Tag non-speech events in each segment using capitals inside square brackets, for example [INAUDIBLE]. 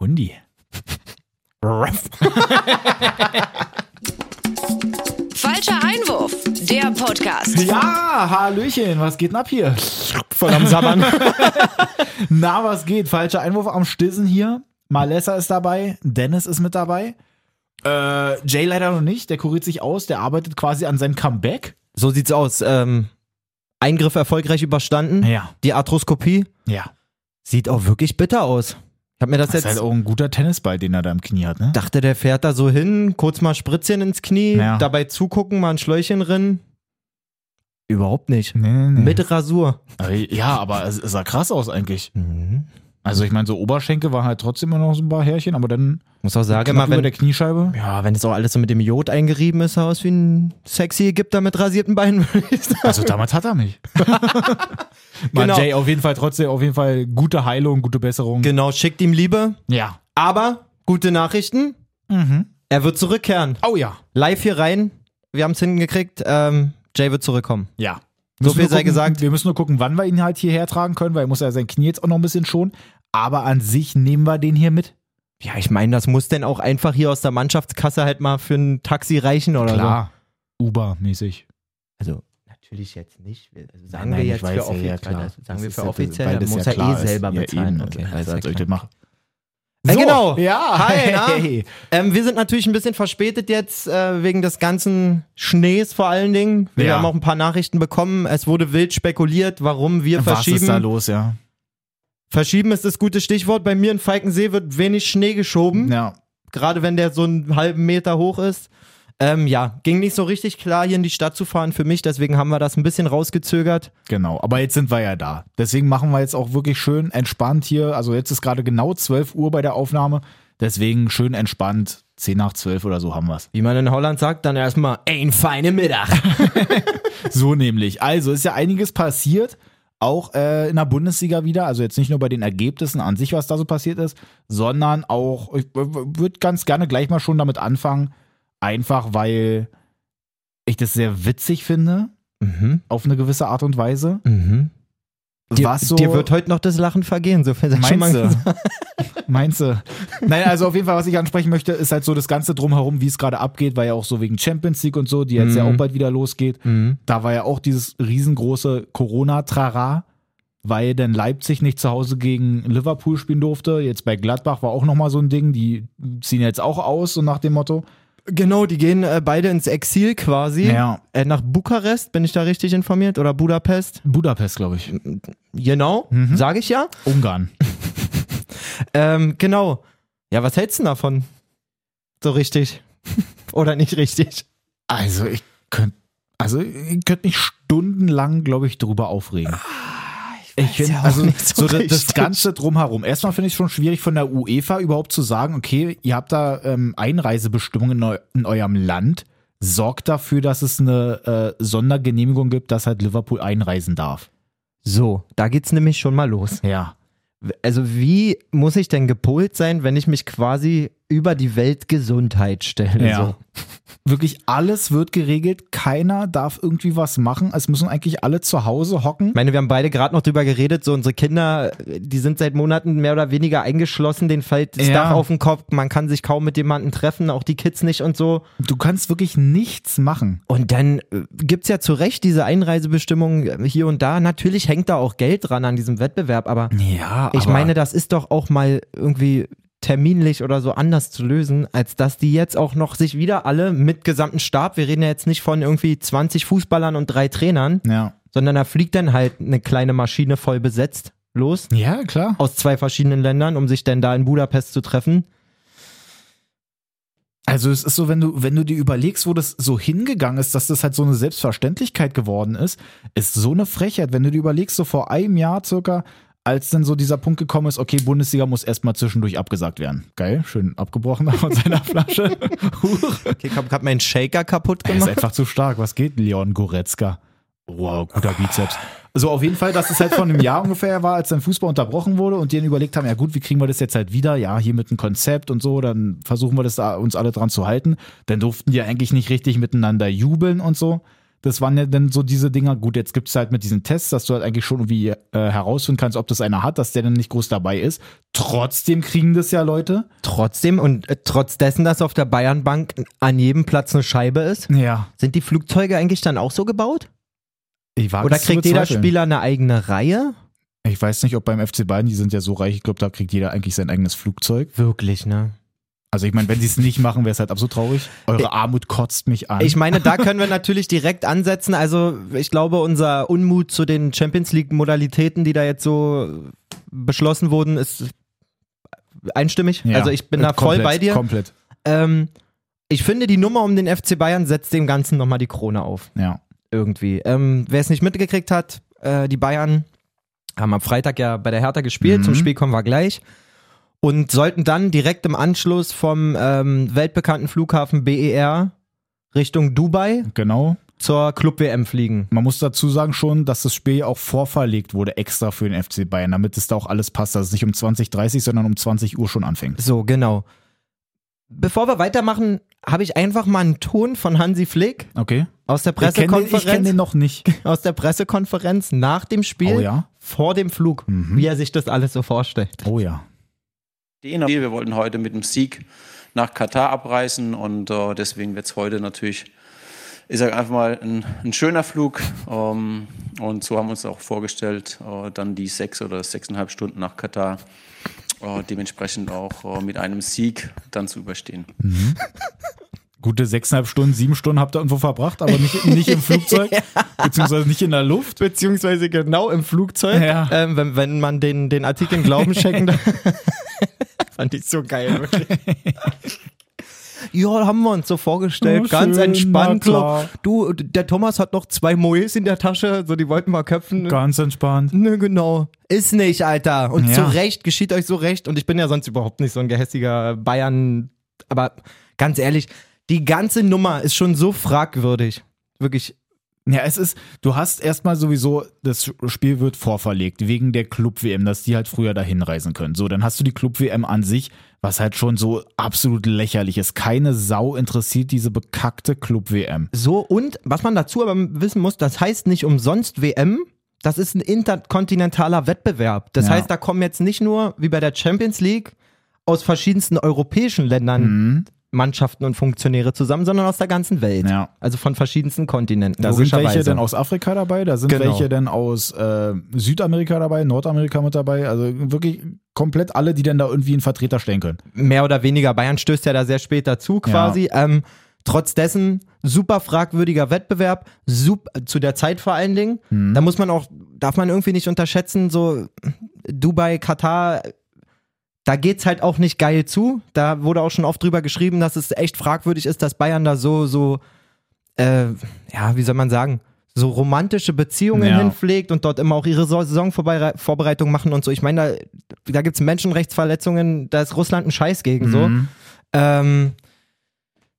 Hundi. Falscher Einwurf, der Podcast. Ja, Hallöchen, was geht denn ab hier? Voll am Sabbern. [LAUGHS] Na, was geht? Falscher Einwurf am Stissen hier. Malessa ist dabei, Dennis ist mit dabei. Äh, Jay leider noch nicht, der kuriert sich aus, der arbeitet quasi an seinem Comeback. so sieht's aus. Ähm, Eingriff erfolgreich überstanden. Ja. Die Arthroskopie Ja. sieht auch wirklich bitter aus. Ich habe mir das, Das ist jetzt halt auch ein guter Tennisball, den er da im Knie hat, ne? dachte, der fährt da so hin, kurz mal Spritzchen ins Knie, Ja. dabei zugucken, mal ein Schläuchchen drin. Überhaupt nicht. Nee, nee. Mit Rasur. Ja, aber es es sah krass aus eigentlich. Mhm. Also ich meine, so Oberschenkel waren halt trotzdem immer noch so ein paar Härchen, aber dann Muss auch sagen, immer über der wenn, Kniescheibe. ja, wenn es auch alles so mit dem Jod eingerieben ist, sah aus wie ein sexy Ägypter mit rasierten Beinen. [LAUGHS] Also damals hat er mich. [LAUGHS] Mann, Genau. Jay, auf jeden Fall trotzdem, auf jeden Fall gute Heilung, gute Besserung. genau, schickt ihm Liebe. ja. Aber gute Nachrichten. Mhm. Er wird zurückkehren. Oh ja. Live hier rein. Wir haben es hingekriegt. Ähm, Jay wird zurückkommen. Ja. So viel sei gucken, gesagt. Wir müssen nur gucken, wann wir ihn halt hierher tragen können, weil er muss ja sein Knie jetzt auch noch ein bisschen schonen. Aber an sich nehmen wir den hier mit. Ja, ich meine, das muss denn auch einfach hier aus der Mannschaftskasse halt mal für ein Taxi reichen oder Uber-mäßig. so. Also natürlich jetzt nicht. Also sagen Nein, wir ich jetzt für ja, offiziell. ja, klar. sagen Das wir für ja- offiziell, weil dann das muss ja er klar eh selber Ja, bezahlen. eben. Okay, Also, als ja ich das klar. mache. Äh, genau. Ja. Hi, na? Hey. Ähm, wir sind natürlich ein bisschen verspätet jetzt äh, wegen des ganzen Schnees vor allen Dingen. Wir Ja. haben auch ein paar Nachrichten bekommen. Es wurde wild spekuliert, warum wir Was verschieben. ist da los, ja? Verschieben ist das gute Stichwort. Bei mir in Falkensee wird wenig Schnee geschoben. Ja. gerade wenn der so einen halben Meter hoch ist. Ähm, ja, ging nicht so richtig klar, hier in die Stadt zu fahren für mich, deswegen haben wir das ein bisschen rausgezögert. Genau, aber jetzt sind wir ja da. Deswegen machen wir jetzt auch wirklich schön entspannt hier. Also jetzt ist gerade genau 12 Uhr bei der Aufnahme. Deswegen schön entspannt. 10 nach 12 oder so haben wir's. Wie man in Holland sagt, dann erstmal ein feine Mittag. [LAUGHS] So nämlich. Also ist ja einiges passiert. Auch äh, in der Bundesliga wieder. Also jetzt nicht nur bei den Ergebnissen an sich, was da so passiert ist, sondern auch, ich würde ganz gerne gleich mal schon damit anfangen. Einfach weil ich das sehr witzig finde, mhm, auf eine gewisse Art und Weise. mhm. Dir, was so, dir wird heute noch das Lachen vergehen, so viel schon mal Meinst gesagt. du? [LAUGHS] Meinst du? Naja, also auf jeden Fall, was ich ansprechen möchte, ist halt so das Ganze drumherum, wie es gerade abgeht, weil ja auch so wegen Champions League und so, die jetzt ja Mhm. auch bald wieder losgeht. Mhm. Da war ja auch dieses riesengroße Corona-Trara, weil dann Leipzig nicht zu Hause gegen Liverpool spielen durfte. Jetzt bei Gladbach war auch nochmal so ein Ding, die ziehen jetzt auch aus, so nach dem Motto. Genau, die gehen äh, beide ins Exil quasi. Ja. Äh, nach Bukarest, bin ich da richtig informiert? Oder Budapest? Budapest, glaube ich. Genau, Mhm. sage ich ja. Ungarn. [LAUGHS] Ähm, genau. Ja, was hältst du denn davon? So richtig. [LAUGHS] Oder nicht richtig? Also ich könnte, also ich könnte mich stundenlang, glaube ich, drüber aufregen. Ich finde, ja auch also nicht so so, das, das. Ganze drumherum. Erstmal finde ich es schon schwierig von der UEFA überhaupt zu sagen, okay, ihr habt da ähm, Einreisebestimmungen in, eu in eurem Land, sorgt dafür, dass es eine äh, Sondergenehmigung gibt, dass halt Liverpool einreisen darf. So, da geht's nämlich schon mal los. Ja. Also wie muss ich denn gepolt sein, wenn ich mich quasi über die Weltgesundheit stelle? Ja. So? Wirklich alles wird geregelt, keiner darf irgendwie was machen. Es müssen eigentlich alle zu Hause hocken. Ich meine, wir haben beide gerade noch drüber geredet, so unsere Kinder, die sind seit Monaten mehr oder weniger eingeschlossen, denen fällt das Ja. Dach auf den Kopf, man kann sich kaum mit jemandem treffen, auch die Kids nicht und so. Du kannst wirklich nichts machen. Und dann äh, gibt's ja zu Recht diese Einreisebestimmungen hier und da. Natürlich hängt da auch Geld dran an diesem Wettbewerb, aber Ja, ich meine, das ist doch auch mal irgendwie terminlich oder so anders zu lösen, als dass die jetzt auch noch sich wieder alle mit gesamten Stab, wir reden ja jetzt nicht von irgendwie 20 Fußballern und drei Trainern, Ja. sondern da fliegt dann halt eine kleine Maschine voll besetzt los Ja, klar. aus zwei verschiedenen Ländern, um sich dann da in Budapest zu treffen. Also es ist so, wenn du, wenn du dir überlegst, wo das so hingegangen ist, dass das halt so eine Selbstverständlichkeit geworden ist, ist so eine Frechheit. Wenn du dir überlegst, so vor einem Jahr circa, als dann so dieser Punkt gekommen ist, okay, Bundesliga muss erstmal zwischendurch abgesagt werden. Geil, schön abgebrochen [LAUGHS] von seiner Flasche. Huch. Okay, ich hab meinen Shaker kaputt Er ist gemacht. einfach zu stark. Was geht, Leon Goretzka? Wow, guter Bizeps. So, auf jeden Fall, dass es halt vor einem Jahr ungefähr war, als dann Fußball unterbrochen wurde und die dann überlegt haben, ja gut, wie kriegen wir das jetzt halt wieder? Ja, hier mit einem Konzept und so, dann versuchen wir das da uns alle dran zu halten. Dann durften die ja eigentlich nicht richtig miteinander jubeln und so. Das waren ja dann so diese Dinger. Gut, jetzt gibt es halt mit diesen Tests, dass du halt eigentlich schon irgendwie äh, herausfinden kannst, ob das einer hat, dass der dann nicht groß dabei ist. Trotzdem kriegen das ja Leute. Trotzdem und äh, trotz dessen, dass auf der Bayernbank an jedem Platz eine Scheibe ist, Ja. sind die Flugzeuge eigentlich dann auch so gebaut? Oder kriegt jeder. Spieler eine eigene Reihe? Ich weiß nicht, ob beim FC Bayern, die sind ja so reich, ich glaube, da kriegt jeder eigentlich sein eigenes Flugzeug. Wirklich, ne? Also ich meine, wenn sie es nicht machen, wäre es halt absolut traurig. Eure Armut kotzt mich an. Ich meine, da [LAUGHS] können wir natürlich direkt ansetzen. Also, ich glaube, unser Unmut zu den Champions League-Modalitäten, die da jetzt so beschlossen wurden, ist einstimmig. Ja, also, ich bin da voll komplett, bei dir. Komplett, Ähm, ich finde, die Nummer um den FC Bayern setzt dem Ganzen nochmal die Krone auf. ja. Irgendwie. Ähm, Wer es nicht mitgekriegt hat, äh, die Bayern haben am Freitag ja bei der Hertha gespielt. Mhm. Zum Spiel kommen wir gleich. Und sollten dann direkt im Anschluss vom ähm, weltbekannten Flughafen BER Richtung Dubai Genau. zur Club-WM fliegen. Man muss dazu sagen schon, dass das Spiel auch vorverlegt wurde, extra für den FC Bayern, damit es da auch alles passt, dass es nicht um 20.30 sondern um 20 Uhr schon anfängt. So, genau. Bevor wir weitermachen, habe ich einfach mal einen Ton von Hansi Flick Okay. aus der Ich kenne den, kenn Pressekonferenz, den noch nicht. [LAUGHS] aus der Pressekonferenz nach dem Spiel, Oh ja. vor dem Flug, Mhm. wie er sich das alles so vorstellt. Oh ja. Wir wollten heute mit dem Sieg nach Katar abreisen und äh, deswegen wird es heute natürlich, ich sage einfach mal, ein, ein schöner Flug. Ähm, und so haben wir uns auch vorgestellt, äh, dann die sechs oder sechseinhalb Stunden nach Katar äh, dementsprechend auch äh, mit einem Sieg dann zu überstehen. Gute sechseinhalb Stunden, sieben Stunden habt ihr irgendwo verbracht, aber nicht, nicht im [LAUGHS] Flugzeug, beziehungsweise nicht in der Luft. Beziehungsweise genau im Flugzeug, Ja. ähm, wenn, wenn man den, den Artikeln Glauben schenken darf. [LAUGHS] Fand ich so geil, wirklich. [LAUGHS] Ja, haben wir uns so vorgestellt, Oh, ganz schön, entspannt so. Du, der Thomas hat noch zwei Moes in der Tasche, so die wollten mal köpfen. Ganz entspannt. Ne, genau. Ist nicht, Alter. Und Ja. zu Recht, geschieht euch so recht. Und ich bin ja sonst überhaupt nicht so ein gehässiger Bayern. Aber ganz ehrlich, die ganze Nummer ist schon so fragwürdig. Wirklich. Ja, es ist, du hast erstmal sowieso, das Spiel wird vorverlegt, wegen der Club-WM, dass die halt früher dahin reisen können. So, dann hast du die Club-WM an sich, was halt schon so absolut lächerlich ist. Keine Sau interessiert diese bekackte Club-WM. So, und was man dazu aber wissen muss, das heißt nicht umsonst WM. Das ist ein interkontinentaler Wettbewerb. Das Ja. heißt, da kommen jetzt nicht nur, wie bei der Champions League, aus verschiedensten europäischen Ländern Mhm. Mannschaften und Funktionäre zusammen, sondern aus der ganzen Welt. Ja. Also von verschiedensten Kontinenten. Da sind welche dann aus Afrika dabei, da sind Genau. welche dann aus äh, Südamerika dabei, Nordamerika mit dabei. Also wirklich komplett alle, die dann da irgendwie einen Vertreter stellen können. mehr oder weniger. Bayern stößt ja da sehr spät dazu quasi. Ähm, trotz dessen super fragwürdiger Wettbewerb, sup zu der Zeit vor allen Dingen. Mhm. Da muss man auch, darf man irgendwie nicht unterschätzen, so Dubai, Katar, da geht's halt auch nicht geil zu. Da wurde auch schon oft drüber geschrieben, dass es echt fragwürdig ist, dass Bayern da so, so, äh, ja, wie soll man sagen, so romantische Beziehungen Ja. hinpflegt und dort immer auch ihre Saisonvorbereitung machen und so. Ich meine, da, da gibt's Menschenrechtsverletzungen, da ist Russland ein Scheiß gegen so. Mhm. Ähm,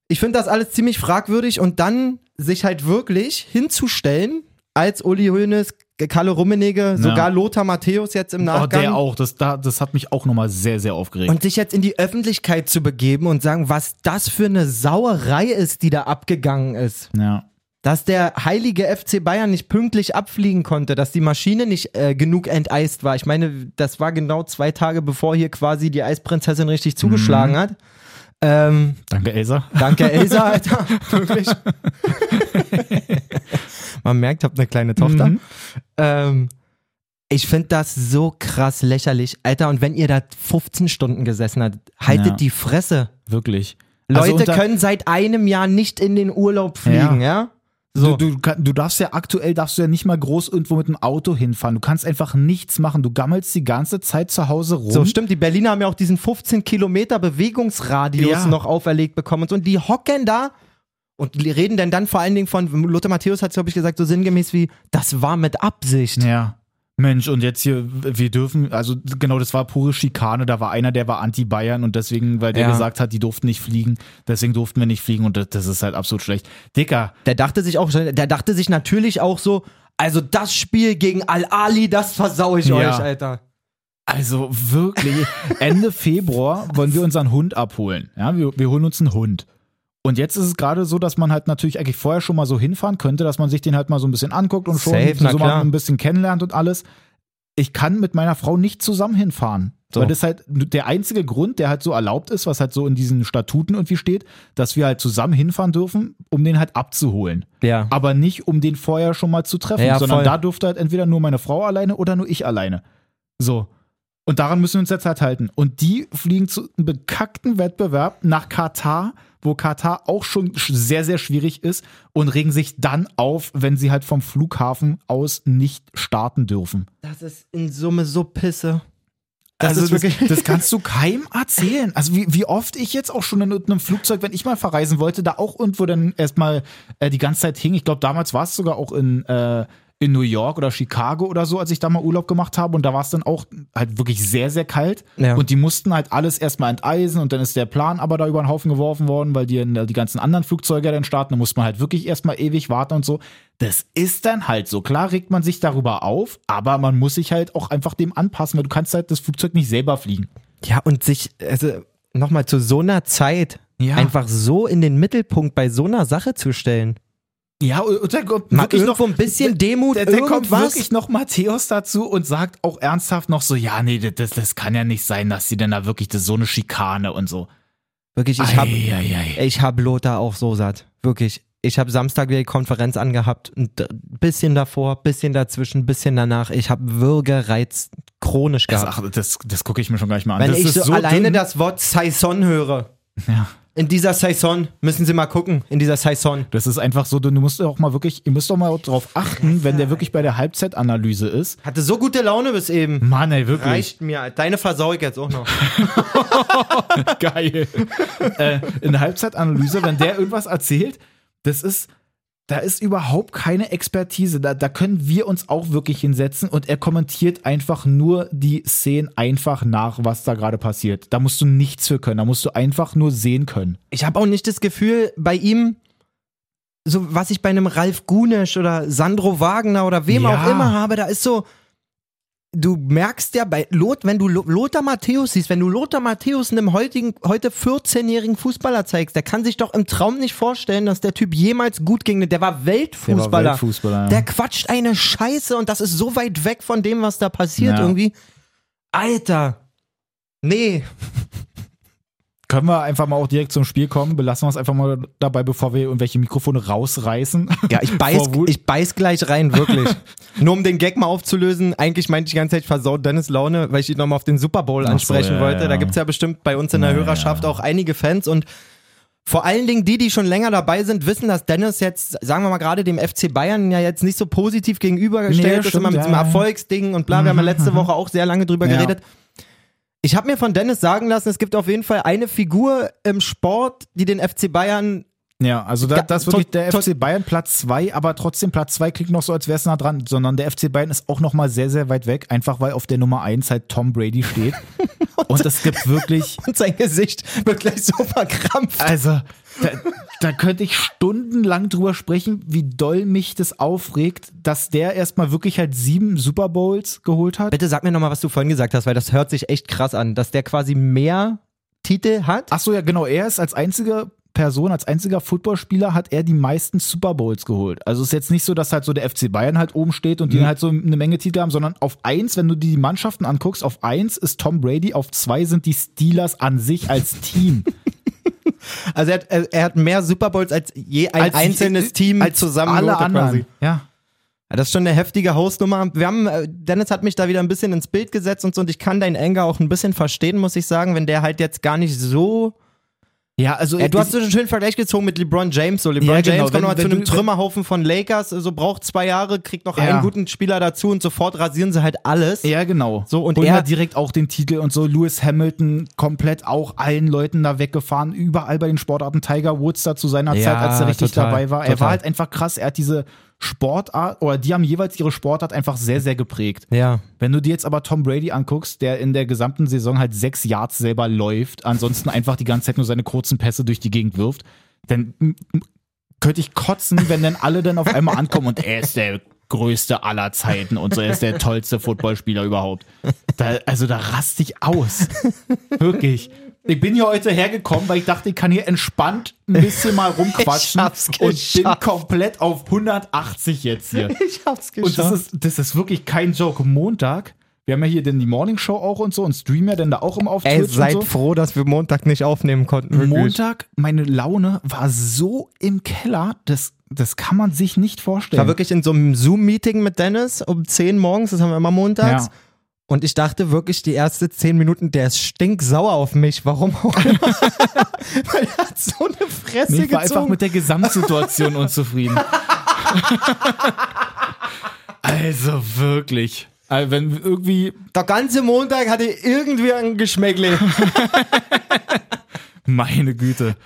ich finde das alles ziemlich fragwürdig und dann sich halt wirklich hinzustellen, als Uli Hoeneß, Kalle Rummenigge, sogar Lothar Matthäus jetzt im Oh, Nachgang. der auch. Das, da, das hat mich auch nochmal sehr, sehr aufgeregt. Und sich jetzt in die Öffentlichkeit zu begeben und sagen, was das für eine Sauerei ist, die da abgegangen ist. ja. Dass der heilige FC Bayern nicht pünktlich abfliegen konnte, dass die Maschine nicht äh, genug enteist war. Ich meine, das war genau zwei Tage bevor hier quasi die Eisprinzessin richtig zugeschlagen hat. Ähm, Danke, Elsa. Danke, Elsa, Alter. [LAUGHS] Wirklich. Man merkt, ich habe eine kleine Tochter. Mhm. Ähm, ich finde das so krass lächerlich. Alter, und wenn ihr da 15 Stunden gesessen habt, haltet Ja. die Fresse. Wirklich. Leute Also können seit einem Jahr nicht in den Urlaub fliegen, ja? So. Du, du, du darfst ja aktuell darfst du ja nicht mal groß irgendwo mit dem Auto hinfahren. Du kannst einfach nichts machen. Du gammelst die ganze Zeit zu Hause rum. So, stimmt, die Berliner haben ja auch diesen 15 Kilometer Bewegungsradius Ja. noch auferlegt bekommen. Und die hocken da und reden denn dann vor allen Dingen von, Lothar Matthäus hat es, glaube ich, gesagt, so sinngemäß wie, das war mit Absicht. Ja. Mensch, und jetzt hier, wir dürfen, also genau, das war pure Schikane. Da war einer, der war Anti-Bayern und deswegen, weil der Ja. gesagt hat, die durften nicht fliegen, deswegen durften wir nicht fliegen und das, das ist halt absolut schlecht. Dicker, Der dachte sich auch, der dachte sich natürlich auch so, also das Spiel gegen Al-Ali, das versau ich Ja. euch, Alter. also wirklich, Ende Februar wollen wir unseren Hund abholen. Ja, wir, wir holen uns einen Hund. Und jetzt ist es gerade so, dass man halt natürlich eigentlich vorher schon mal so hinfahren könnte, dass man sich den halt mal so ein bisschen anguckt und schon Safe, so mal ein bisschen kennenlernt und alles. Ich kann mit meiner Frau nicht zusammen hinfahren. So. Weil das ist halt der einzige Grund, der halt so erlaubt ist, was halt so in diesen Statuten irgendwie steht, dass wir halt zusammen hinfahren dürfen, um den halt abzuholen. Ja. Aber nicht, um den vorher schon mal zu treffen, Ja, sondern voll. da durfte halt entweder nur meine Frau alleine oder nur ich alleine. So. Und daran müssen wir uns jetzt halt halten. Und die fliegen zu einem bekackten Wettbewerb nach Katar, wo Katar auch schon sch- sehr, sehr schwierig ist und regen sich dann auf, wenn sie halt vom Flughafen aus nicht starten dürfen. Das ist in Summe so pisse. Das also ist das, wirklich- das kannst du [LAUGHS] keinem erzählen. Also wie, wie oft ich jetzt auch schon in einem Flugzeug, wenn ich mal verreisen wollte, da auch irgendwo dann erstmal äh, die ganze Zeit hing. Ich glaube, damals war es sogar auch in, äh, in New York oder Chicago oder so, als ich da mal Urlaub gemacht habe. Und da war es dann auch halt wirklich sehr, sehr kalt. Ja. Und die mussten halt alles erstmal enteisen und dann ist der Plan aber da über den Haufen geworfen worden, weil die, die ganzen anderen Flugzeuge dann starten. Da muss man halt wirklich erstmal ewig warten und so. Das ist dann halt so. Klar regt man sich darüber auf, aber man muss sich halt auch einfach dem anpassen, weil du kannst halt das Flugzeug nicht selber fliegen. Ja, und sich, also nochmal zu so einer Zeit Ja. einfach so in den Mittelpunkt bei so einer Sache zu stellen. Ja, und dann kommt wirklich irgendwo noch ein bisschen Demut, der kommt wirklich noch Matthäus dazu und sagt auch ernsthaft noch so, ja, nee, das, das kann ja nicht sein, dass sie denn da wirklich das so eine Schikane und so. Wirklich, ich habe ich hab Lothar auch so satt. Wirklich. Ich habe Samstag wieder die Konferenz angehabt. Ein bisschen davor, bisschen dazwischen, bisschen danach. Ich habe Würgereiz chronisch Das, gehabt. ach, das, das gucke ich mir schon gar nicht mal an. Wenn das ich ist so, alleine dünn. das Wort Saison höre. Ja. In dieser Saison, müssen Sie mal gucken, in dieser Saison. Das ist einfach so, du musst auch mal wirklich, ihr müsst doch mal drauf achten, wenn der wirklich bei der Halbzeitanalyse ist. Hatte so gute Laune bis eben. Mann, ey, wirklich. Reicht mir. Deine versau ich jetzt auch noch. [LAUGHS] Geil. äh, in der Halbzeitanalyse, wenn der irgendwas erzählt, das ist, da ist überhaupt keine Expertise. Da, da können wir uns auch wirklich hinsetzen und er kommentiert einfach nur die Szenen einfach nach, was da gerade passiert. Da musst du nichts für können. Da musst du einfach nur sehen können. Ich habe auch nicht das Gefühl, bei ihm, so was ich bei einem Ralf Gunesch oder Sandro Wagner oder wem Ja. auch immer habe, da ist so, du merkst ja bei Lot, wenn du Lo- Lothar Matthäus siehst, wenn du Lothar Matthäus einem heutigen, heute 14-jährigen Fußballer zeigst, der kann sich doch im Traum nicht vorstellen, dass der Typ jemals gut ging. Der war Weltfußballer. Weltfußballer, ja. Der quatscht eine Scheiße und das ist so weit weg von dem, was da passiert Ja. irgendwie. Alter. Nee. Können wir einfach mal auch direkt zum Spiel kommen? Belassen wir es einfach mal dabei, bevor wir irgendwelche Mikrofone rausreißen. Ja, ich [LAUGHS] beiß, ich beiß gleich rein, wirklich. [LAUGHS] Nur um den Gag mal aufzulösen, eigentlich meinte ich die ganze Zeit, ich versau Dennis Laune, weil ich ihn nochmal auf den Super Bowl Ach so, ansprechen ja, wollte. ja. Da gibt's ja bestimmt bei uns in der Ja, Hörerschaft auch einige Fans und vor allen Dingen die, die schon länger dabei sind, wissen, dass Dennis jetzt, sagen wir mal gerade dem FC Bayern ja jetzt nicht so positiv gegenübergestellt Nee, ist, stimmt, immer mit ja, diesem. Mhm, Erfolgsding und bla. Wir haben ja letzte Woche auch sehr lange drüber Ja. geredet. Ich habe mir von Dennis sagen lassen, es gibt auf jeden Fall eine Figur im Sport, die den FC Bayern Ja, also da, das wirklich der FC Bayern Platz 2, aber trotzdem Platz 2 klingt noch so, als wäre es nah dran, sondern der FC Bayern ist auch noch mal sehr, sehr weit weg, einfach weil auf der Nummer 1 halt Tom Brady steht. [LAUGHS] Und es gibt wirklich, [LAUGHS] und sein Gesicht wird gleich so verkrampft. also da, da könnte ich stundenlang drüber sprechen, wie doll mich das aufregt, dass der erstmal wirklich halt sieben Super Bowls geholt hat. Bitte sag mir nochmal, was du vorhin gesagt hast, weil das hört sich echt krass an, dass der quasi mehr Titel hat. Ach so, ja, genau. Er ist als einzige Person, als einziger Footballspieler hat er die meisten Super Bowls geholt. Also es ist jetzt nicht so, dass halt so der FC Bayern halt oben steht und die halt so eine Menge Titel haben, sondern auf eins, wenn du die Mannschaften anguckst, auf eins ist Tom Brady, auf zwei sind die Steelers an sich als Team. [LAUGHS] Also er hat, er er hat mehr Super Bowls als je ein als einzelnes Team als zusammen. alle anderen. quasi. Ja. Ja, Das ist schon eine heftige Hausnummer. Wir haben, äh, Dennis hat mich da wieder ein bisschen ins Bild gesetzt und so und ich kann deinen Anger auch ein bisschen verstehen, muss ich sagen, wenn der halt jetzt gar nicht so. Ja, also Ja, du hast so einen schönen Vergleich gezogen mit LeBron James. So, LeBron Ja, genau. James kommt Wenn- nochmal zu einem Trümmerhaufen von Lakers, so braucht zwei Jahre, kriegt noch Ja. einen guten Spieler dazu und sofort rasieren sie halt alles. Ja, genau. So, und und er- er direkt auch den Titel und so. Lewis Hamilton komplett auch allen Leuten da weggefahren, überall bei den Sportarten. Tiger Woods da zu seiner Zeit, als er richtig total, dabei war. Er total. war halt einfach krass. Er hat diese Sportart, oder die haben jeweils ihre Sportart einfach sehr, sehr geprägt. Ja. Wenn du dir jetzt aber Tom Brady anguckst, der in der gesamten Saison halt sechs Yards selber läuft, ansonsten einfach die ganze Zeit nur seine kurzen Pässe durch die Gegend wirft, dann könnte ich kotzen, wenn dann alle dann auf einmal ankommen und er ist der größte aller Zeiten und so, er ist der tollste Footballspieler überhaupt. Da, also da raste ich aus. Wirklich. Ich bin hier heute hergekommen, weil ich dachte, ich kann hier entspannt ein bisschen mal rumquatschen [LAUGHS] Ich hab's und bin geschafft. komplett auf 180 jetzt hier. Ich hab's Und das ist, das ist wirklich kein Joke. Montag, wir haben ja hier denn die Morning Show auch und so und streamen ja dann da auch im auf Ey, seid so. froh, dass wir Montag nicht aufnehmen konnten. wirklich. Montag, meine Laune war so im Keller, das, das kann man sich nicht Ich vorstellen. war wirklich in so einem Zoom-Meeting mit Dennis um 10 morgens, das haben wir immer montags. Ja. Und ich dachte wirklich, die ersten 10 Minuten, der ist stinksauer auf mich. Warum auch immer. [LAUGHS] Weil er hat so eine Fresse Nee, ich war einfach gezogen. mit der Gesamtsituation unzufrieden. [LAUGHS] also wirklich. Also wenn irgendwie, Der ganze Montag hatte irgendwie ein Geschmäckle. [LAUGHS] meine Güte.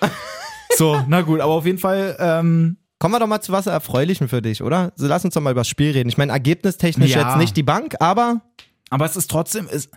So, na gut, aber auf jeden Fall, ähm, Kommen wir doch mal zu was Erfreulichem für dich, oder? So, lass uns doch mal über das Spiel reden. Ich meine, ergebnistechnisch Ja. jetzt nicht die Bank, aber aber es ist trotzdem, es,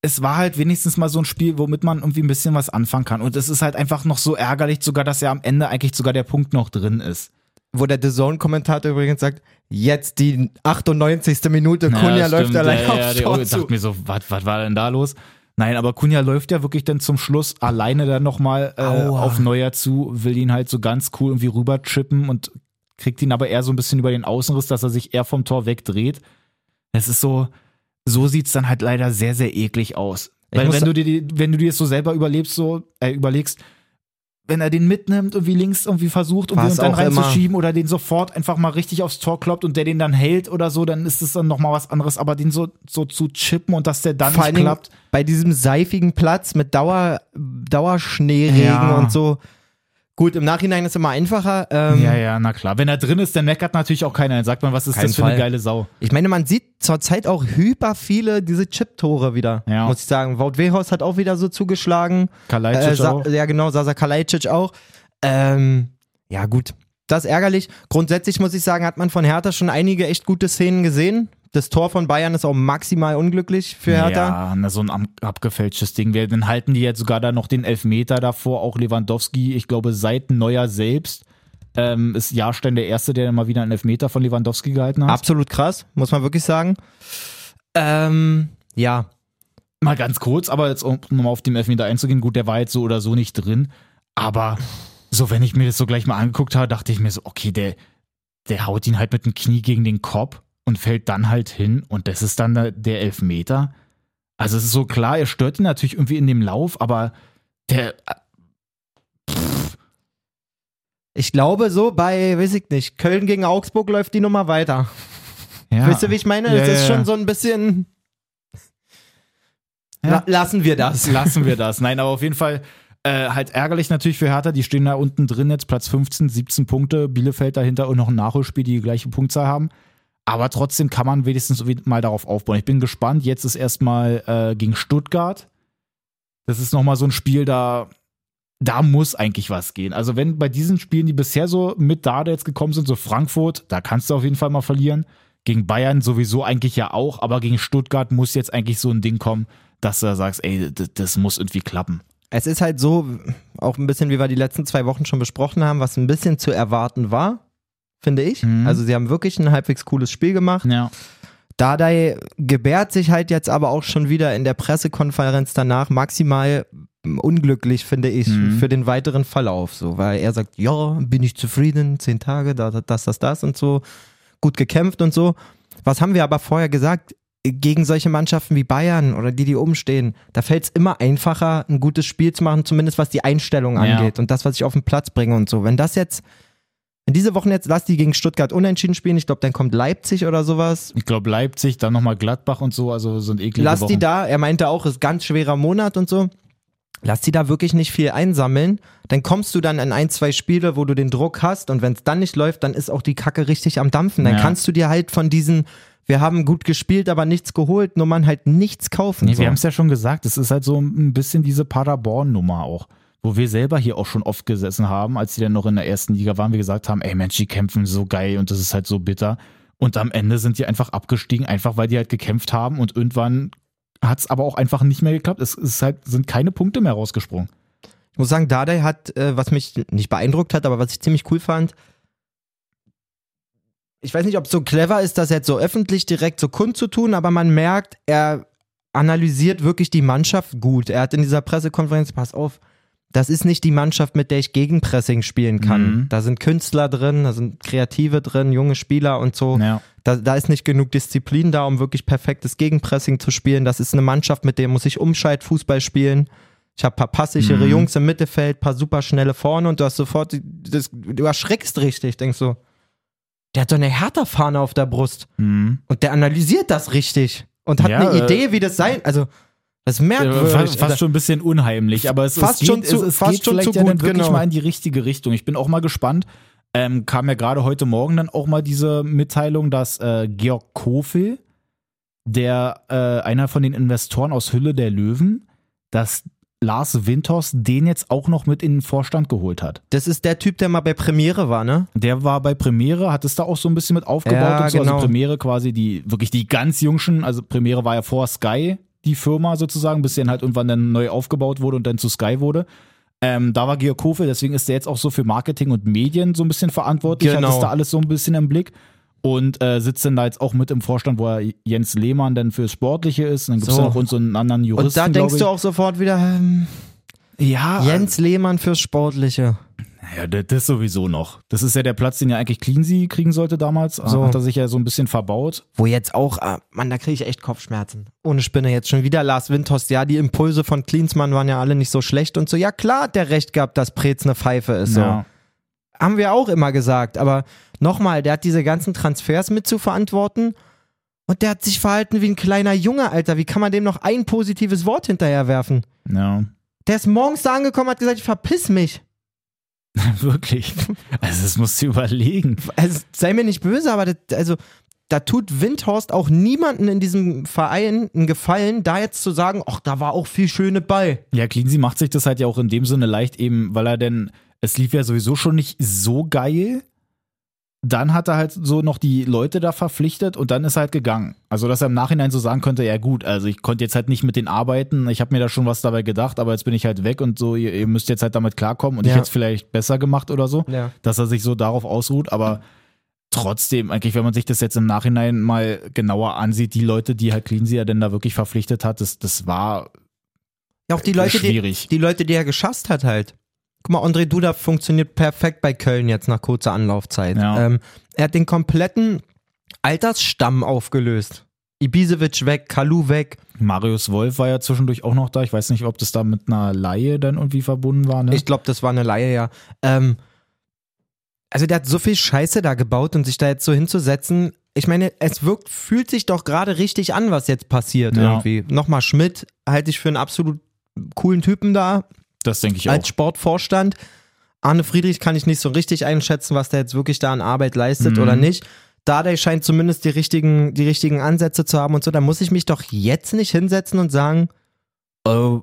es war halt wenigstens mal so ein Spiel, womit man irgendwie ein bisschen was anfangen kann. Und es ist halt einfach noch so ärgerlich, sogar, dass ja am Ende eigentlich sogar der Punkt noch drin ist. wo der The Zone-Kommentator übrigens sagt, jetzt die 98. Minute, Ja, Kunja stimmt. läuft allein ja, ja, aufs die- Tor Ich dachte mir so, was war denn da los? Nein, aber Kunja läuft ja wirklich dann zum Schluss alleine dann nochmal äh, auf Neuer zu, will ihn halt so ganz cool irgendwie rüber chippen und kriegt ihn aber eher so ein bisschen über den Außenriss, dass er sich eher vom Tor wegdreht. Es ist so, so sieht's dann halt leider sehr, sehr eklig aus. Ich Weil wenn du dir, wenn du dir das so selber überlebst, so, äh, überlegst, wenn er den mitnimmt, irgendwie links irgendwie versucht, War's und dann immer. reinzuschieben oder den sofort einfach mal richtig aufs Tor kloppt und der den dann hält oder so, dann ist es dann nochmal was anderes. Aber den so, so zu chippen und dass der dann Vor nicht klappt. bei diesem seifigen Platz mit Dauer, Dauerschneeregen Ja. und so. Gut, im Nachhinein ist immer einfacher. Ähm, Ja, ja, na klar. Wenn er drin ist, dann meckert natürlich auch keiner. Dann sagt man, was ist das für Fall. eine geile Sau. Ich meine, man sieht zurzeit auch hyper viele diese Chip-Tore wieder, Ja. muss ich sagen. Wout Weghorst hat auch wieder so zugeschlagen. Kalajdzic Äh, auch. ja, genau, Sasa Kalajdzic auch. Ähm, ja, gut. Das ist ärgerlich. Grundsätzlich muss ich sagen, hat man von Hertha schon einige echt gute Szenen gesehen. Das Tor von Bayern ist auch maximal unglücklich für Hertha. Ja, so ein abgefälschtes Ding. Wir- Dann halten die jetzt sogar da noch den Elfmeter davor. Auch Lewandowski, ich glaube, seit Neuer selbst ähm, ist Jahrstein der Erste, der mal wieder einen Elfmeter von Lewandowski gehalten hat. Absolut krass, muss man wirklich sagen. Ähm, ja. Mal ganz kurz, aber jetzt um nochmal auf den Elfmeter einzugehen, gut, der war jetzt so oder so nicht drin. Aber so, wenn ich mir das so gleich mal angeguckt habe, dachte ich mir so, okay, der, der haut ihn halt mit dem Knie gegen den Kopf und fällt dann halt hin und das ist dann der- Elfmeter. Also es ist so klar, er stört ihn natürlich irgendwie in dem Lauf, aber der, Ich glaube, so bei, weiß ich nicht, Köln gegen Augsburg läuft die Nummer weiter. ja. Wisst ihr, wie ich meine? Ja, das ist ja, schon so ein bisschen. Ja. La lassen wir das. Lassen wir das. Nein, aber auf jeden Fall äh, halt ärgerlich natürlich für Hertha. Die stehen da unten drin jetzt, Platz 15, 17 Punkte. Bielefeld dahinter und noch ein Nachholspiel, die die gleiche Punktzahl haben. Aber trotzdem kann man wenigstens mal darauf aufbauen. Ich bin gespannt. Jetzt ist erstmal äh, gegen Stuttgart. Das ist nochmal so ein Spiel, da, da muss eigentlich was gehen. Also, wenn bei diesen Spielen, die bisher so mit da jetzt gekommen sind, so Frankfurt, da kannst du auf jeden Fall mal verlieren. Gegen Bayern sowieso eigentlich ja auch, aber gegen Stuttgart muss jetzt eigentlich so ein Ding kommen, dass du da sagst, ey, das muss irgendwie klappen. Es ist halt so, auch ein bisschen, wie wir die letzten zwei Wochen schon besprochen haben, was ein bisschen zu erwarten war, finde ich. Mhm. Also, sie haben wirklich ein halbwegs cooles Spiel gemacht. Ja. Dardai gebärt sich halt jetzt aber auch schon wieder in der Pressekonferenz danach maximal unglücklich, finde ich, Mhm. für den weiteren Verlauf. So, weil er sagt, ja, bin ich zufrieden, zehn Tage, da, da, das, das, das und so, gut gekämpft und so. Was haben wir aber vorher gesagt? Gegen solche Mannschaften wie Bayern oder die, die umstehen, da fällt es immer einfacher, ein gutes Spiel zu machen, zumindest was die Einstellung Ja. angeht und das, was ich auf den Platz bringe und so. Wenn das jetzt, wenn diese Wochen jetzt, lass die gegen Stuttgart unentschieden spielen, ich glaube, dann kommt Leipzig oder sowas, Ich glaube Leipzig, dann nochmal Gladbach und so, also sind eklige Lass Wochen. die da, er meinte auch, ist ganz schwerer Monat und so. Lass die da wirklich nicht viel einsammeln. Dann kommst du dann in ein, zwei Spiele, wo du den Druck hast und wenn es dann nicht läuft, dann ist auch die Kacke richtig am Dampfen. Dann Ja. kannst du dir halt von diesen, wir haben gut gespielt, aber nichts geholt, Nummern halt nichts kaufen. Nee, so. wir haben es ja schon gesagt, es ist halt so ein bisschen diese Paderborn-Nummer auch, wo wir selber hier auch schon oft gesessen haben, als die dann noch in der ersten Liga waren, wir gesagt haben, ey Mensch, die kämpfen so geil und das ist halt so bitter. Und am Ende sind die einfach abgestiegen, einfach weil die halt gekämpft haben und irgendwann hat es aber auch einfach nicht mehr geklappt. Es ist halt, sind keine Punkte mehr rausgesprungen. Ich muss sagen, Dardai hat, äh, was mich nicht beeindruckt hat, aber was ich ziemlich cool fand, ich weiß nicht, ob es so clever ist, das jetzt so öffentlich direkt so kundzutun, aber man merkt, er analysiert wirklich die Mannschaft gut. Er hat in dieser Pressekonferenz, pass auf, das ist nicht die Mannschaft, mit der ich Gegenpressing spielen kann. Mhm. Da sind Künstler drin, da sind Kreative drin, junge Spieler und so. Ja. Da, da ist nicht genug Disziplin da, um wirklich perfektes Gegenpressing zu spielen. Das ist eine Mannschaft, mit der muss ich Umschaltfußball spielen. Ich habe paar passsichere Mhm. Jungs im Mittelfeld, paar super schnelle vorne und du hast sofort, das, du erschreckst richtig, denkst so, der hat so eine Hertha-Fahne auf der Brust Mhm. und der analysiert das richtig und hat Ja, eine äh, Idee, wie das sein, also das ist merkwürdig. Fast, fast schon ein bisschen unheimlich, aber es, Fast es schon geht, zu- es, es fast geht schon vielleicht zu ja dann gut, wirklich genau. mal in die richtige Richtung. Ich bin auch mal gespannt. Ähm, kam ja gerade heute Morgen dann auch mal diese Mitteilung, dass äh, Georg Kofel, der äh, einer von den Investoren aus Hülle der Löwen, dass Lars Winters den jetzt auch noch mit in den Vorstand geholt hat. Das ist der Typ, der mal bei Premiere war, ne? Der war bei Premiere, hat es da auch so ein bisschen mit aufgebaut Ja, und so. genau. Also Premiere quasi die, wirklich die ganz jungschen, also Premiere war ja vor Sky, die Firma sozusagen, bis sie dann halt irgendwann dann neu aufgebaut wurde und dann zu Sky wurde. Ähm, da war Georg Kofel, deswegen ist der jetzt auch so für Marketing und Medien so ein bisschen verantwortlich, Genau. hat das da alles so ein bisschen im Blick und äh, sitzt dann da jetzt auch mit im Vorstand, wo er Jens Lehmann dann fürs Sportliche ist. Und dann gibt es So. noch uns so einen anderen Juristen, Und da denkst du auch sofort wieder, ähm, ja, Jens Lehmann fürs Sportliche. Ja, das, sowieso noch. Das ist ja der Platz, den ja eigentlich Cleansey kriegen sollte damals. So. Hat er sich ja so ein bisschen verbaut. Wo jetzt auch, ah, Mann, da kriege ich echt Kopfschmerzen. Ohne Spinne jetzt schon wieder Lars Windhorst. Ja, die Impulse von Klinsmann waren ja alle nicht so schlecht und so. Ja, klar hat der recht gehabt, dass Preetz eine Pfeife ist. So. Ja. Haben wir auch immer gesagt. Aber nochmal, der hat diese ganzen Transfers mit zu verantworten. Und der hat sich verhalten wie ein kleiner Junge, Alter. Wie kann man dem noch ein positives Wort hinterherwerfen? Ja, Der ist morgens da angekommen, hat gesagt, ich verpiss mich. [LAUGHS] wirklich. Also das musst du überlegen. Also, sei mir nicht böse, aber das, also, da tut Windhorst auch niemanden in diesem Verein einen Gefallen, da jetzt zu sagen, ach, da war auch viel Schöne bei. Ja, Cleansey macht sich das halt ja auch in dem Sinne leicht eben, weil er denn, es lief ja sowieso schon nicht so geil. Dann hat er halt so noch die Leute da verpflichtet und dann ist er halt gegangen. Also, dass er im Nachhinein so sagen könnte, ja gut, also ich konnte jetzt halt nicht mit denen arbeiten, ich habe mir da schon was dabei gedacht, aber jetzt bin ich halt weg und so, ihr, ihr müsst jetzt halt damit klarkommen und ich Ja. hätte es vielleicht besser gemacht oder so. Ja. dass er sich so darauf ausruht, aber trotzdem, eigentlich, wenn man sich das jetzt im Nachhinein mal genauer ansieht, die Leute, die halt Cleansey ja denn da wirklich verpflichtet hat, das, das war Ja, auch die Leute, die, schwierig. die Leute, die er geschasst hat halt. Guck mal, André Duda funktioniert perfekt bei Köln jetzt nach kurzer Anlaufzeit. Ja. Ähm, er hat den kompletten Altersstamm aufgelöst. Ibisevic weg, Kalu weg. Marius Wolf war ja zwischendurch auch noch da. Ich weiß nicht, ob das da mit einer Laie dann irgendwie verbunden war. Ne? Ich glaube, das war eine Laie, ja. Ähm, also der hat so viel Scheiße da gebaut und sich da jetzt so hinzusetzen. Ich meine, es wirkt, fühlt sich doch gerade richtig an, was jetzt passiert Ja. irgendwie. Nochmal Schmidt halte ich für einen absolut coolen Typen da das denke ich auch. als Sportvorstand. Arne Friedrich kann ich nicht so richtig einschätzen, was der jetzt wirklich da an Arbeit leistet Mhm. oder nicht. Dardai scheint zumindest die richtigen, die richtigen Ansätze zu haben und so. Da muss ich mich doch jetzt nicht hinsetzen und sagen, oh,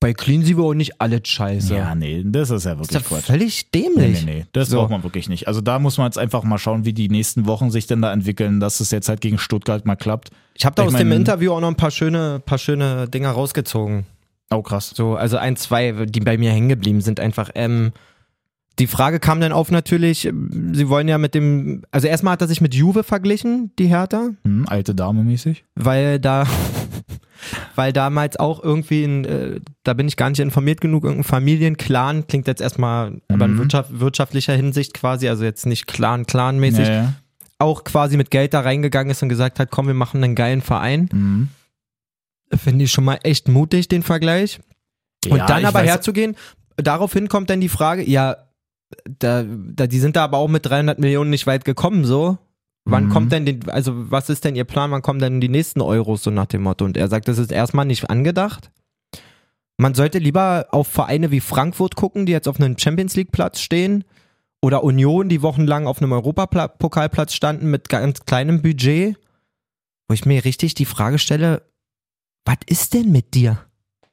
bei Cleansy war auch nicht alles scheiße. Ja, nee, das ist ja Das ist wirklich ja Quatsch. völlig Nee, dämlich. nee, nee, das So. braucht man wirklich nicht. Also da muss man jetzt einfach mal schauen, wie die nächsten Wochen sich denn da entwickeln, dass es jetzt halt gegen Stuttgart mal klappt. Ich habe da Ich aus dem mein- Interview auch noch ein paar schöne, paar schöne Dinger rausgezogen. Oh, krass. So, also ein, zwei, die bei mir hängen geblieben sind, einfach. Ähm, die Frage kam dann auf natürlich, ähm, sie wollen ja mit dem, also erstmal hat er sich mit Juve verglichen, die Hertha, Hm, alte Dame mäßig. weil da, [LAUGHS] weil damals auch irgendwie, ein, äh, da bin ich gar nicht informiert genug, irgendein Familienclan, klingt jetzt erstmal, aber in Mhm. Wirtschaft, wirtschaftlicher Hinsicht quasi, also jetzt nicht Clan-Clan-mäßig, Ja, ja. auch quasi mit Geld da reingegangen ist und gesagt hat, komm, wir machen einen geilen Verein. Mhm. Finde ich schon mal echt mutig, den Vergleich. Und Ja, dann aber weiß- herzugehen, daraufhin kommt dann die Frage, ja, da, da, die sind da aber auch mit 300 Millionen nicht weit gekommen, so. Wann Mhm. kommt denn, die, also was ist denn ihr Plan, wann kommen denn die nächsten Euros, so nach dem Motto? Und er sagt, das ist erstmal nicht angedacht. Man sollte lieber auf Vereine wie Frankfurt gucken, die jetzt auf einem Champions League Platz stehen. Oder Union, die wochenlang auf einem Europapokalplatz standen mit ganz kleinem Budget. Wo ich mir richtig die Frage stelle, was ist denn mit dir?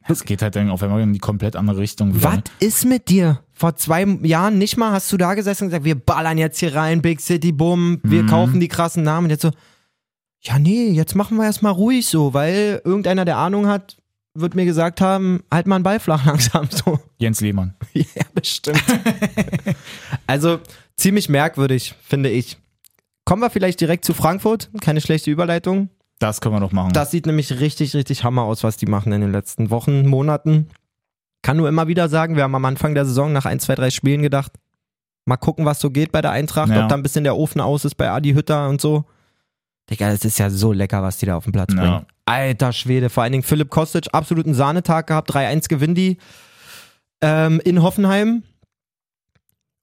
Es geht halt dann auf einmal in die komplett andere Richtung. wieder, Was ne? ist mit dir? Vor zwei Jahren nicht mal hast du da gesessen und gesagt, wir ballern jetzt hier rein, Big City, Bumm, wir Mhm. kaufen die krassen Namen. Und jetzt so, ja, nee, jetzt machen wir erstmal ruhig so, weil irgendeiner, der Ahnung hat, wird mir gesagt haben, halt mal einen Ball flach [LAUGHS] langsam so. Jens Lehmann. [LAUGHS] Ja, bestimmt. [LAUGHS] also ziemlich merkwürdig, finde ich. Kommen wir vielleicht direkt zu Frankfurt. Keine schlechte Überleitung. Das können wir noch machen. Das sieht nämlich richtig, richtig Hammer aus, was die machen in den letzten Wochen, Monaten. Kann nur immer wieder sagen, wir haben am Anfang der Saison nach ein, zwei, drei Spielen gedacht, mal gucken, was so geht bei der Eintracht, Ja. ob da ein bisschen der Ofen aus ist bei Adi Hütter und so. Digga, das ist ja so lecker, was die da auf den Platz Ja. bringen. Alter Schwede, vor allen Dingen Philipp Kostic, absoluten Sahnetag gehabt, 3-1 gewinnen die ähm, in Hoffenheim.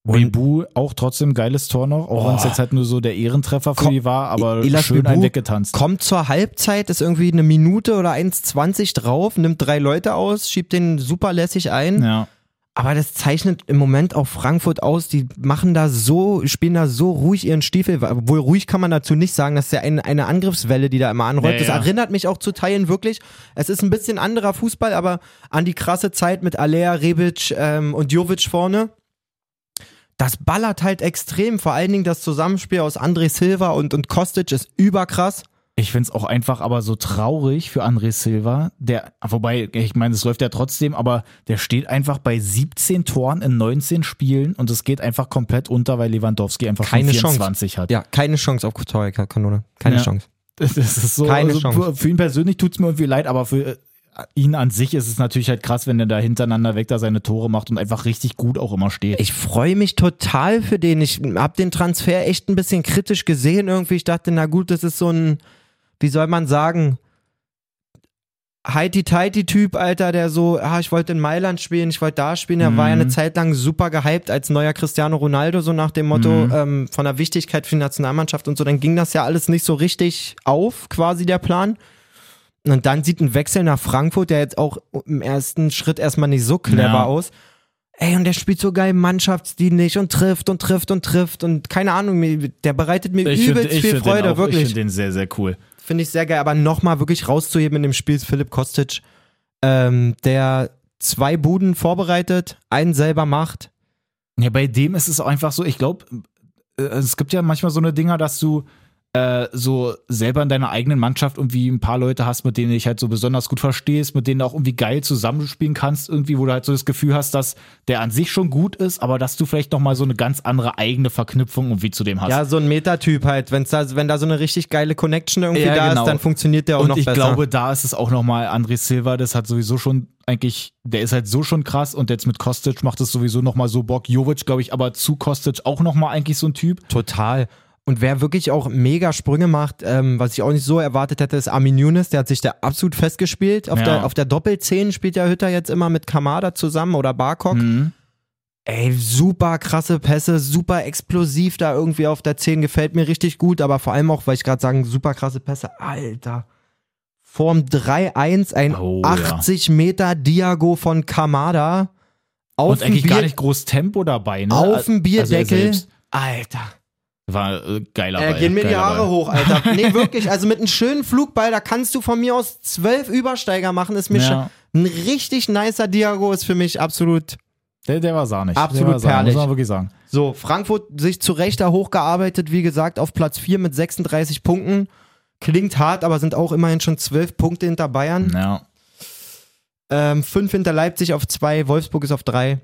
Webu auch trotzdem geiles Tor noch, auch wenn es Oh. jetzt halt nur so der Ehrentreffer für Komm, die war, aber Elas schön Webu einen weggetanzt. Kommt zur Halbzeit, ist irgendwie eine Minute oder 1,20 drauf, nimmt drei Leute aus, schiebt den super lässig ein. Ja. Aber das zeichnet im Moment auch Frankfurt aus. Die machen da so, spielen da so ruhig ihren Stiefel. Obwohl ruhig kann man dazu nicht sagen. Das ist ja ein, eine Angriffswelle, die da immer anrollt. Ja, das ja. erinnert mich auch zu Teilen wirklich. Es ist ein bisschen anderer Fußball, aber an die krasse Zeit mit Alea, Rebic ähm, und Jovic vorne. Das ballert halt extrem. Vor allen Dingen das Zusammenspiel aus André Silva und, und Kostic ist überkrass. Ich find's auch einfach aber so traurig für André Silva, der, wobei, ich meine, es läuft ja trotzdem, aber der steht einfach bei 17 Toren in 19 Spielen und es geht einfach komplett unter, weil Lewandowski einfach Keine schon Chance. 24 hat. Ja, keine Chance auf Torkanone. Keine Ja. Chance. [LAUGHS] Das ist so, Keine also Chance. für, ihn persönlich tut's mir irgendwie leid, aber für äh, ihn an sich ist es natürlich halt krass, wenn er da hintereinander weg da seine Tore macht und einfach richtig gut auch immer steht. Ich freue mich total für den. Ich habe den Transfer echt ein bisschen kritisch gesehen irgendwie. Ich dachte, na gut, das ist so ein, wie soll man sagen, Heidi-Tighty-Typ, Alter, der so, ah, ich wollte in Mailand spielen, ich wollte da spielen. Er war ja eine Zeit lang super gehypt als neuer Cristiano Ronaldo, so nach dem Motto ähm, von der Wichtigkeit für die Nationalmannschaft und so. Dann ging das ja alles nicht so richtig auf, quasi der Plan. Und dann sieht ein Wechsel nach Frankfurt, der jetzt auch im ersten Schritt erstmal nicht so clever Ja. aus. Ey, und der spielt so geil mannschaftsdienlich und trifft und trifft und trifft und keine Ahnung, der bereitet mir Ich übelst find- ich viel Freude, auch, Ich wirklich. finde den sehr, sehr cool. Finde ich sehr geil, aber nochmal wirklich rauszuheben in dem Spiel ist Philipp Kostic, ähm, der zwei Buden vorbereitet, einen selber macht. Ja, bei dem ist es auch einfach so, ich glaube, es gibt ja manchmal so eine Dinger, dass du äh, so selber in deiner eigenen Mannschaft irgendwie ein paar Leute hast, mit denen du dich halt so besonders gut verstehst, mit denen du auch irgendwie geil zusammenspielen kannst, irgendwie, wo du halt so das Gefühl hast, dass der an sich schon gut ist, aber dass du vielleicht nochmal so eine ganz andere eigene Verknüpfung irgendwie zu dem hast. Ja, so ein Metatyp halt. Wenn's da, wenn da so eine richtig geile Connection irgendwie Ja, da genau. ist, dann funktioniert der auch und noch ich besser. glaube, da ist es auch nochmal André Silva, das hat sowieso schon eigentlich, der ist halt so schon krass und jetzt mit Kostic macht es sowieso nochmal so Bock. Jovic, glaube ich, aber zu Kostic auch nochmal eigentlich so ein Typ. Total. Und wer wirklich auch mega Sprünge macht, ähm, was ich auch nicht so erwartet hätte, ist Armin Younes. Der hat sich da absolut festgespielt. Auf, Ja. der, auf der Doppelzehn spielt der Hütter jetzt immer mit Kamada zusammen oder Barkok. Mhm. Ey, super krasse Pässe, super explosiv da irgendwie auf der 10. Gefällt mir richtig gut, aber vor allem auch, weil ich gerade sagen, super krasse Pässe. Alter. Form 3-1, ein Oh, ja. 80 Meter Diago von Kamada. Auf Und eigentlich Bier, gar nicht groß Tempo dabei, ne? auf dem Also er Bierdeckel. selbst. Alter. War äh, geiler Äh, Ball, gehen mir die Haare Ball. hoch, Alter. [LAUGHS] Nee, wirklich. Also mit einem schönen Flugball, da kannst du von mir aus zwölf Übersteiger machen. Ist mir Ja. schon ein richtig nicer Diago, ist für mich absolut Der, der war sahnig. Absolut war perlig. Muss man wirklich sagen. so. Frankfurt sich zu Recht da hochgearbeitet, wie gesagt, auf Platz 4 mit 36 Punkten. Klingt hart, aber sind auch immerhin schon zwölf Punkte hinter Bayern. Ja. Ähm, fünf hinter Leipzig auf zwei, Wolfsburg ist auf drei.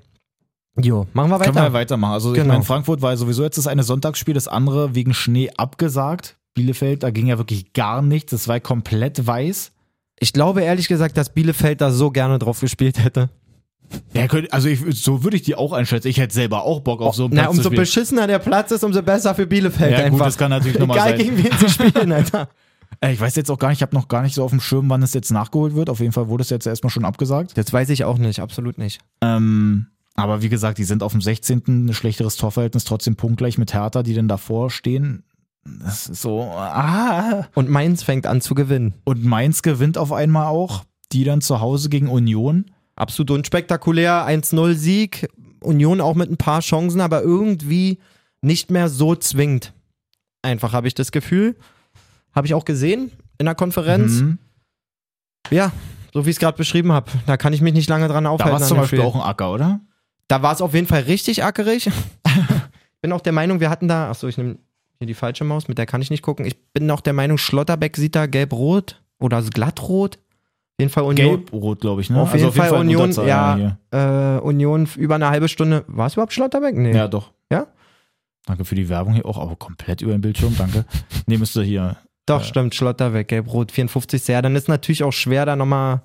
Jo, machen wir Können wir weiter. weitermachen. Also ich Genau. meine, Frankfurt war sowieso jetzt das eine Sonntagsspiel, das andere wegen Schnee abgesagt. Bielefeld, da ging ja wirklich gar nichts. Das war komplett weiß. Ich glaube ehrlich gesagt, dass Bielefeld da so gerne drauf gespielt hätte. Ja, könnt- also ich, so würde ich die auch einschätzen. Ich hätte selber auch Bock auf so einen Na, Platz zu umso beschissener der Platz ist, umso besser für Bielefeld Ja, gut, einfach. das kann natürlich nochmal Egal sein. gegen wen sie spielen, Alter. [LAUGHS] Ich weiß jetzt auch gar nicht, ich habe noch gar nicht so auf dem Schirm, wann es jetzt nachgeholt wird. Auf jeden Fall wurde es jetzt erstmal schon abgesagt. Das weiß ich auch nicht, absolut nicht. Ähm, aber wie gesagt, die sind auf dem 16. ein schlechteres Torverhältnis, trotzdem punktgleich mit Hertha, die denn davor stehen. Das ist so, ah. Und Mainz fängt an zu gewinnen. Und Mainz gewinnt auf einmal auch, die dann zu Hause gegen Union. Absolut unspektakulär. 1-0 Sieg. Union auch mit ein paar Chancen, aber irgendwie nicht mehr so zwingend. Einfach habe ich das Gefühl. Habe ich auch gesehen in der Konferenz. Mhm. Ja, so wie ich es gerade beschrieben habe. Da kann ich mich nicht lange dran Da aufhalten. war es an zum Beispiel Spiel. auch ein Acker, oder? Da war es auf jeden Fall richtig ackerig. [LAUGHS] bin auch der Meinung, wir hatten da, achso, ich nehme hier die falsche Maus, mit der kann ich nicht gucken. Ich bin auch der Meinung, Schlotterbeck sieht da gelb-rot oder glattrot. Auf jeden Fall Union. Gelb-rot, glaube ich, ne? Auf jeden Fall in Union, Unterzahl, ja. Äh, Union über eine halbe Stunde. War es überhaupt Schlotterbeck? Nee. Ja, doch. Ja? Danke für die Werbung hier auch, aber komplett über den Bildschirm, danke. nee, müsste hier Doch, stimmt, Schlotterbeck, gelb-rot, 54. Ja, dann ist natürlich auch schwer, da nochmal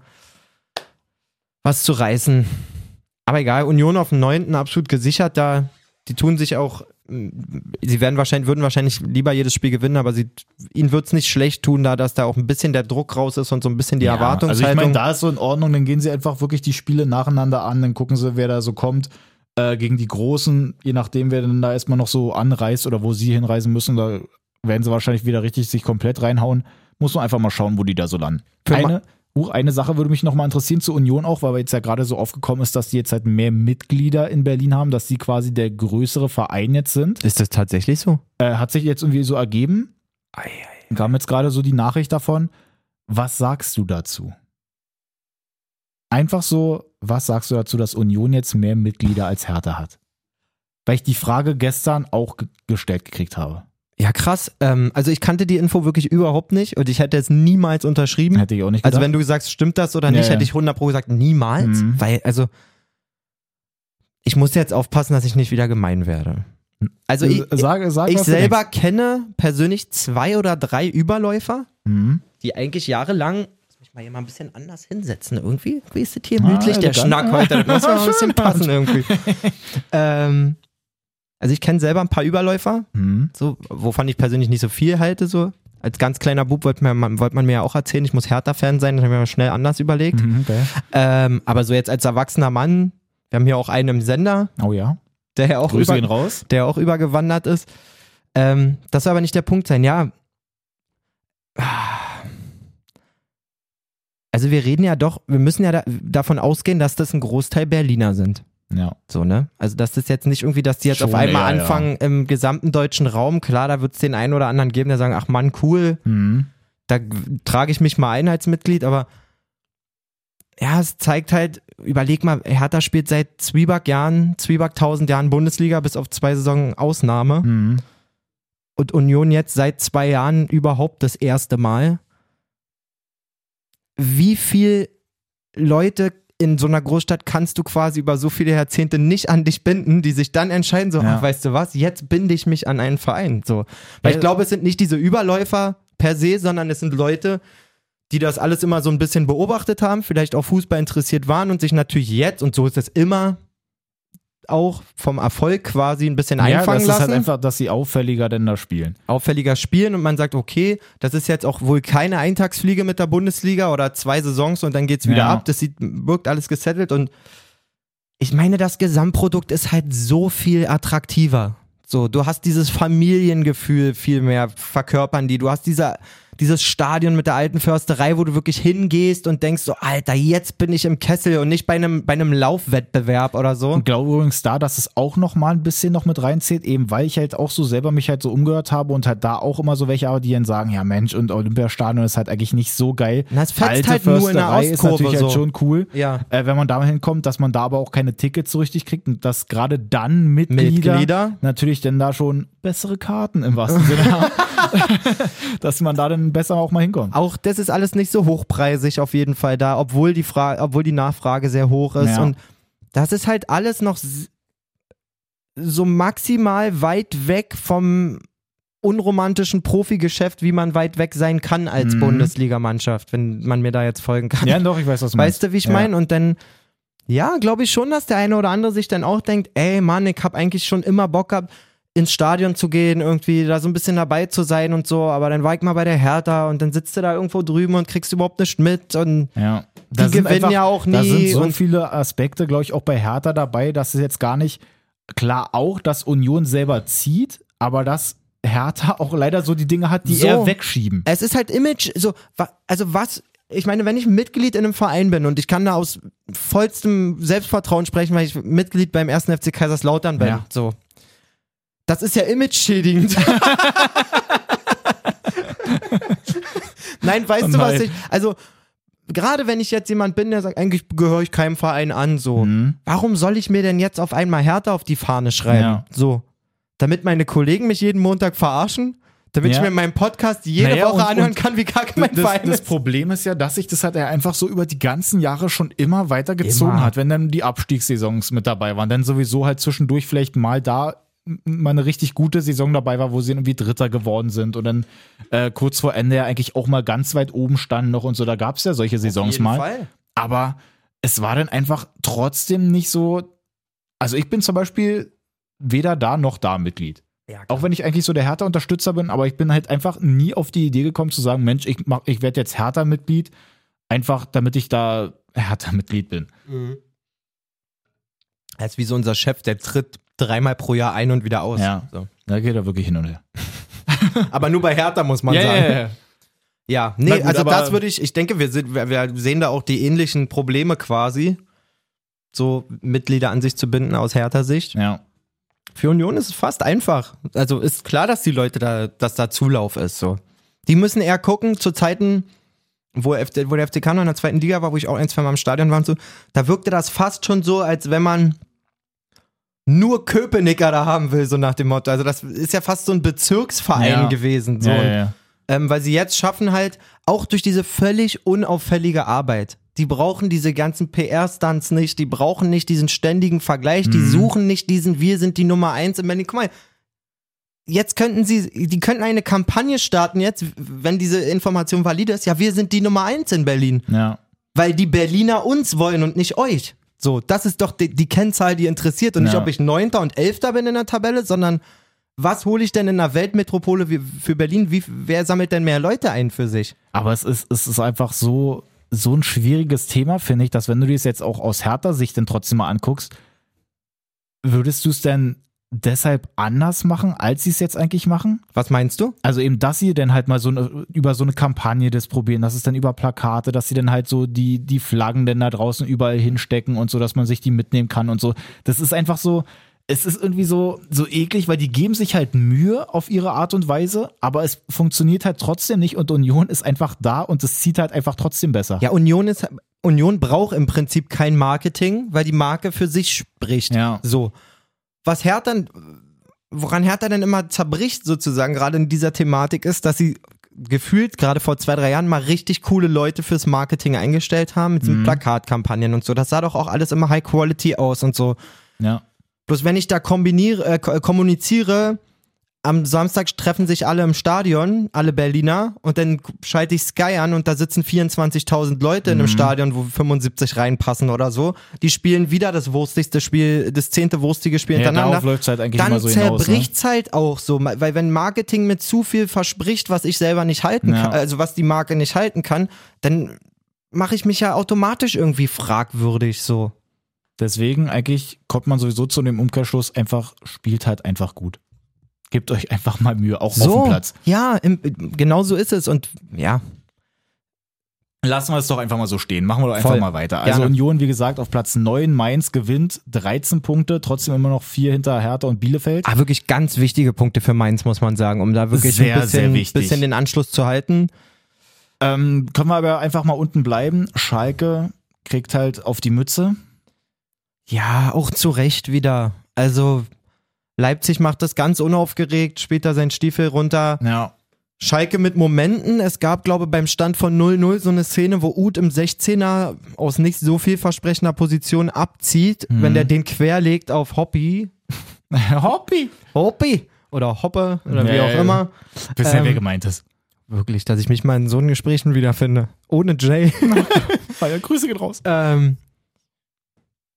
was zu reißen. Aber egal, Union auf dem 9. absolut gesichert, da die tun sich auch, mm, sie werden wahrscheinlich, würden wahrscheinlich lieber jedes Spiel gewinnen, aber sie, ihnen wird es nicht schlecht tun, da dass da auch ein bisschen der Druck raus ist und so ein bisschen die Also ich Erwartungshaltung. meine, da ist so in Ordnung, dann gehen sie einfach wirklich die Spiele nacheinander an, dann gucken sie, wer da so kommt. Äh, gegen die Großen, je nachdem, wer denn da erstmal noch so anreist oder wo sie hinreisen müssen, da werden sie wahrscheinlich wieder richtig sich komplett reinhauen. Muss man einfach mal schauen, wo die da so landen. Für Eine, Huch, eine Sache würde mich noch mal interessieren zur Union auch, weil jetzt ja gerade so aufgekommen ist, dass die jetzt halt mehr Mitglieder in Berlin haben, dass sie quasi der größere Verein jetzt sind. ist das tatsächlich so? Äh, hat sich jetzt irgendwie so ergeben. Kam jetzt gerade so die Nachricht davon. Was sagst du dazu? Einfach so, was sagst du dazu, dass Union jetzt mehr Mitglieder als Hertha hat? Weil ich die Frage gestern auch ge gestellt gekriegt habe. Ja, krass. Ähm, also ich kannte die Info wirklich überhaupt nicht und ich hätte es niemals unterschrieben. Hätte ich auch nicht Also gedacht. wenn du sagst, stimmt das oder Ja, nicht, ja. hätte ich 100 pro gesagt, niemals. Mhm. Weil, also, ich muss jetzt aufpassen, dass ich nicht wieder gemein werde. Also ich, sag, sag, ich selber kenne persönlich zwei oder drei Überläufer, Mhm. die eigentlich jahrelang, lass mich mal hier mal ein bisschen anders hinsetzen irgendwie. Wie ist das hier Ah, gemütlich, der. Schnack heute, das muss [LAUGHS] mal ein bisschen passen irgendwie. [LAUGHS] ähm, also ich kenne selber ein paar Überläufer, Mhm. so, wovon ich persönlich nicht so viel halte, so. Als ganz kleiner Bub wollte man, wollte man mir ja auch erzählen, ich muss Hertha-Fan sein, das habe ich mir schnell anders überlegt. Mhm, okay. Ähm, aber so jetzt als erwachsener Mann, wir haben hier auch einen im Sender, Oh ja. der ja auch, Grüße über, raus. der auch übergewandert ist. Ähm, das soll aber nicht der Punkt sein, ja. Also wir reden ja doch, wir müssen ja da, davon ausgehen, dass das ein Großteil Berliner sind. Ja. So, ne? Also das ist jetzt nicht irgendwie, dass die jetzt Schon auf einmal ja. anfangen im gesamten deutschen Raum. Klar, da wird es den einen oder anderen geben, der sagen, ach Mann, cool, Mhm. da trage ich mich mal ein als Mitglied, aber ja, es zeigt halt, überleg mal, Hertha spielt seit Zwieback Jahren, Zwieback tausend Jahren Bundesliga, bis auf zwei Saison Ausnahme. Mhm. Und Union jetzt seit zwei Jahren überhaupt das erste Mal. Wie viel Leute in so einer Großstadt kannst du quasi über so viele Jahrzehnte nicht an dich binden, die sich dann entscheiden, so, Ja. ach, weißt du was, jetzt binde ich mich an einen Verein. So. Weil ich glaube, es sind nicht diese Überläufer per se, sondern es sind Leute, die das alles immer so ein bisschen beobachtet haben, vielleicht auch Fußball interessiert waren und sich natürlich jetzt, und so ist es immer, auch vom Erfolg quasi ein bisschen Ja, einfangen das ist lassen halt einfach, dass sie auffälliger denn da spielen. auffälliger spielen und man sagt, okay, das ist jetzt auch wohl keine Eintagsfliege mit der Bundesliga oder zwei Saisons und dann geht's wieder Ja. ab. Das sieht, wirkt alles gesettelt und ich meine, das Gesamtprodukt ist halt so viel attraktiver. So, du hast dieses Familiengefühl viel mehr verkörpern die. Du hast dieser, dieses Stadion mit der alten Försterei, wo du wirklich hingehst und denkst so, Alter, jetzt bin ich im Kessel und nicht bei einem, bei einem Laufwettbewerb oder so. Und glaube übrigens da, dass es auch noch mal ein bisschen noch mit reinzählt, eben weil ich halt auch so selber mich halt so umgehört habe und halt da auch immer so welche habe, die dann sagen, ja Mensch, und Olympiastadion ist halt eigentlich nicht so geil. Na, es fetzt Alte halt nur in der Försterei ist natürlich so. halt schon cool. Ja. Äh, wenn man da hinkommt, dass man da aber auch keine Tickets so richtig kriegt und dass gerade dann Mitglieder, Mitglieder? natürlich denn da schon bessere Karten im wahrsten Sinne [LAUGHS] haben, [LAUGHS] dass man da dann besser auch mal hinkommt. Auch das ist alles nicht so hochpreisig auf jeden Fall da, obwohl die Frage, obwohl die Nachfrage sehr hoch ist. Ja. Und das ist halt alles noch so maximal weit weg vom unromantischen Profigeschäft, wie man weit weg sein kann als Mhm. Bundesligamannschaft, wenn man mir da jetzt folgen kann. Ja, doch, ich weiß, was du Weißt du, wie ich Ja. meine? Und dann, ja, glaube ich schon, dass der eine oder andere sich dann auch denkt, ey Mann, ich habe eigentlich schon immer Bock gehabt, ins Stadion zu gehen, irgendwie da so ein bisschen dabei zu sein und so, aber dann war ich mal bei der Hertha und dann sitzt du da irgendwo drüben und kriegst überhaupt nichts mit und Ja. Die gewinnen ja auch Da sind nie so viele Aspekte, glaube ich, auch bei Hertha dabei, dass es jetzt gar nicht, klar auch, dass Union selber zieht, aber dass Hertha [LAUGHS] auch leider so die Dinge hat, die So. eher wegschieben. es ist halt Image, so, also was, ich meine, wenn ich Mitglied in einem Verein bin und ich kann da aus vollstem Selbstvertrauen sprechen, weil ich Mitglied beim 1. FC Kaiserslautern bin, Ja. so. Das ist ja image-schädigend. [LAUGHS] Nein, weißt Oh du, was nein. ich, also, gerade wenn ich jetzt jemand bin, der sagt, eigentlich gehöre ich keinem Verein an, so. Mhm. Warum soll ich mir denn jetzt auf einmal Härte auf die Fahne schreiben? Ja. So. Damit meine Kollegen mich jeden Montag verarschen? Damit ich Ja. mir in meinem Podcast jede Naja, Woche und- anhören und kann, wie kacke mein Das, Verein das ist. Problem ist ja, dass sich das halt einfach so über die ganzen Jahre schon immer weiter gezogen Immer. hat, wenn dann die Abstiegssaisons mit dabei waren. Dann sowieso halt zwischendurch vielleicht mal da mal eine richtig gute Saison dabei war, wo sie irgendwie Dritter geworden sind und dann äh, kurz vor Ende ja eigentlich auch mal ganz weit oben standen noch und so. Da gab es ja solche Saisons mal. Fall. Aber es war dann einfach trotzdem nicht so. Also ich bin zum Beispiel weder da noch da Mitglied. Ja, Auch wenn ich eigentlich so der Hertha-Unterstützer bin, aber ich bin halt einfach nie auf die Idee gekommen zu sagen, Mensch, ich, mach- ich werde jetzt Hertha-Mitglied, einfach damit ich da Hertha-Mitglied bin. Er ist wie so unser Chef, der tritt dreimal pro Jahr ein und wieder aus. Ja. So. Da geht er wirklich hin und her. [LAUGHS] Aber nur bei Hertha muss man Ja, sagen. ja, ja. Ja, nee, gut, also das würde ich, ich denke, wir, sind, wir, sehen da auch die ähnlichen Probleme quasi, so Mitglieder an sich zu binden aus Hertha-Sicht. ja. Für Union ist es fast einfach. Also ist klar, dass die Leute da, dass da Zulauf ist. So. Die müssen eher gucken, zu Zeiten, wo, FC, wo der FCK noch in der zweiten Liga war, wo ich auch ein, zwei Mal im Stadion war und so, da wirkte das fast schon so, als wenn man nur Köpenicker da haben will, so nach dem Motto. Also das ist ja fast so ein Bezirksverein Ja. gewesen. So. ja, ja. Ähm, weil sie jetzt schaffen halt, auch durch diese völlig unauffällige Arbeit, die brauchen diese ganzen PR-Stunts nicht, die brauchen nicht diesen ständigen Vergleich, die Mhm. suchen nicht diesen Wir sind die Nummer eins in Berlin. Guck mal, jetzt könnten sie, die könnten eine Kampagne starten jetzt, wenn diese Information valide ist, ja, wir sind die Nummer eins in Berlin, ja. weil die Berliner uns wollen und nicht euch. So, das ist doch die, die Kennzahl, die interessiert und nicht, Ja. ob ich Neunter und Elfter bin in der Tabelle, sondern was hole ich denn in einer Weltmetropole wie, für Berlin? Wie, wer sammelt denn mehr Leute ein für sich? Aber es ist, es ist einfach so, so ein schwieriges Thema, finde ich, dass wenn du dir das jetzt auch aus härter Sicht dann trotzdem mal anguckst, würdest du es denn deshalb anders machen, als sie es jetzt eigentlich machen? Was meinst du? Also eben, dass sie dann halt mal so eine, über so eine Kampagne das probieren, dass es dann über Plakate, dass sie dann halt so die, die Flaggen dann da draußen überall hinstecken und so, dass man sich die mitnehmen kann und so. Das ist einfach so, es ist irgendwie so, so eklig, weil die geben sich halt Mühe auf ihre Art und Weise, aber es funktioniert halt trotzdem nicht und Union ist einfach da und es zieht halt einfach trotzdem besser. Ja, Union ist Union braucht im Prinzip kein Marketing, weil die Marke für sich spricht. Ja. So. Was Hertha, woran Hertha dann immer zerbricht sozusagen, gerade in dieser Thematik ist, dass sie gefühlt gerade vor zwei, drei Jahren mal richtig coole Leute fürs Marketing eingestellt haben, mit diesen Plakatkampagnen und so. Das sah doch auch alles immer High Quality aus und so. Ja. Bloß wenn ich da kombiniere, äh, ko- kommuniziere, am Samstag treffen sich alle im Stadion, alle Berliner, und dann schalte ich Sky an und da sitzen 24.000 Leute in einem Stadion, wo 75 reinpassen oder so. Die spielen wieder das wurstigste Spiel, das zehnte wurstige Spiel Ja, hintereinander. darauf läuft's halt eigentlich dann immer so hinaus, ne? zerbricht's halt auch so, weil wenn Marketing mit zu viel verspricht, was ich selber nicht halten Ja. kann, also was die Marke nicht halten kann, dann mache ich mich ja automatisch irgendwie fragwürdig so. Deswegen eigentlich kommt man sowieso zu dem Umkehrschluss, einfach spielt halt einfach gut. Gebt euch einfach mal Mühe, auch auf dem Platz. Ja, im, genau so ist es. Und ja, Lassen wir es doch einfach mal so stehen. Machen wir doch einfach Voll. mal weiter. Also Gerne. Union, wie gesagt, auf Platz 9, Mainz gewinnt 13 Punkte, trotzdem immer noch vier hinter Hertha und Bielefeld. ah, wirklich ganz wichtige Punkte für Mainz, muss man sagen, um da wirklich Sehr, ein bisschen, bisschen den Anschluss zu halten. Ähm, können wir aber einfach mal unten bleiben. Schalke kriegt halt auf die Mütze. Ja, auch zu Recht wieder. Also Leipzig macht das ganz unaufgeregt, spielt da seinen Stiefel runter. Ja. Schalke mit Momenten. Es gab, glaube ich, beim Stand von 0-0 so eine Szene, wo Uth im 16er aus nicht so vielversprechender Position abzieht, Mhm. wenn der den querlegt auf Hoppy. Hoppi. Hoppy oder Hoppe oder wie Ja, auch immer. Bisher Ähm, wer gemeint ist. Wirklich, dass ich mich mal in so einen Gesprächen wiederfinde. Ohne Jay. [LAUGHS] Ja, Grüße geht raus. ähm,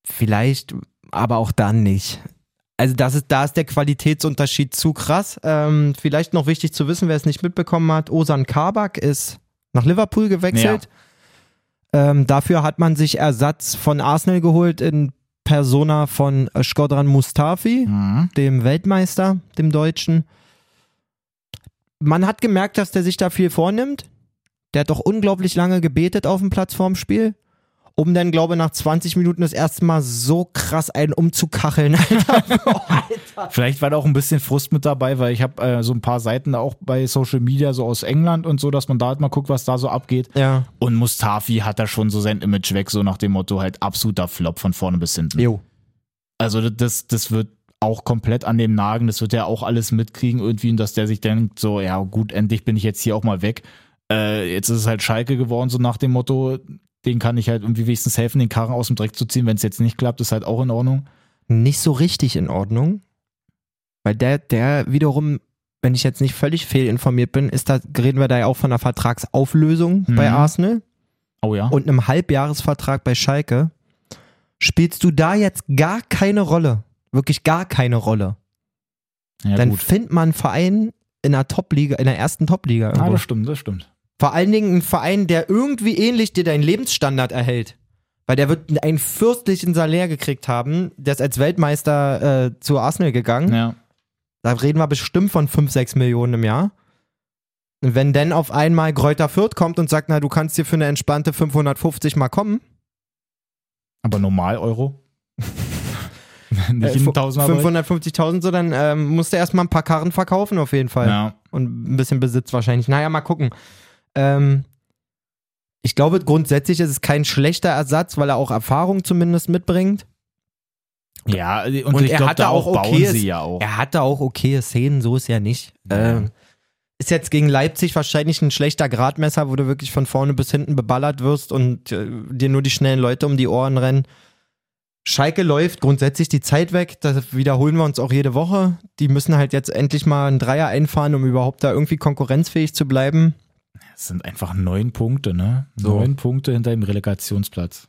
vielleicht, aber auch dann nicht. Also das ist, da ist der Qualitätsunterschied zu krass. Ähm, vielleicht noch wichtig zu wissen, wer es nicht mitbekommen hat, Osan Kabak ist nach Liverpool gewechselt. Ähm, dafür hat man sich Ersatz von Arsenal geholt in Persona von Shkodran Mustafi Mhm. dem Weltmeister, dem Deutschen. Man hat gemerkt, dass der sich da viel vornimmt. Der hat doch unglaublich lange gebetet auf dem Platz vorm Spiel, um dann, glaube ich, nach 20 Minuten das erste Mal so krass einen umzukacheln. [LAUGHS] Vielleicht war da auch ein bisschen Frust mit dabei, weil ich habe äh, so ein paar Seiten da auch bei Social Media so aus England und so, dass man da halt mal guckt, was da so abgeht. ja. Und Mustafi hat da schon so sein Image weg, so nach dem Motto halt absoluter Flop von vorne bis hinten. Jo. Also das, das wird auch komplett an dem nagen, das wird er auch alles mitkriegen irgendwie und dass der sich denkt, so, ja gut, endlich bin ich jetzt hier auch mal weg. Äh, jetzt ist es halt Schalke geworden, so nach dem Motto, den kann ich halt irgendwie wenigstens helfen, den Karren aus dem Dreck zu ziehen. Wenn es jetzt nicht klappt, ist halt auch in Ordnung. Nicht so richtig in Ordnung. Weil der, der wiederum, wenn ich jetzt nicht völlig fehlinformiert bin, ist da, reden wir da ja auch von einer Vertragsauflösung bei Mhm. Arsenal Oh ja. und einem Halbjahresvertrag bei Schalke. Spielst du da jetzt gar keine Rolle, wirklich gar keine Rolle, ja, dann gut. find man einen Verein in der Top-Liga, in der ersten Top-Liga Ah, irgendwo. das stimmt, das stimmt. Vor allen Dingen ein Verein, der irgendwie ähnlich dir deinen Lebensstandard erhält. Weil der wird einen fürstlichen Salär gekriegt haben. Der ist als Weltmeister äh, zu Arsenal gegangen. Ja. Da reden wir bestimmt von 5, 6 Millionen im Jahr. Und wenn dann auf einmal Gräuter Fürth kommt und sagt, na, du kannst hier für eine entspannte 550 mal kommen. Aber normal Euro? [LAUGHS] Nicht äh, in Tausender 550.000 so, dann ähm, musst du erstmal ein paar Karren verkaufen auf jeden Fall. Ja. und ein bisschen Besitz wahrscheinlich. Naja, mal gucken. Ähm, ich glaube, grundsätzlich ist es kein schlechter Ersatz, weil er auch Erfahrung zumindest mitbringt. Ja, und, Und ich er glaube, hatte da auch okayes- sie ja auch. Er hatte auch okaye Szenen, so ist ja nicht. Ähm, ist jetzt gegen Leipzig wahrscheinlich ein schlechter Gradmesser, wo du wirklich von vorne bis hinten beballert wirst und äh, dir nur die schnellen Leute um die Ohren rennen. Schalke läuft grundsätzlich die Zeit weg, das wiederholen wir uns auch jede Woche. Die müssen halt jetzt endlich mal einen Dreier einfahren, um überhaupt da irgendwie konkurrenzfähig zu bleiben. Es sind einfach neun Punkte, ne? So. Neun Punkte hinter dem Relegationsplatz.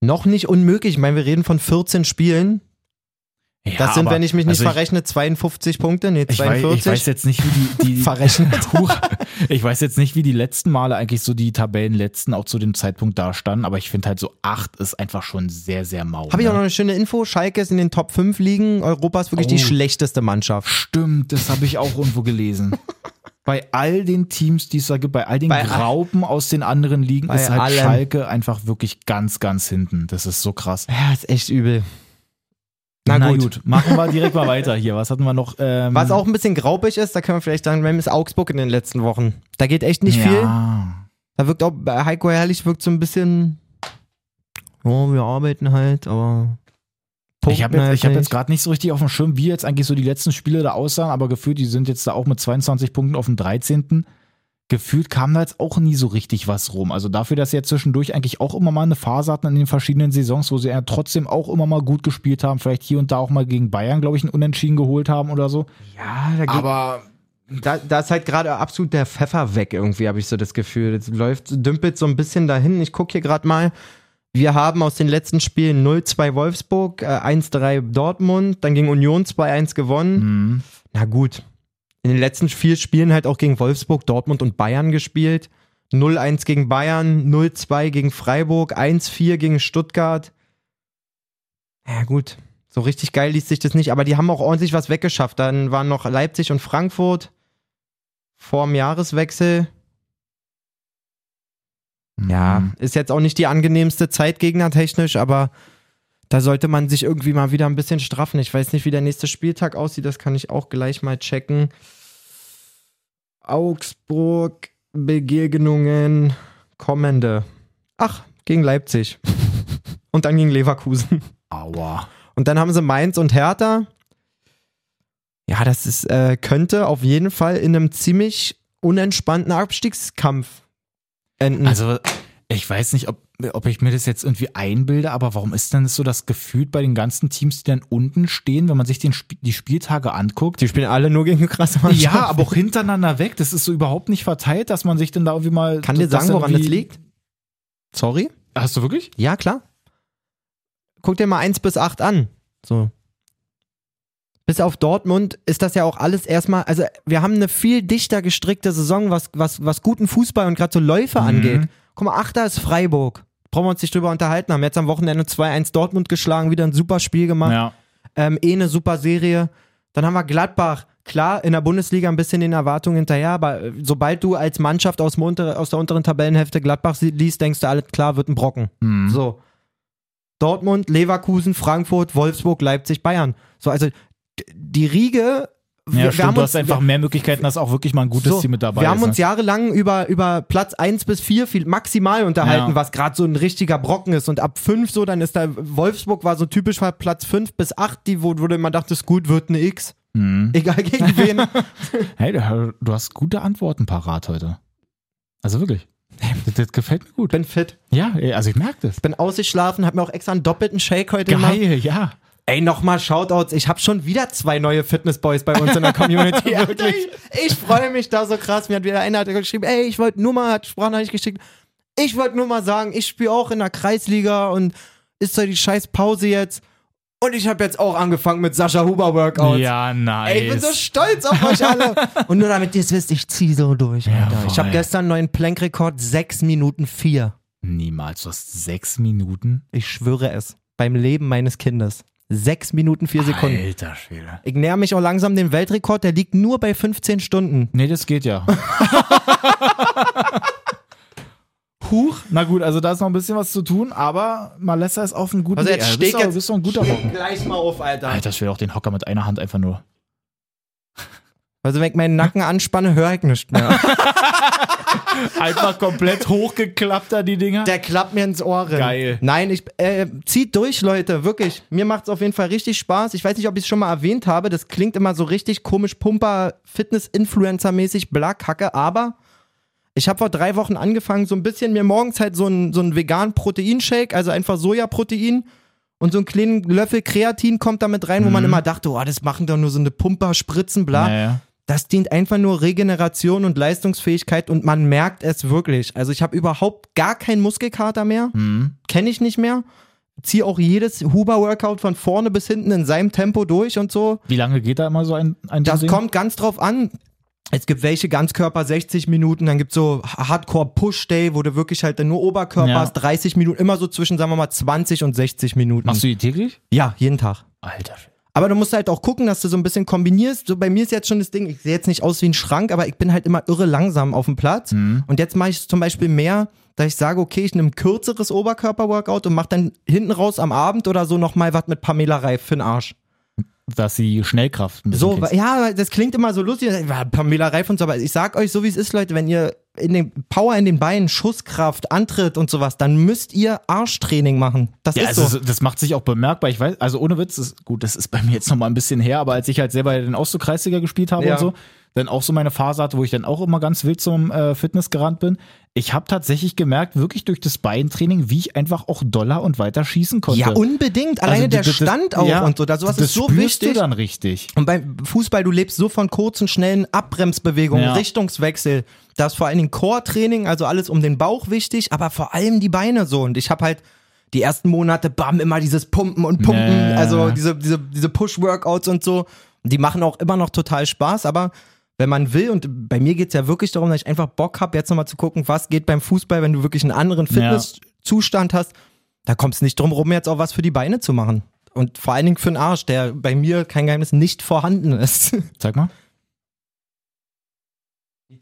Noch nicht unmöglich. Ich meine, wir reden von 14 Spielen. Ja, Das sind, aber- wenn ich mich nicht also verrechne, 52 Punkte. Nee, Ich, ich, weiß, 42. ich weiß jetzt nicht, wie die, die [LAUGHS] Verrechnet. Ich weiß jetzt nicht, wie die letzten Male eigentlich so die Tabellenletzten auch zu dem Zeitpunkt da standen, aber ich finde halt so acht ist einfach schon sehr, sehr mau. Habe ich auch noch ne? eine schöne Info. Schalke ist in den Top 5 Ligen. Europa ist wirklich die Oh. schlechteste Mannschaft. Stimmt, das habe ich auch irgendwo gelesen. [LAUGHS] bei all den Teams, die es da gibt, bei all den Bei all- Graupen aus den anderen Ligen, ist halt allem. Schalke einfach wirklich ganz, ganz hinten. Das ist so krass. Ja, ist echt übel. Na, gut. machen wir direkt mal [LAUGHS] weiter hier. Was hatten wir noch? Ähm, Was auch ein bisschen graubig ist, da können wir vielleicht sagen, Rem ist Augsburg in den letzten Wochen. Da geht echt nicht ja. viel. Da wirkt auch, Heiko Herrlich wirkt so ein bisschen, oh, wir arbeiten halt, aber. Ich habe punkten jetzt, hab jetzt gerade nicht so richtig auf dem Schirm, wie jetzt eigentlich so die letzten Spiele da aussahen, aber gefühlt, die sind jetzt da auch mit 22 Punkten auf dem 13. Gefühlt kam da jetzt auch nie so richtig was rum. Also dafür, dass sie ja zwischendurch eigentlich auch immer mal eine Phase hatten in den verschiedenen Saisons, wo sie ja trotzdem auch immer mal gut gespielt haben, vielleicht hier und da auch mal gegen Bayern, glaube ich, ein Unentschieden geholt haben oder so. Ja, da geht, Aber da, da ist halt gerade absolut der Pfeffer weg, irgendwie, habe ich so das Gefühl. Jetzt läuft, dümpelt so ein bisschen dahin. Ich gucke hier gerade mal. Wir haben aus den letzten Spielen 0-2 Wolfsburg, äh, 1-3 Dortmund, dann gegen Union 2-1 gewonnen. hm, Na gut. In den letzten vier Spielen halt auch gegen Wolfsburg, Dortmund und Bayern gespielt. 0-1 gegen Bayern, 0-2 gegen Freiburg, 1-4 gegen Stuttgart. Ja gut, so richtig geil liest sich das nicht, aber die haben auch ordentlich was weggeschafft. Dann waren noch Leipzig und Frankfurt vorm Jahreswechsel. Ja, hm. ist jetzt auch nicht die angenehmste Zeit gegnertechnisch, aber da sollte man sich irgendwie mal wieder ein bisschen straffen. Ich weiß nicht, wie der nächste Spieltag aussieht, das kann ich auch gleich mal checken. Augsburg, Begegnungen, kommende. Ach, gegen Leipzig. [LAUGHS] Und dann gegen Leverkusen. Aua. Und dann haben sie Mainz und Hertha. Ja, das ist, äh, könnte auf jeden Fall in einem ziemlich unentspannten Abstiegskampf enden. Also, ich weiß nicht, ob, ob ich mir das jetzt irgendwie einbilde, aber warum ist denn das so das Gefühl bei den ganzen Teams, die dann unten stehen, wenn man sich den, Sp- die Spieltage anguckt? die spielen alle nur gegen krasse Mannschaften. Ja, aber auch hintereinander weg. Das ist so überhaupt nicht verteilt, dass man sich dann da irgendwie mal. Kann dir sagen, woran das liegt? Sorry? Hast du wirklich? Ja, klar. Guck dir mal 1 bis 8 an. So. Bis auf Dortmund ist das ja auch alles erstmal, also wir haben eine viel dichter gestrickte Saison, was, was, was guten Fußball und gerade so Läufe Mhm. angeht. Guck mal, Achter ist Freiburg. Brauchen wir uns nicht drüber unterhalten. Haben jetzt am Wochenende 2-1 Dortmund geschlagen, wieder ein super Spiel gemacht. Ja. Ähm, eh eine super Serie. Dann haben wir Gladbach. Klar, in der Bundesliga ein bisschen den Erwartungen hinterher, aber äh, sobald du als Mannschaft aus, unter, aus der unteren Tabellenhälfte Gladbach liest, denkst du, alles klar, wird ein Brocken. Mhm. So. Dortmund, Leverkusen, Frankfurt, Wolfsburg, Leipzig, Bayern. So, also die Riege. Ja, stimmt, du hast einfach wir, mehr Möglichkeiten, dass auch wirklich mal ein gutes so, Team mit dabei wir ist. haben uns ne? jahrelang über, über Platz 1 bis 4 viel, maximal unterhalten, Ja. was gerade so ein richtiger Brocken ist. Und ab 5 so, dann ist da, Wolfsburg war so typisch war Platz 5 bis 8, die, wo, wo du immer dachtest, gut, wird eine X. Mhm. [LAUGHS] Egal gegen wen. [LAUGHS] Hey, du, hast gute Antworten parat heute. Also wirklich. Das, das gefällt mir gut. bin fit. Ja, also ich merke das. Bin ausgeschlafen, hab mir auch extra einen doppelten Shake heute gemacht. Geil, ja. Ey, nochmal Shoutouts. Ich habe schon wieder zwei neue Fitnessboys bei uns in der Community. [LAUGHS] Wirklich. Ich, ich freue mich da so krass. Mir hat wieder einer geschrieben, ey, ich wollte nur mal, hat Sprachnachricht geschickt. Ich wollte nur mal sagen, ich spiele auch in der Kreisliga und ist doch die scheiß Pause jetzt. Und ich habe jetzt auch angefangen mit Sascha Huber Workouts. Ja, nice. Ey, ich bin so stolz auf euch alle. [LAUGHS] Und nur damit ihr es wisst, ich zieh so durch, Alter. Jawohl. Ich habe gestern einen neuen Plankrekord, 6 Minuten 4. Niemals. Du hast sechs Minuten. Ich schwöre es. Beim Leben meines Kindes. 6 Minuten 4 Sekunden. Alter Schwede. Ich näher mich auch langsam dem Weltrekord, der liegt nur bei 15 Stunden. Nee, das geht ja. [LAUGHS] Huch. Na gut, also da ist noch ein bisschen was zu tun, aber Malessa ist auf einem guten Also Weg. jetzt bist, doch, jetzt bist doch ein guter steh Bock. gleich mal auf, Alter. Alter Schwede, auch den Hocker mit einer Hand einfach nur. Also wenn ich meinen Nacken anspanne, höre ich nichts mehr. [LAUGHS] Einfach komplett hochgeklappt da die Dinger. Der klappt mir ins Ohr. rein. Geil. Nein, ich äh, zieht durch, Leute, wirklich. Mir macht's auf jeden Fall richtig Spaß. Ich weiß nicht, ob ich es schon mal erwähnt habe. Das klingt immer so richtig komisch, Pumper, Fitness-Influencer-mäßig, Blackhacke, aber ich habe vor drei Wochen angefangen, so ein bisschen mir morgens halt so einen so einen veganen Proteinshake, also einfach Sojaprotein und so einen kleinen Löffel Kreatin kommt da mit rein, wo man immer dachte, oh, das machen doch nur so eine Pumper, Spritzen, bla. Naja. Das dient einfach nur Regeneration und Leistungsfähigkeit und man merkt es wirklich. Also ich habe überhaupt gar keinen Muskelkater mehr, Hm. kenne ich nicht mehr. Ziehe auch jedes Huber-Workout von vorne bis hinten in seinem Tempo durch und so. Wie lange geht da immer so ein, ein Das Ding? kommt ganz drauf an. Es gibt welche Ganzkörper 60 Minuten, dann gibt es so Hardcore Push Day, wo du wirklich halt dann nur Oberkörper Ja. hast, 30 Minuten, immer so zwischen, sagen wir mal, 20 und 60 Minuten. Machst du die täglich? Ja, jeden Tag. Alter. Aber du musst halt auch gucken, dass du so ein bisschen kombinierst. So bei mir ist jetzt schon das Ding, ich sehe jetzt nicht aus wie ein Schrank, aber ich bin halt immer irre langsam auf dem Platz. Mhm. Und jetzt mache ich zum Beispiel mehr, dass ich sage, okay, ich nehme ein kürzeres Oberkörper-Workout und mache dann hinten raus am Abend oder so nochmal was mit Pamela Reif für den Arsch. Dass die Schnellkraft ein bisschen So, kriegst. ja, das klingt immer so lustig. Pamela Reif und so, aber ich sag euch so, wie es ist, Leute, wenn ihr in den Power in den Beinen, Schusskraft, Antritt und sowas, dann müsst ihr Arschtraining machen. Das Ja, ist also so. das- das macht sich auch bemerkbar. Ich weiß, also ohne Witz, das, gut, das ist bei mir jetzt noch mal ein bisschen her, aber als ich halt selber den Auszugkreisliga gespielt habe Ja. und so, dann auch so meine Phase hatte, wo ich dann auch immer ganz wild zum äh, Fitness gerannt bin. Ich habe tatsächlich gemerkt, wirklich durch das Beintraining, wie ich einfach auch doller und weiter schießen konnte. Ja, unbedingt. Alleine Also der das- Stand auch ja, und so. Da, sowas das ist so spürst wichtig. du dann richtig. Und beim Fußball, du lebst so von kurzen, schnellen Abbremsbewegungen, Ja. Richtungswechsel. Da ist vor allen Dingen Core-Training, also alles um den Bauch wichtig, aber vor allem die Beine so. Und ich habe halt die ersten Monate, bam, immer dieses Pumpen und Pumpen, Ja. also diese, diese, diese Push-Workouts und so. Die machen auch immer noch total Spaß, aber wenn man will, und bei mir geht's ja wirklich darum, dass ich einfach Bock habe, jetzt nochmal zu gucken, was geht beim Fußball, wenn du wirklich einen anderen Fitnesszustand hast, da kommst du nicht drum rum, jetzt auch was für die Beine zu machen. Und vor allen Dingen für den Arsch, der bei mir, kein Geheimnis, nicht vorhanden ist. Zeig mal.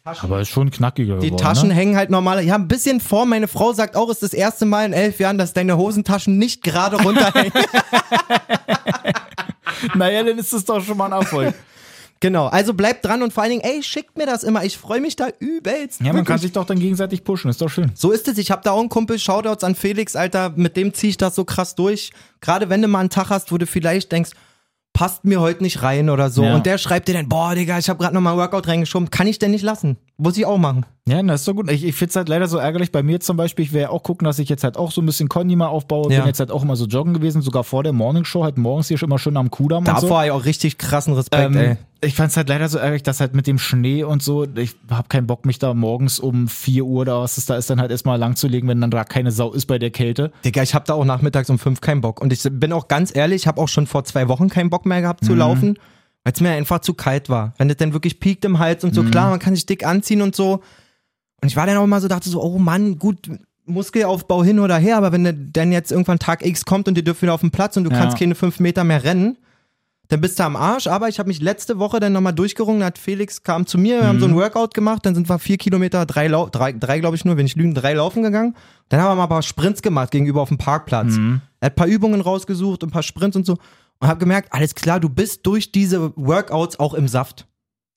Aber ist schon knackiger Die geworden, Taschen ne? hängen halt normal. Ja, ein bisschen vor. Meine Frau sagt auch, es ist das erste Mal in elf Jahren, dass deine Hosentaschen nicht gerade runterhängen. [LAUGHS] Naja, dann ist das doch schon mal ein Erfolg. [LAUGHS] genau. Also bleibt dran und vor allen Dingen, ey, schickt mir das immer. Ich freue mich da übelst. Ja, man Wirklich. kann sich doch dann gegenseitig pushen, ist doch schön. So ist es. Ich habe da auch einen Kumpel, Shoutouts an Felix, Alter, mit dem ziehe ich das so krass durch. Gerade wenn du mal einen Tag hast, wo du vielleicht denkst, passt mir heute nicht rein oder so. Ja. Und der schreibt dir dann, boah, Digga, ich habe gerade nochmal Workout reingeschoben. Kann ich denn nicht lassen? Muss ich auch machen. Ja, das ist doch gut. Ich, ich finde es halt leider so ärgerlich. Bei mir zum Beispiel, ich werde ja auch gucken, dass ich jetzt halt auch so ein bisschen Conny mal aufbaue. Ja. Bin jetzt halt auch immer so joggen gewesen, sogar vor der Morningshow, halt morgens hier schon immer schön am Kudamm und so. Davor habe ich auch richtig krassen Respekt, ey. Ähm, ich fand es halt leider so ärgerlich, dass halt mit dem Schnee und so, ich habe keinen Bock, mich da morgens um 4 Uhr oder was es da ist, dann halt erstmal lang zu legen, wenn dann da keine Sau ist bei der Kälte. Digga, ich habe da auch nachmittags um fünf keinen Bock. Und ich bin auch ganz ehrlich, ich habe auch schon vor zwei Wochen keinen Bock mehr gehabt zu Mhm. laufen, weil es mir einfach zu kalt war. Wenn das dann wirklich piekt im Hals und so, Mhm. klar, man kann sich dick anziehen und so. Und ich war dann auch immer so, dachte so, oh Mann, gut, Muskelaufbau hin oder her, aber wenn der- dann jetzt irgendwann Tag X kommt und ihr dürft wieder auf den Platz und du Ja. kannst keine fünf Meter mehr rennen, dann bist du am Arsch. Aber ich habe mich letzte Woche dann nochmal durchgerungen, da hat Felix kam zu mir, wir haben so ein Mhm. Workout gemacht, dann sind wir vier Kilometer, drei, Lau drei, drei glaube ich nur, wenn ich lügen, drei laufen gegangen. Dann haben wir mal ein paar Sprints gemacht gegenüber auf dem Parkplatz. Mhm. Er hat ein paar Übungen rausgesucht, ein paar Sprints und so. Und habe gemerkt, alles klar, du bist durch diese Workouts auch im Saft.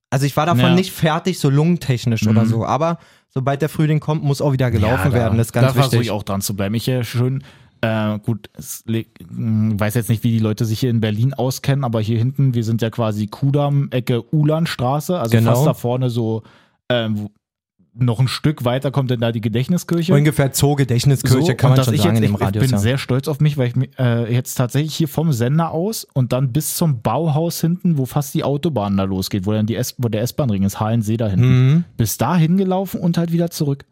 Also ich war davon Ja. nicht fertig, so lungentechnisch oder so. Aber sobald der Frühling kommt, muss auch wieder gelaufen Ja, werden. Das ist da ganz versuche wichtig. ich auch dran zu bleiben. Ich äh, schön, äh, gut, mh, weiß jetzt nicht, wie die Leute sich hier in Berlin auskennen, aber hier hinten, wir sind ja quasi Kudamm, Ecke Ulanstraße, also Genau. fast da vorne so, ähm, noch ein Stück weiter kommt dann da die Gedächtniskirche. Ungefähr Zoo-Gedächtniskirche, So, kann man schon ich sagen jetzt, in dem ich, Radius. Ich bin ja. sehr stolz auf mich, weil ich äh, jetzt tatsächlich hier vom Sender aus und dann bis zum Bauhaus hinten, wo fast die Autobahn da losgeht, wo dann die S wo der S-Bahn-Ring ist, Halensee da hinten, Mhm. bis dahin gelaufen und halt wieder zurück.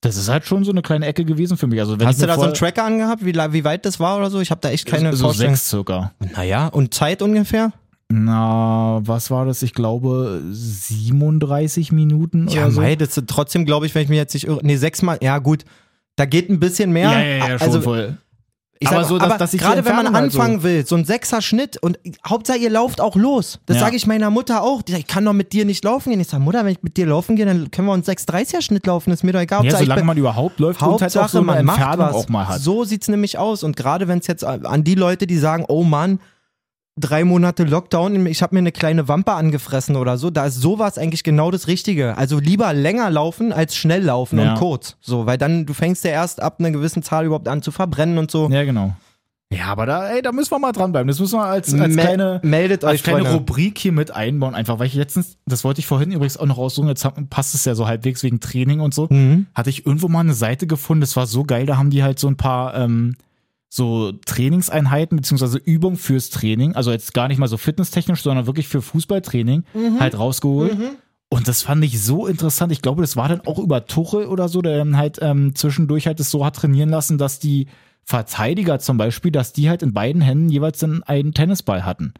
Das ist halt schon so eine kleine Ecke gewesen für mich. Also Hast du da so einen Tracker angehabt, wie, wie weit das war oder so? Ich habe da echt keine so Vorstellung. sechs circa. Naja, und Zeit ungefähr? Na, was war das? Ich glaube 37 Minuten Ja, oder so. mei, das ist trotzdem, glaube ich, wenn ich mich jetzt nicht irre. Nee, sechsmal, ja gut. Da geht ein bisschen mehr. ja, ja, ja, schon also, voll. Ich Aber sag, so, dass- aber dass ich gerade wenn man halt so- anfangen will, so ein sechser Schnitt und Hauptsache ihr lauft auch los. Das Ja. sage ich meiner Mutter auch. Die sagt, ich kann doch mit dir nicht laufen gehen. Ich sage, Mutter, wenn ich mit dir laufen gehe, dann können wir uns 6,30er Schnitt laufen. ist mir doch egal. Ja, Hauptsache, solange man überhaupt läuft und halt auch Hauptsache, so eine man macht was. auch mal hat. So sieht's nämlich aus. Und gerade wenn es jetzt an die Leute, die sagen, oh Mann, drei Monate Lockdown, ich habe mir eine kleine Wampe angefressen oder so, da ist sowas eigentlich genau das Richtige. Also lieber länger laufen als schnell laufen Ja. und kurz. So, weil dann, du fängst ja erst ab einer gewissen Zahl überhaupt an zu verbrennen und so. Ja, genau. Ja, aber da, ey, da müssen wir mal dranbleiben. Das müssen wir als, als Me- kleine, meldet als euch, kleine Freunde. Rubrik hier mit einbauen. Einfach, weil ich letztens, das wollte ich vorhin übrigens auch noch aussuchen, jetzt passt es ja so halbwegs wegen Training und so. Mhm. Hatte ich irgendwo mal eine Seite gefunden, das war so geil, da haben die halt so ein paar ähm, so Trainingseinheiten beziehungsweise Übungen fürs Training, also jetzt gar nicht mal so fitnesstechnisch, sondern wirklich für Fußballtraining Mhm. halt rausgeholt. Und das fand ich so interessant. Ich glaube, das war dann auch über Tuchel oder so, der dann halt ähm, zwischendurch halt es so hat trainieren lassen, dass die Verteidiger zum Beispiel, dass die halt in beiden Händen jeweils dann einen Tennisball hatten.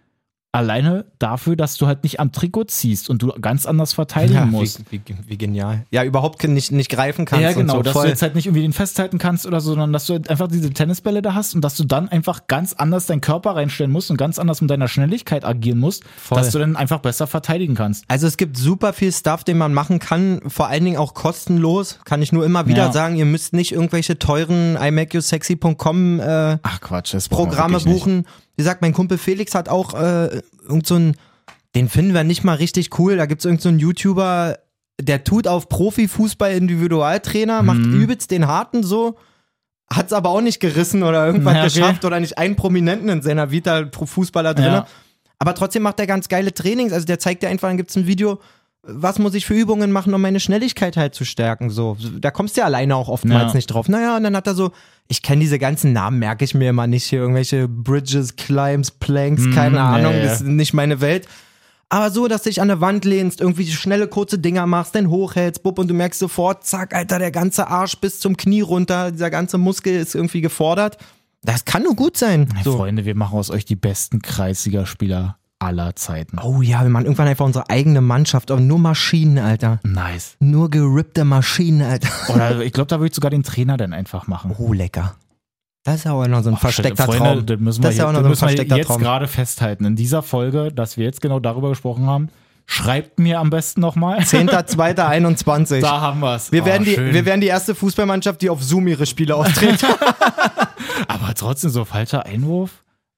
Alleine dafür, dass du halt nicht am Trikot ziehst und du ganz anders verteidigen Ja, musst. wie, wie, wie genial. Ja, überhaupt nicht, nicht greifen kannst. Ja, genau, so. dass Voll. du jetzt halt nicht irgendwie den festhalten kannst oder so, sondern dass du halt einfach diese Tennisbälle da hast und dass du dann einfach ganz anders deinen Körper reinstellen musst und ganz anders mit deiner Schnelligkeit agieren musst, Voll. dass du dann einfach besser verteidigen kannst. Also es gibt super viel Stuff, den man machen kann, vor allen Dingen auch kostenlos. Kann ich nur immer wieder Ja. sagen, ihr müsst nicht irgendwelche teuren imakeyousexy.com äh, Ach Quatsch, das brauchen wir Programme wirklich nicht. Wie gesagt, mein Kumpel Felix hat auch äh, irgend so ein, den finden wir nicht mal richtig cool. Da gibt es irgendeinen so einen YouTuber, der tut auf Profifußball Individualtrainer, macht Mhm. übelst den harten so. Hat's aber auch nicht gerissen oder irgendwas Ja, okay. geschafft oder nicht einen Prominenten in seiner Vita pro Fußballer drin. Ja. Aber trotzdem macht er ganz geile Trainings. Also der zeigt dir einfach, dann gibt's ein Video, was muss ich für Übungen machen, um meine Schnelligkeit halt zu stärken. So, da kommst du ja alleine auch oftmals Ja. nicht drauf. Naja, und dann hat er so, ich kenne diese ganzen Namen, merke ich mir immer nicht hier, irgendwelche Bridges, Climbs, Planks, keine Mhm, ja, Ahnung, das ist nicht meine Welt. Aber so, dass du dich an der Wand lehnst, irgendwie schnelle, kurze Dinger machst, dann hochhältst, bub, und du merkst sofort, zack, Alter, der ganze Arsch bis zum Knie runter, dieser ganze Muskel ist irgendwie gefordert. Das kann nur gut sein. Hey, So. Freunde, wir machen aus euch die besten Kreisligaspieler aller Zeiten. Oh ja, wir machen irgendwann einfach unsere eigene Mannschaft, aber nur Maschinen, Alter. Nice. Nur gerippte Maschinen, Alter. Oder ich glaube, da würde ich sogar den Trainer dann einfach machen. Oh, lecker. Das ist ja auch noch so ein Ach, versteckter Freunde, Traum. Das müssen wir, Das ist ja auch noch so ein versteckter jetzt Traum. gerade festhalten. In dieser Folge, dass wir jetzt genau darüber gesprochen haben, schreibt mir am besten nochmal. 10.2.21. [LAUGHS] Da haben wir's. Wir Oh, werden, die, schön. wir werden die erste Fußballmannschaft, die auf Zoom ihre Spiele austritt. [LAUGHS] Aber trotzdem so falscher Einwurf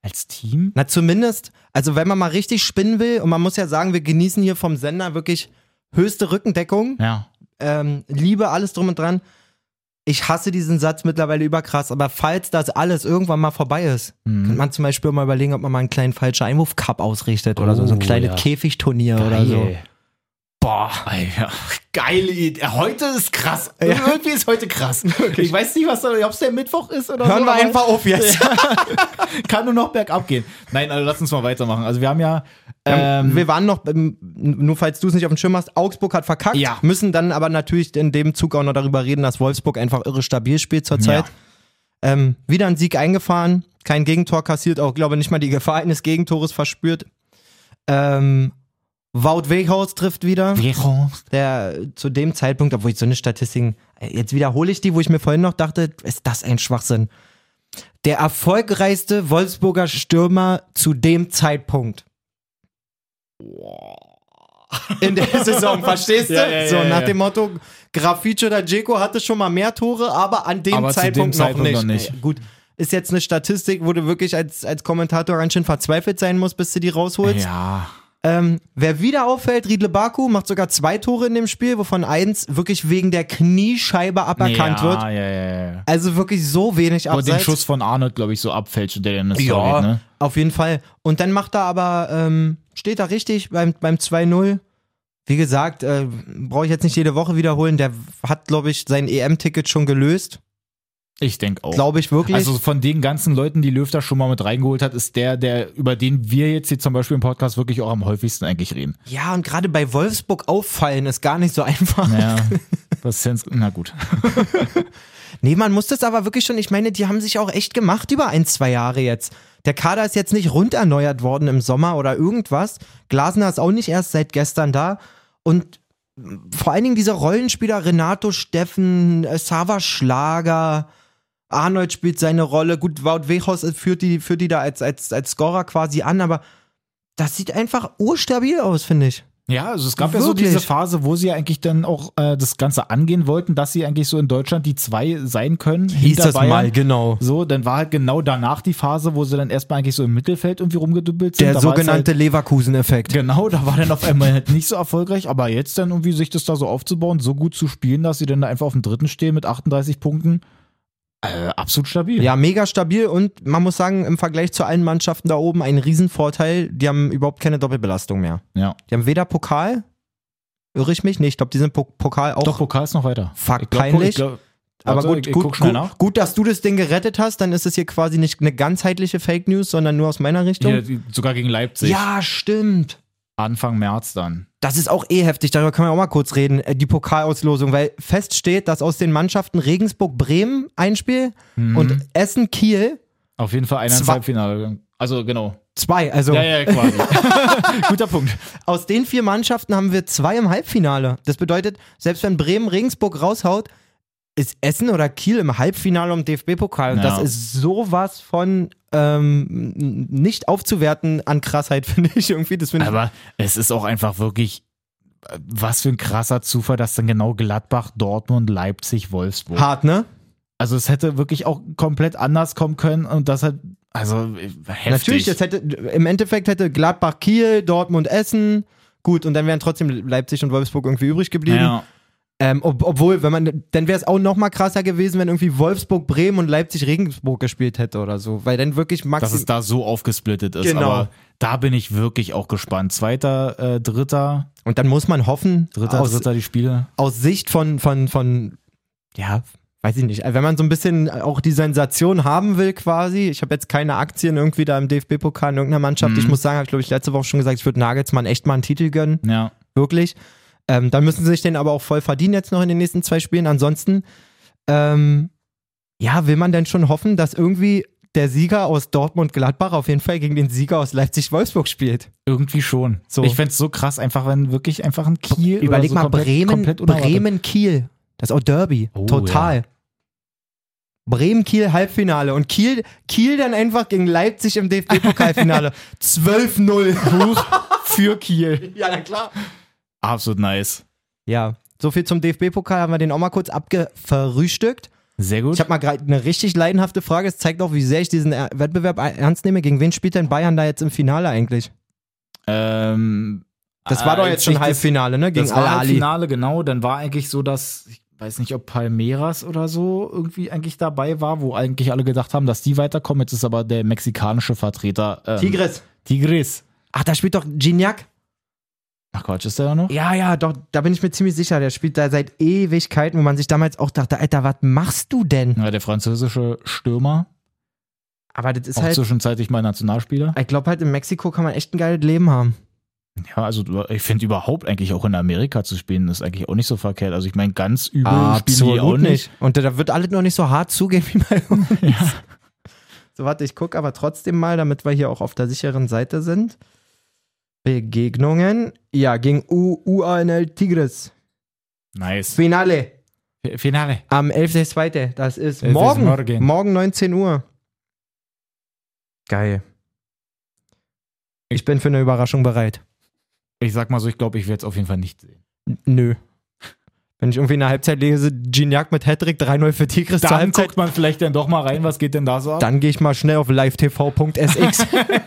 als Team. Na, zumindest, also wenn man mal richtig spinnen will, und man muss ja sagen, wir genießen hier vom Sender wirklich höchste Rückendeckung, Ja. ähm, Liebe, alles drum und dran. Ich hasse diesen Satz mittlerweile überkrass, aber falls das alles irgendwann mal vorbei ist, Mhm. könnte man zum Beispiel mal überlegen, ob man mal einen kleinen falschen Einwurf-Cup ausrichtet oder so, so ein Oh, kleines ja. Käfigturnier oder so. Boah, Alter, geile Idee. Heute ist krass. Irgendwie ist heute krass. [LAUGHS] Ich weiß nicht, ob es der Mittwoch ist oder Hören so. wir aber einfach auf jetzt. [LAUGHS] [LAUGHS] Kann nur noch bergab gehen. Nein, also lass uns mal weitermachen. Also wir haben ja, ähm, wir waren noch, nur falls du es nicht auf dem Schirm hast, Augsburg hat verkackt, Ja. müssen dann aber natürlich in dem Zug auch noch darüber reden, dass Wolfsburg einfach irre stabil spielt zurzeit. Ähm, wieder ein Sieg eingefahren, kein Gegentor kassiert, auch glaube nicht mal die Gefahr eines Gegentores verspürt. Ähm, Wout Weghaus trifft wieder. Währungs- Der zu dem Zeitpunkt, obwohl ich so eine Statistik, jetzt wiederhole ich die, wo ich mir vorhin noch dachte, ist das ein Schwachsinn. Der erfolgreichste Wolfsburger Stürmer zu dem Zeitpunkt. In der Saison, [LAUGHS] verstehst du? Ja, ja, so, ja, nach ja. dem Motto, Grafice oder Dzeko hatte schon mal mehr Tore, aber an dem Aber zu dem Zeitpunkt, Zeitpunkt noch, noch nicht. nicht. Äh, Gut, ist jetzt eine Statistik, wo du wirklich als, als Kommentator ganz schön verzweifelt sein musst, bis du die rausholst. Ja. Ähm, wer wieder auffällt, Riedle Baku macht sogar zwei Tore in dem Spiel, wovon eins wirklich wegen der Kniescheibe aberkannt ja, wird. Ja, ja, ja. Also wirklich so wenig Aber den abseits. Schuss von Arnold, glaube ich, so abfälscht, der dann das ja, hält, ne? auf jeden Fall. Und dann macht er aber, ähm, steht da richtig beim, beim 2-0. Wie gesagt, äh, brauche ich jetzt nicht jede Woche wiederholen. Der hat, glaube ich, sein EM-Ticket schon gelöst. Ich denke auch. Glaube ich wirklich. Also von den ganzen Leuten, die Löw da schon mal mit reingeholt hat, ist der, der, über den wir jetzt hier zum Beispiel im Podcast wirklich auch am häufigsten eigentlich reden. ja, und gerade bei Wolfsburg auffallen ist gar nicht so einfach. Ja. [LAUGHS] Was Sens na gut. [LAUGHS] Nee, man muss das aber wirklich schon, ich meine, die haben sich auch echt gemacht über ein, zwei Jahre jetzt. Der Kader ist jetzt nicht rund erneuert worden im Sommer oder irgendwas. Glasner ist auch nicht erst seit gestern da. Und vor allen Dingen diese Rollenspieler, Renato Steffen, äh, Sava Schlager, Arnold spielt seine Rolle. Gut, Wout Wechos führt die, führt die da als, als, als Scorer quasi an, aber das sieht einfach urstabil aus, finde ich. Ja, also es gab ja so Wirklich? diese Phase, wo sie eigentlich dann auch äh, das Ganze angehen wollten, dass sie eigentlich so in Deutschland die zwei sein können. hinter Bayern. genau. So, dann war halt genau danach die Phase, wo sie dann erstmal eigentlich so im Mittelfeld irgendwie rumgedüppelt sind. Der Da sogenannte Halt, Leverkusen-Effekt. genau, da war dann auf einmal halt nicht so erfolgreich, aber jetzt dann irgendwie sich das da so aufzubauen, so gut zu spielen, dass sie dann da einfach auf dem dritten stehen mit 38 Punkten. Äh, absolut stabil. Ja, mega stabil und man muss sagen, im Vergleich zu allen Mannschaften da oben ein Riesenvorteil. Die haben überhaupt keine Doppelbelastung mehr. ja. Die haben weder Pokal, irre ich mich? Ich glaube, die sind Po- Pokal auch. Doch, Pokal ist noch weiter. Fuck, glaub, peinlich. Ich glaub, aber gut, ich gut, gut, gut, dass du das Ding gerettet hast, dann ist es hier quasi nicht eine ganzheitliche Fake News, sondern nur aus meiner Richtung. Die- sogar gegen Leipzig. ja, stimmt. Anfang März dann. Das ist auch eh heftig, darüber können wir auch mal kurz reden, äh, die Pokalauslosung, weil feststeht, dass aus den Mannschaften Regensburg-Bremen ein Spiel Mhm. und Essen-Kiel Auf jeden Fall Zwei- Halbfinale. Also genau. zwei. Also Ja, ja, quasi. [LAUGHS] Guter Punkt. aus den vier Mannschaften haben wir zwei im Halbfinale. Das bedeutet, selbst wenn Bremen Regensburg raushaut, ist Essen oder Kiel im Halbfinale um DFB-Pokal. Und Ja. das ist sowas von ähm, nicht aufzuwerten an Krassheit, [LAUGHS] finde ich irgendwie. Das finde ich Aber es ist auch einfach wirklich, was für ein krasser Zufall, dass dann genau Gladbach, Dortmund, Leipzig, Wolfsburg. hart, ne? Also es hätte wirklich auch komplett anders kommen können und das hat, also äh, heftig. Natürlich, das hätte, im Endeffekt hätte Gladbach Kiel, Dortmund Essen. Gut, und dann wären trotzdem Leipzig und Wolfsburg irgendwie übrig geblieben. ja. Ähm, ob, obwohl, wenn man, dann wäre es auch noch mal krasser gewesen, wenn irgendwie Wolfsburg, Bremen und Leipzig Regensburg gespielt hätte oder so. Weil dann wirklich dass maximal. es da so aufgesplittet ist. Genau. Aber da bin ich wirklich auch gespannt. Zweiter, äh, dritter, Und dann muss man hoffen, dritter, aus, dritter die Spiele. aus Sicht von, von, von, ja, weiß ich nicht, wenn man so ein bisschen auch die Sensation haben will quasi, ich habe jetzt keine Aktien irgendwie da im DFB-Pokal in irgendeiner Mannschaft, ich muss sagen, habe ich glaube ich letzte Woche schon gesagt, ich würde Nagelsmann echt mal einen Titel gönnen, Ja. wirklich. Ähm, dann müssen sie sich den aber auch voll verdienen jetzt noch in den nächsten zwei Spielen. Ansonsten, ähm, ja, will man denn schon hoffen, dass irgendwie der Sieger aus Dortmund-Gladbach auf jeden Fall gegen den Sieger aus Leipzig-Wolfsburg spielt. Irgendwie schon. So. Ich fände es so krass, einfach wenn wirklich einfach ein Kiel. Überleg so mal, komplett, Bremen. Bremen-Kiel. Das ist auch Derby. Oh, Total. Bremen-Kiel Halbfinale und Kiel, Kiel dann einfach gegen Leipzig im DFB-Pokalfinale. 12-0. [LAUGHS] für Kiel. [LAUGHS] ja, na klar. Absolut nice. Ja, so viel zum DFB-Pokal. Haben wir den auch mal kurz abgeverrühstückt. Sehr gut. Ich habe mal gerade eine richtig leidenhafte Frage. Es zeigt auch, wie sehr ich diesen Er- Wettbewerb ernst nehme. Gegen wen spielt denn Bayern da jetzt im Finale eigentlich? ähm, Das war äh, doch jetzt schon Halbfinale, ne? Gegen Das war Al-Ali. Finale, genau. Dann war eigentlich so, dass, ich weiß nicht, ob Palmeiras oder so irgendwie eigentlich dabei war, wo eigentlich alle gedacht haben, dass die weiterkommen. Jetzt ist aber der mexikanische Vertreter. Ähm, Tigres. Tigris. Ach, da spielt doch Gignac. Ach Quatsch, ist der da noch? Ja, ja, doch, da bin ich mir ziemlich sicher. Der spielt da seit Ewigkeiten, wo man sich damals auch dachte, Alter, was machst du denn? Ja, der französische Stürmer. Aber das ist auch halt, zwischenzeitlich mal Nationalspieler. ich glaube halt, in Mexiko kann man echt ein geiles Leben haben. Ja, also ich finde überhaupt eigentlich auch in Amerika zu spielen, ist eigentlich auch nicht so verkehrt. Also ich meine, ganz übel spielen die auch nicht. Und da wird alles noch nicht so hart zugehen wie bei uns. [LAUGHS] So, warte, ich gucke aber trotzdem mal, damit wir hier auch auf der sicheren Seite sind. Begegnungen. Ja, gegen U UANL Tigres. Nice. Finale. Finale. Am 11.2. Das ist 11. morgen. morgen. Morgen 19 Uhr. Geil. Ich bin für eine Überraschung bereit. Ich sag mal so, ich glaube, ich werde es auf jeden Fall nicht sehen. Nö. Wenn ich irgendwie in der Halbzeit lese, Gignac mit Hattrick 3-0 für Tigres zur Dann Halbzeit, guckt man vielleicht dann doch mal rein, was geht denn da so ab? dann gehe ich mal schnell auf livetv.sx.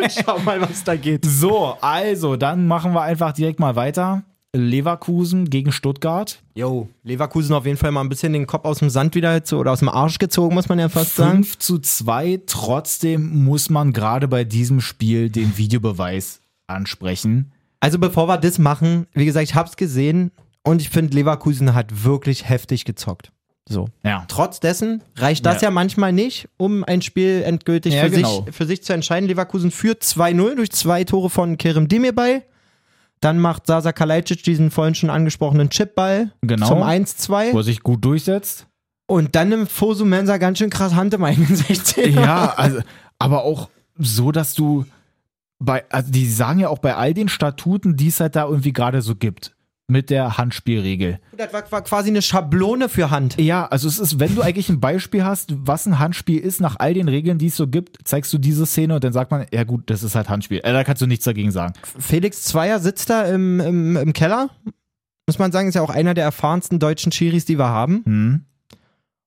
[LAUGHS] [LAUGHS] Schau mal, was da geht. So, also, dann machen wir einfach direkt mal weiter. Leverkusen gegen Stuttgart. Jo, Leverkusen auf jeden Fall mal ein bisschen den Kopf aus dem Sand wieder oder aus dem Arsch gezogen, muss man ja fast sagen. 5 zu 2. Trotzdem muss man gerade bei diesem Spiel den Videobeweis ansprechen. Also bevor wir das machen, wie gesagt, ich hab's gesehen und ich finde, Leverkusen hat wirklich heftig gezockt. So. Ja. Trotz dessen reicht das ja, Ja. manchmal nicht, um ein Spiel endgültig Ja, für, genau. sich, für sich zu entscheiden. Leverkusen führt 2-0 durch zwei Tore von Kerem Demirbay. Dann macht Sasa Kalajdzic diesen vorhin schon angesprochenen Chipball Genau. zum Wo 1-2. er sich gut durchsetzt. Und dann nimmt Fosu Mensa ganz schön krass Hand im eigenen 16. Ja, also, aber auch so, dass du bei, also die sagen ja auch bei all den Statuten, die es halt da irgendwie gerade so gibt, mit der Handspielregel. Das war, war quasi eine Schablone für Hand. Ja, also es ist, wenn du eigentlich ein Beispiel hast, was ein Handspiel ist, nach all den Regeln, die es so gibt, zeigst du diese Szene und dann sagt man, ja gut, das ist halt Handspiel. Äh, da kannst du nichts dagegen sagen. Felix Zweier sitzt da im, im, im Keller. Muss man sagen, ist ja auch einer der erfahrensten deutschen Schiris, die wir haben. Hm?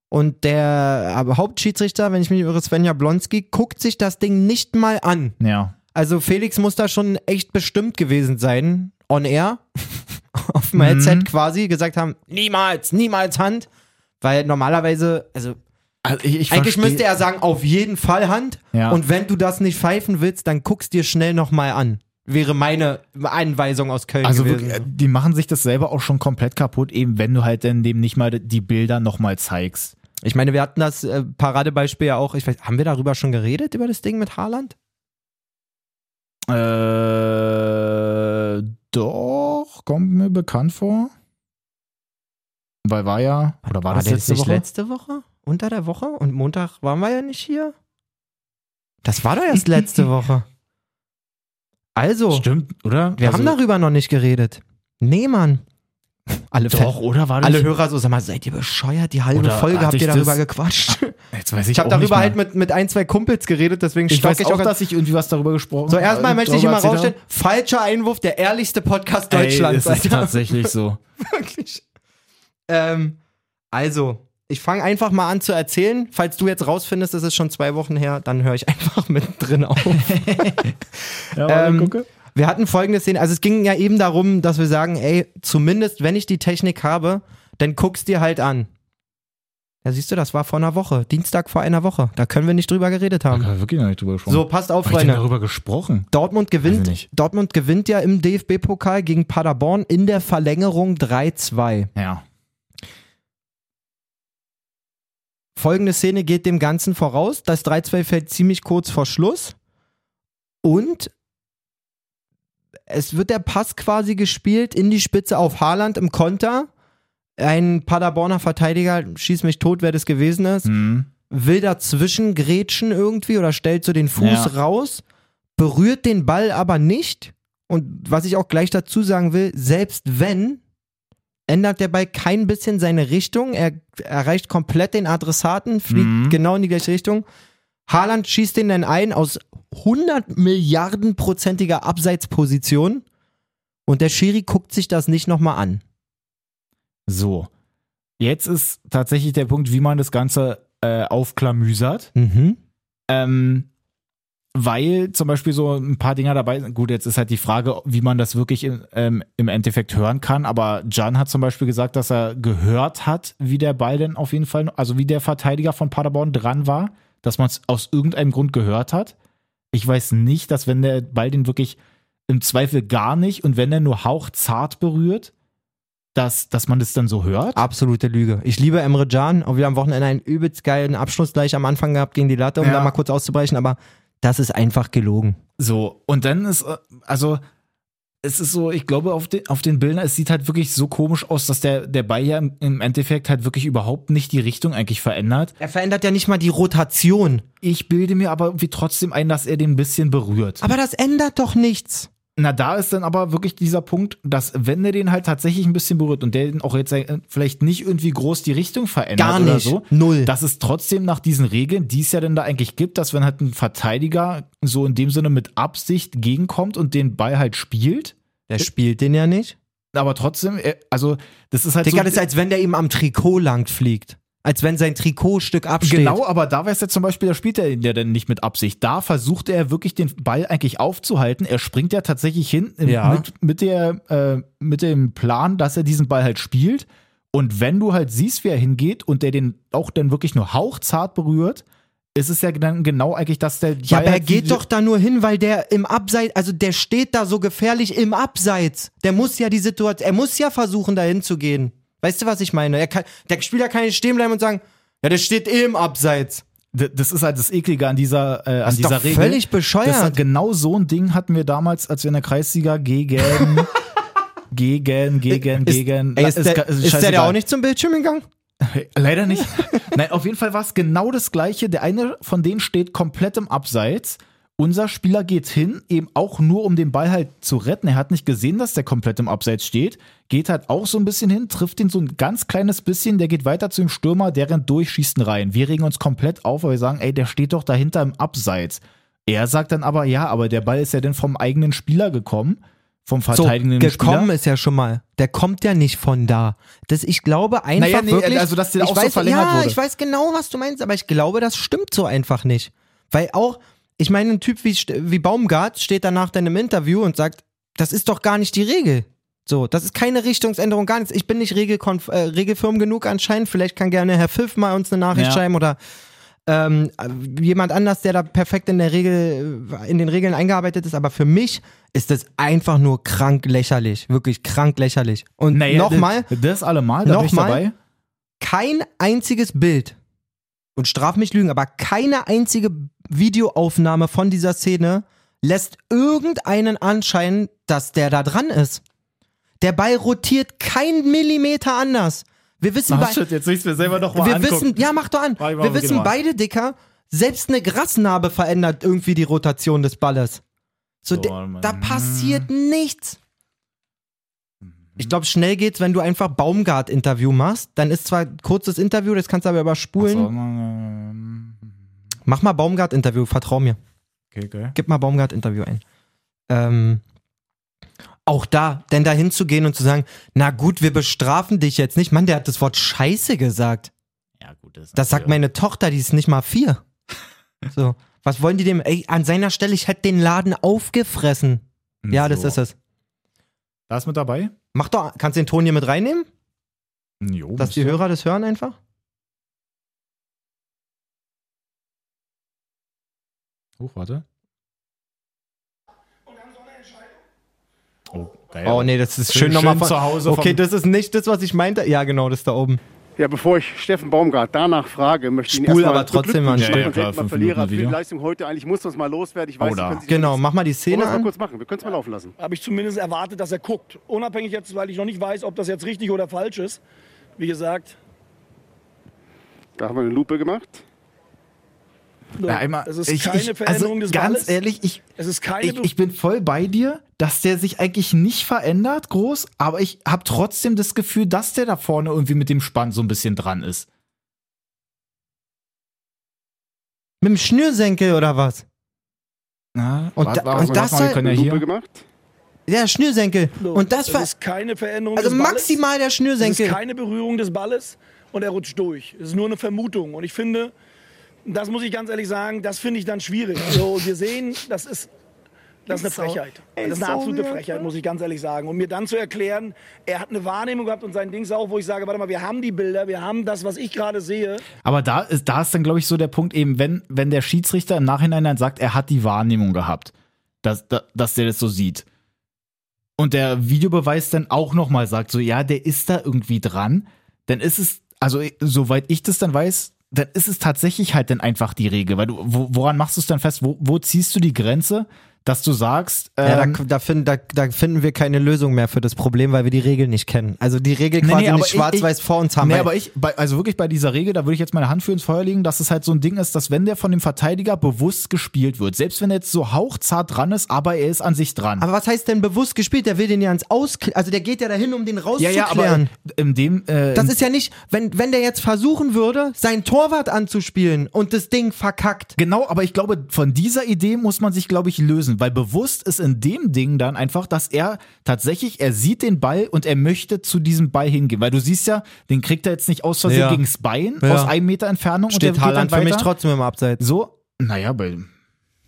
Und der Hauptschiedsrichter, wenn ich mich irre, Svenja Blonski, guckt sich das Ding nicht mal an. Ja. Also Felix muss da schon echt bestimmt gewesen sein, on air, dem Mhm. Headset quasi, gesagt haben, niemals, niemals Hand. Weil normalerweise, also Also ich, ich eigentlich versteh- müsste er sagen, auf jeden Fall Hand. Ja. Und wenn du das nicht pfeifen willst, dann guckst dir schnell nochmal an. Wäre meine Anweisung aus Köln Also gewesen. wirklich, äh, die machen sich das selber auch schon komplett kaputt, eben wenn du halt dann dem nicht mal die Bilder nochmal zeigst. Ich meine, wir hatten das äh, Paradebeispiel ja auch, ich weiß, haben wir darüber schon geredet, über das Ding mit Haaland? Äh, doch, kommt mir bekannt vor. Weil war ja, oder war, das der letzte nicht Woche? letzte Woche? Unter der Woche? Und Montag waren wir ja nicht hier? Das war doch erst letzte [LAUGHS] Woche. Also, Stimmt, oder? wir Also, haben darüber noch nicht geredet. Nee, Mann. Alle, Doch, oder war das? alle Hörer so, sag mal, seid ihr bescheuert? Die halbe Folge habt ihr darüber das- gequatscht. Jetzt weiß ich, Ich habe darüber halt mit, mit ein, zwei Kumpels geredet, deswegen Ich weiß ich auch, auch dass ich irgendwie was darüber gesprochen So, erstmal äh, möchte ich hier mal darüber erzählt rausstellen, falscher Einwurf, der ehrlichste Podcast habe. Deutschlands. Ey, ist es Alter. tatsächlich so. [LAUGHS] Wirklich. Ähm, also, ich fange einfach mal an zu erzählen. Falls du jetzt rausfindest, es ist schon zwei Wochen her, dann höre ich [LAUGHS] einfach mittendrin auf. [LAUGHS] Ja, Ähm, gucke. wir hatten folgende Szene. Also, es ging ja eben darum, dass wir sagen, ey, zumindest wenn ich die Technik habe, dann guck's dir halt an. Ja, siehst du, das war vor einer Woche. Dienstag vor einer Woche. Da können wir nicht drüber geredet Da haben. haben wir wirklich noch nicht drüber gesprochen. So, passt auf, Hab ich denn Freunde. darüber gesprochen? Dortmund gewinnt. Dortmund gewinnt ja im DFB-Pokal gegen Paderborn in der Verlängerung 3-2. Ja. Folgende Szene geht dem Ganzen voraus. Das 3-2 fällt ziemlich kurz vor Schluss. Und es wird der Pass quasi gespielt in die Spitze auf Haaland im Konter. Ein Paderborner Verteidiger, schieß mich tot, wer das gewesen ist, Hm. will dazwischen grätschen irgendwie oder stellt so den Fuß Ja. raus, berührt den Ball aber nicht. Und was ich auch gleich dazu sagen will, selbst wenn, ändert der Ball kein bisschen seine Richtung. Er erreicht komplett den Adressaten, fliegt Mhm. genau in die gleiche Richtung. Haaland schießt den dann ein aus 100 Milliarden prozentiger Abseitsposition. Und der Schiri guckt sich das nicht nochmal an. So. Jetzt ist tatsächlich der Punkt, wie man das Ganze äh, aufklamüsert. Mhm. Ähm, weil zum Beispiel so ein paar Dinger dabei sind. Gut, jetzt ist halt die Frage, wie man das wirklich in, ähm, im Endeffekt hören kann. Aber Jan hat zum Beispiel gesagt, dass er gehört hat, wie der Ball denn auf jeden Fall, also wie der Verteidiger von Paderborn dran war, dass man es aus irgendeinem Grund gehört hat. Ich weiß nicht, dass wenn der Ball den wirklich im Zweifel gar nicht und wenn er nur hauchzart berührt, dass, dass man das dann so hört. Absolute Lüge. Ich liebe Emre Can. Auch wir haben am Wochenende einen übelst geilen Abschluss gleich am Anfang gehabt gegen die Latte, um Ja. da mal kurz auszubrechen, aber das ist einfach gelogen. So, und dann ist, äh, also, es ist so, ich glaube, auf den, auf den Bildern, es sieht halt wirklich so komisch aus, dass der, der Ball ja im, im Endeffekt halt wirklich überhaupt nicht die Richtung eigentlich verändert. Er verändert ja nicht mal die Rotation. Ich bilde mir aber irgendwie trotzdem ein, dass er den ein bisschen berührt. Aber das ändert doch nichts. Na, da ist dann aber wirklich dieser Punkt, dass wenn er den halt tatsächlich ein bisschen berührt und der auch jetzt äh, vielleicht nicht irgendwie groß die Richtung verändert Gar oder nicht. so, Null. dass es trotzdem nach diesen Regeln, die es ja denn da eigentlich gibt, dass wenn halt ein Verteidiger so in dem Sinne mit Absicht gegenkommt und den Ball halt spielt, Der spielt den ja nicht. aber trotzdem, äh, also das ist halt Digga, so, das ist, als wenn der ihm am Trikot lang fliegt. Als wenn sein Trikotstück absteht. Genau, aber da weiß er zum Beispiel, da spielt er ja dann nicht mit Absicht. Da versucht er wirklich den Ball eigentlich aufzuhalten. Er springt ja tatsächlich hin Ja. mit, mit, der, äh, mit dem Plan, dass er diesen Ball halt spielt. Und wenn du halt siehst, wie er hingeht und der den auch dann wirklich nur hauchzart berührt, ist es ja dann genau eigentlich, dass der Ja, Ball aber er halt geht doch da nur hin, weil der im Abseits, also der steht da so gefährlich im Abseits. Der muss ja die Situation, er muss ja versuchen, da hinzugehen. Weißt du, was ich meine? Kann, der Spieler kann nicht stehen bleiben und sagen, ja, der steht eh im Abseits. D- Das ist halt das Eklige an dieser, äh, an ist dieser doch Regel. völlig bescheuert. Das ist, genau so ein Ding hatten wir damals, als wir in der Kreisliga [LAUGHS] gegen, gegen, gegen, gegen. Ey, ist, der, ga- ist der, der auch nicht zum Bildschirm gegangen? Leider nicht. [LAUGHS] Nein, auf jeden Fall war es genau das Gleiche. Der eine von denen steht komplett im Abseits. Unser Spieler geht hin, eben auch nur um den Ball halt zu retten. Er hat nicht gesehen, dass der komplett im Abseits steht. Geht halt auch so ein bisschen hin, trifft ihn so ein ganz kleines bisschen. Der geht weiter zu dem Stürmer, der rennt durch, schießt ihn rein. Wir regen uns komplett auf, weil wir sagen, ey, der steht doch dahinter im Abseits. Er sagt dann aber, ja, aber der Ball ist ja dann vom eigenen Spieler gekommen. Vom So, verteidigenden gekommen Spieler. ist ja schon mal. Der kommt ja nicht von da. Das, ich glaube einfach Naja, nee, wirklich. also, dass der auch so weiß, verlängert ja, wurde. ich weiß genau, was du meinst, aber ich glaube, das stimmt so einfach nicht. Weil auch, ich meine, ein Typ wie, wie Baumgart steht danach dann im Interview und sagt, das ist doch gar nicht die Regel. So, das ist keine Richtungsänderung, gar nichts. Ich bin nicht regelkonf äh, regelfirm genug anscheinend. Vielleicht kann gerne Herr Pfiff mal uns eine Nachricht Ja. schreiben oder ähm, jemand anders, der da perfekt in der Regel, in den Regeln eingearbeitet ist. Aber für mich ist das einfach nur krank lächerlich. Wirklich krank lächerlich. Und Naja, nochmal, Das, das allemal, da bin ich Nochmal? dabei. kein einziges Bild und straf mich lügen, aber keine einzige Videoaufnahme von dieser Szene lässt irgendeinen anscheinen, dass der da dran ist. Der Ball rotiert kein Millimeter anders. Wir wissen, Ach, bei, shit, jetzt will ich mir selber noch mal wir angucken. wissen, ja, mach doch an. Wir wissen beide, Dicker, selbst eine Grasnarbe verändert irgendwie die Rotation des Balles. So, mal. da passiert nichts. Ich glaube, schnell geht's, wenn du einfach Baumgart-Interview machst. Dann ist zwar ein kurzes Interview, das kannst du aber überspulen. So, Mach mal Baumgart-Interview, vertrau mir. Okay, okay. Gib mal Baumgart-Interview ein. Ähm, auch da, denn da hinzugehen und zu sagen, na gut, wir bestrafen dich jetzt nicht. Mann, der hat das Wort Scheiße gesagt. Ja, gut. Das, Das sagt meine Tochter, die ist nicht mal vier. [LAUGHS] So, was wollen die dem? Ey, an seiner Stelle, ich hätte den Laden aufgefressen. Ja, das ist es. Da ist mit dabei? Mach doch, kannst du den Ton hier mit reinnehmen? Jo, Dass die. Hörer das hören einfach? Hoch, warte. Oh, geil. Oh nee, das ist Schön- schön nochmal von zu Hause Okay, das ist nicht das, was ich meinte. Ja, genau, das da oben. Ja, bevor ich Steffen Baumgart danach frage, möchte ich ihn Spul aber trotzdem mal Ja, ja, klar, Verlierer für die. Leistung heute. Eigentlich muss es mal loswerden. Ich weiß, Oh, da. Genau, mach mal die Szene es mal an. kurz machen? Wir können es mal laufen lassen. habe ich zumindest erwartet, dass er guckt. Unabhängig jetzt, weil ich noch nicht weiß, ob das jetzt richtig oder falsch ist. Wie gesagt, Da haben wir eine Lupe gemacht. Ja, einmal, es ist ich, keine ich, Veränderung also des ganz Balles. ehrlich, ich, es ist keine ich, ich bin voll bei dir, dass der sich eigentlich nicht verändert, groß, aber ich habe trotzdem das Gefühl, dass der da vorne irgendwie mit dem Spann so ein bisschen dran ist. Mit dem Schnürsenkel oder was? Na, Und warte, da- warte, und das mal, wir soll- können ja hier. gemacht. Ja, Schnürsenkel. So, Und das war. ist keine Veränderung Also des Balles. maximal der Es ist Schnürsenkel. keine Berührung des Balles und er rutscht durch. Es ist nur eine Vermutung. Und ich finde, das muss ich ganz ehrlich sagen, das finde ich dann schwierig. So, wir sehen, das ist, das ist eine Frechheit. Das ist eine absolute Frechheit, muss ich ganz ehrlich sagen. Und mir dann zu erklären, er hat eine Wahrnehmung gehabt und sein Dings auch, wo ich sage, warte mal, wir haben die Bilder, wir haben das, was ich gerade sehe. Aber da ist, da ist dann, glaube ich, so der Punkt eben, wenn, wenn der Schiedsrichter im Nachhinein dann sagt, er hat die Wahrnehmung gehabt, dass, dass, dass der das so sieht. Und der Videobeweis dann auch nochmal sagt, so, ja, der ist da irgendwie dran, dann ist es, also soweit ich das dann weiß, dann ist es tatsächlich halt dann einfach die Regel. Weil du, wo, woran machst du es dann fest? Wo, wo ziehst du die Grenze, dass du sagst, Ja, ähm, da, da, finden, da, da finden wir keine Lösung mehr für das Problem, weil wir die Regel nicht kennen. Also die Regel Nee, quasi nee, nicht ich- schwarz-weiß vor uns haben. Nee, aber ich, bei, also wirklich bei dieser Regel, da würde ich jetzt meine Hand für ins Feuer legen, dass es halt so ein Ding ist, dass wenn der von dem Verteidiger bewusst gespielt wird, selbst wenn er jetzt so hauchzart dran ist, aber er ist an sich dran. aber was heißt denn bewusst gespielt? Der will den ja ans Ausklären. Also der geht ja dahin, um den ja, rauszuklären. ja, aber in dem, äh, das ist ja nicht, wenn, wenn der jetzt versuchen würde, seinen Torwart anzuspielen und das Ding verkackt. Genau, aber ich glaube, von dieser Idee muss man sich, glaube ich, lösen, weil bewusst ist in dem Ding dann einfach, dass er tatsächlich, er sieht den Ball und er möchte zu diesem Ball hingehen, weil du siehst ja, den kriegt er jetzt nicht aus Versehen Ja. gegens Bein Ja. aus einem Meter Entfernung und der Steht geht Haaland dann für mich trotzdem im Abseits. So, naja, bei.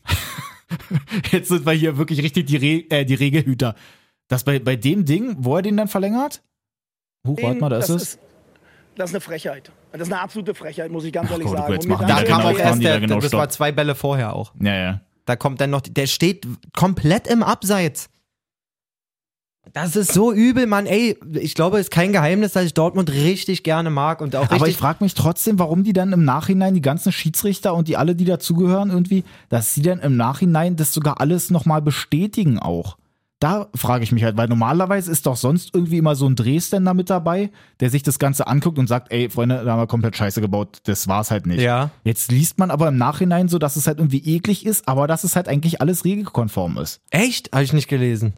[LAUGHS] Jetzt sind wir hier wirklich richtig die, Re äh, die Regelhüter. Das bei, bei dem Ding, wo er den dann verlängert? Huch, warte mal, da ist das es. Das ist eine Frechheit. Das ist eine absolute Frechheit, muss ich ganz Ach ehrlich Gott, sagen. mir machen dann- Da kam genau, auch erst der, genau das war Stopp. zwei Bälle vorher auch. Ja, ja. Da kommt dann noch, der steht komplett im Abseits. Das ist so übel, Mann. Ey, ich glaube, es ist kein Geheimnis, dass ich Dortmund richtig gerne mag und auch Aber ich frage mich trotzdem, warum die dann im Nachhinein, die ganzen Schiedsrichter und die alle, die dazugehören, irgendwie, dass sie dann im Nachhinein das sogar alles nochmal bestätigen auch. Da frage ich mich halt, weil normalerweise ist doch sonst irgendwie immer so ein Dresdner mit dabei, der sich das Ganze anguckt und sagt, ey, Freunde, da haben wir komplett scheiße gebaut, das war's halt nicht. Ja. Jetzt liest man aber im Nachhinein so, dass es halt irgendwie eklig ist, aber dass es halt eigentlich alles regelkonform ist. Echt? Habe ich nicht gelesen.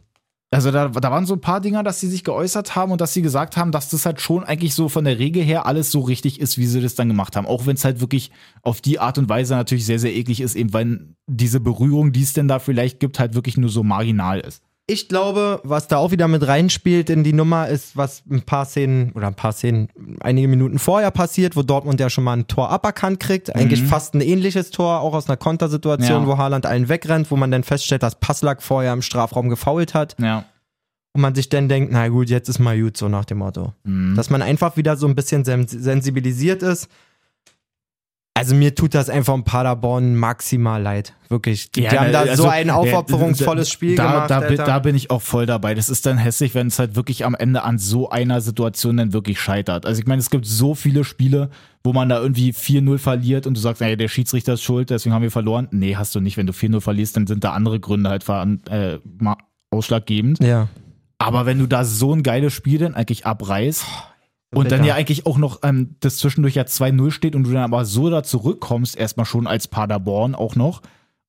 Also da, da waren so ein paar Dinger, dass sie sich geäußert haben und dass sie gesagt haben, dass das halt schon eigentlich so von der Regel her alles so richtig ist, wie sie das dann gemacht haben. Auch wenn es halt wirklich auf die Art und Weise natürlich sehr, sehr eklig ist, eben weil diese Berührung, die es denn da vielleicht gibt, halt wirklich nur so marginal ist. Ich glaube, was da auch wieder mit reinspielt in die Nummer, ist, was ein paar Szenen oder ein paar Szenen einige Minuten vorher passiert, wo Dortmund ja schon mal ein Tor aberkannt kriegt. Eigentlich fast ein ähnliches Tor, auch aus einer Kontersituation, Ja. wo Haaland allen wegrennt, wo man dann feststellt, dass Passlack vorher im Strafraum gefault hat. Ja. Und man sich dann denkt, na gut, jetzt ist mal gut, so nach dem Motto. Mhm. Dass man einfach wieder so ein bisschen sen sensibilisiert ist. Also mir tut das einfach in Paderborn maximal leid. Wirklich. Die, die haben da also, so ein aufopferungsvolles Spiel da, gemacht. Da, bin- Alter. da bin ich auch voll dabei. Das ist dann hässlich, wenn es halt wirklich am Ende an so einer Situation dann wirklich scheitert. Also ich meine, es gibt so viele Spiele, wo man da irgendwie 4-0 verliert und du sagst, naja, der Schiedsrichter ist schuld, deswegen haben wir verloren. Nee, hast du nicht. Wenn du 4-0 verlierst, dann sind da andere Gründe halt äh, ausschlaggebend. ja. Aber wenn du da so ein geiles Spiel dann eigentlich abreißt und dann ja eigentlich auch noch ähm, das zwischendurch ja 2-0 steht und du dann aber so da zurückkommst, erstmal schon als Paderborn auch noch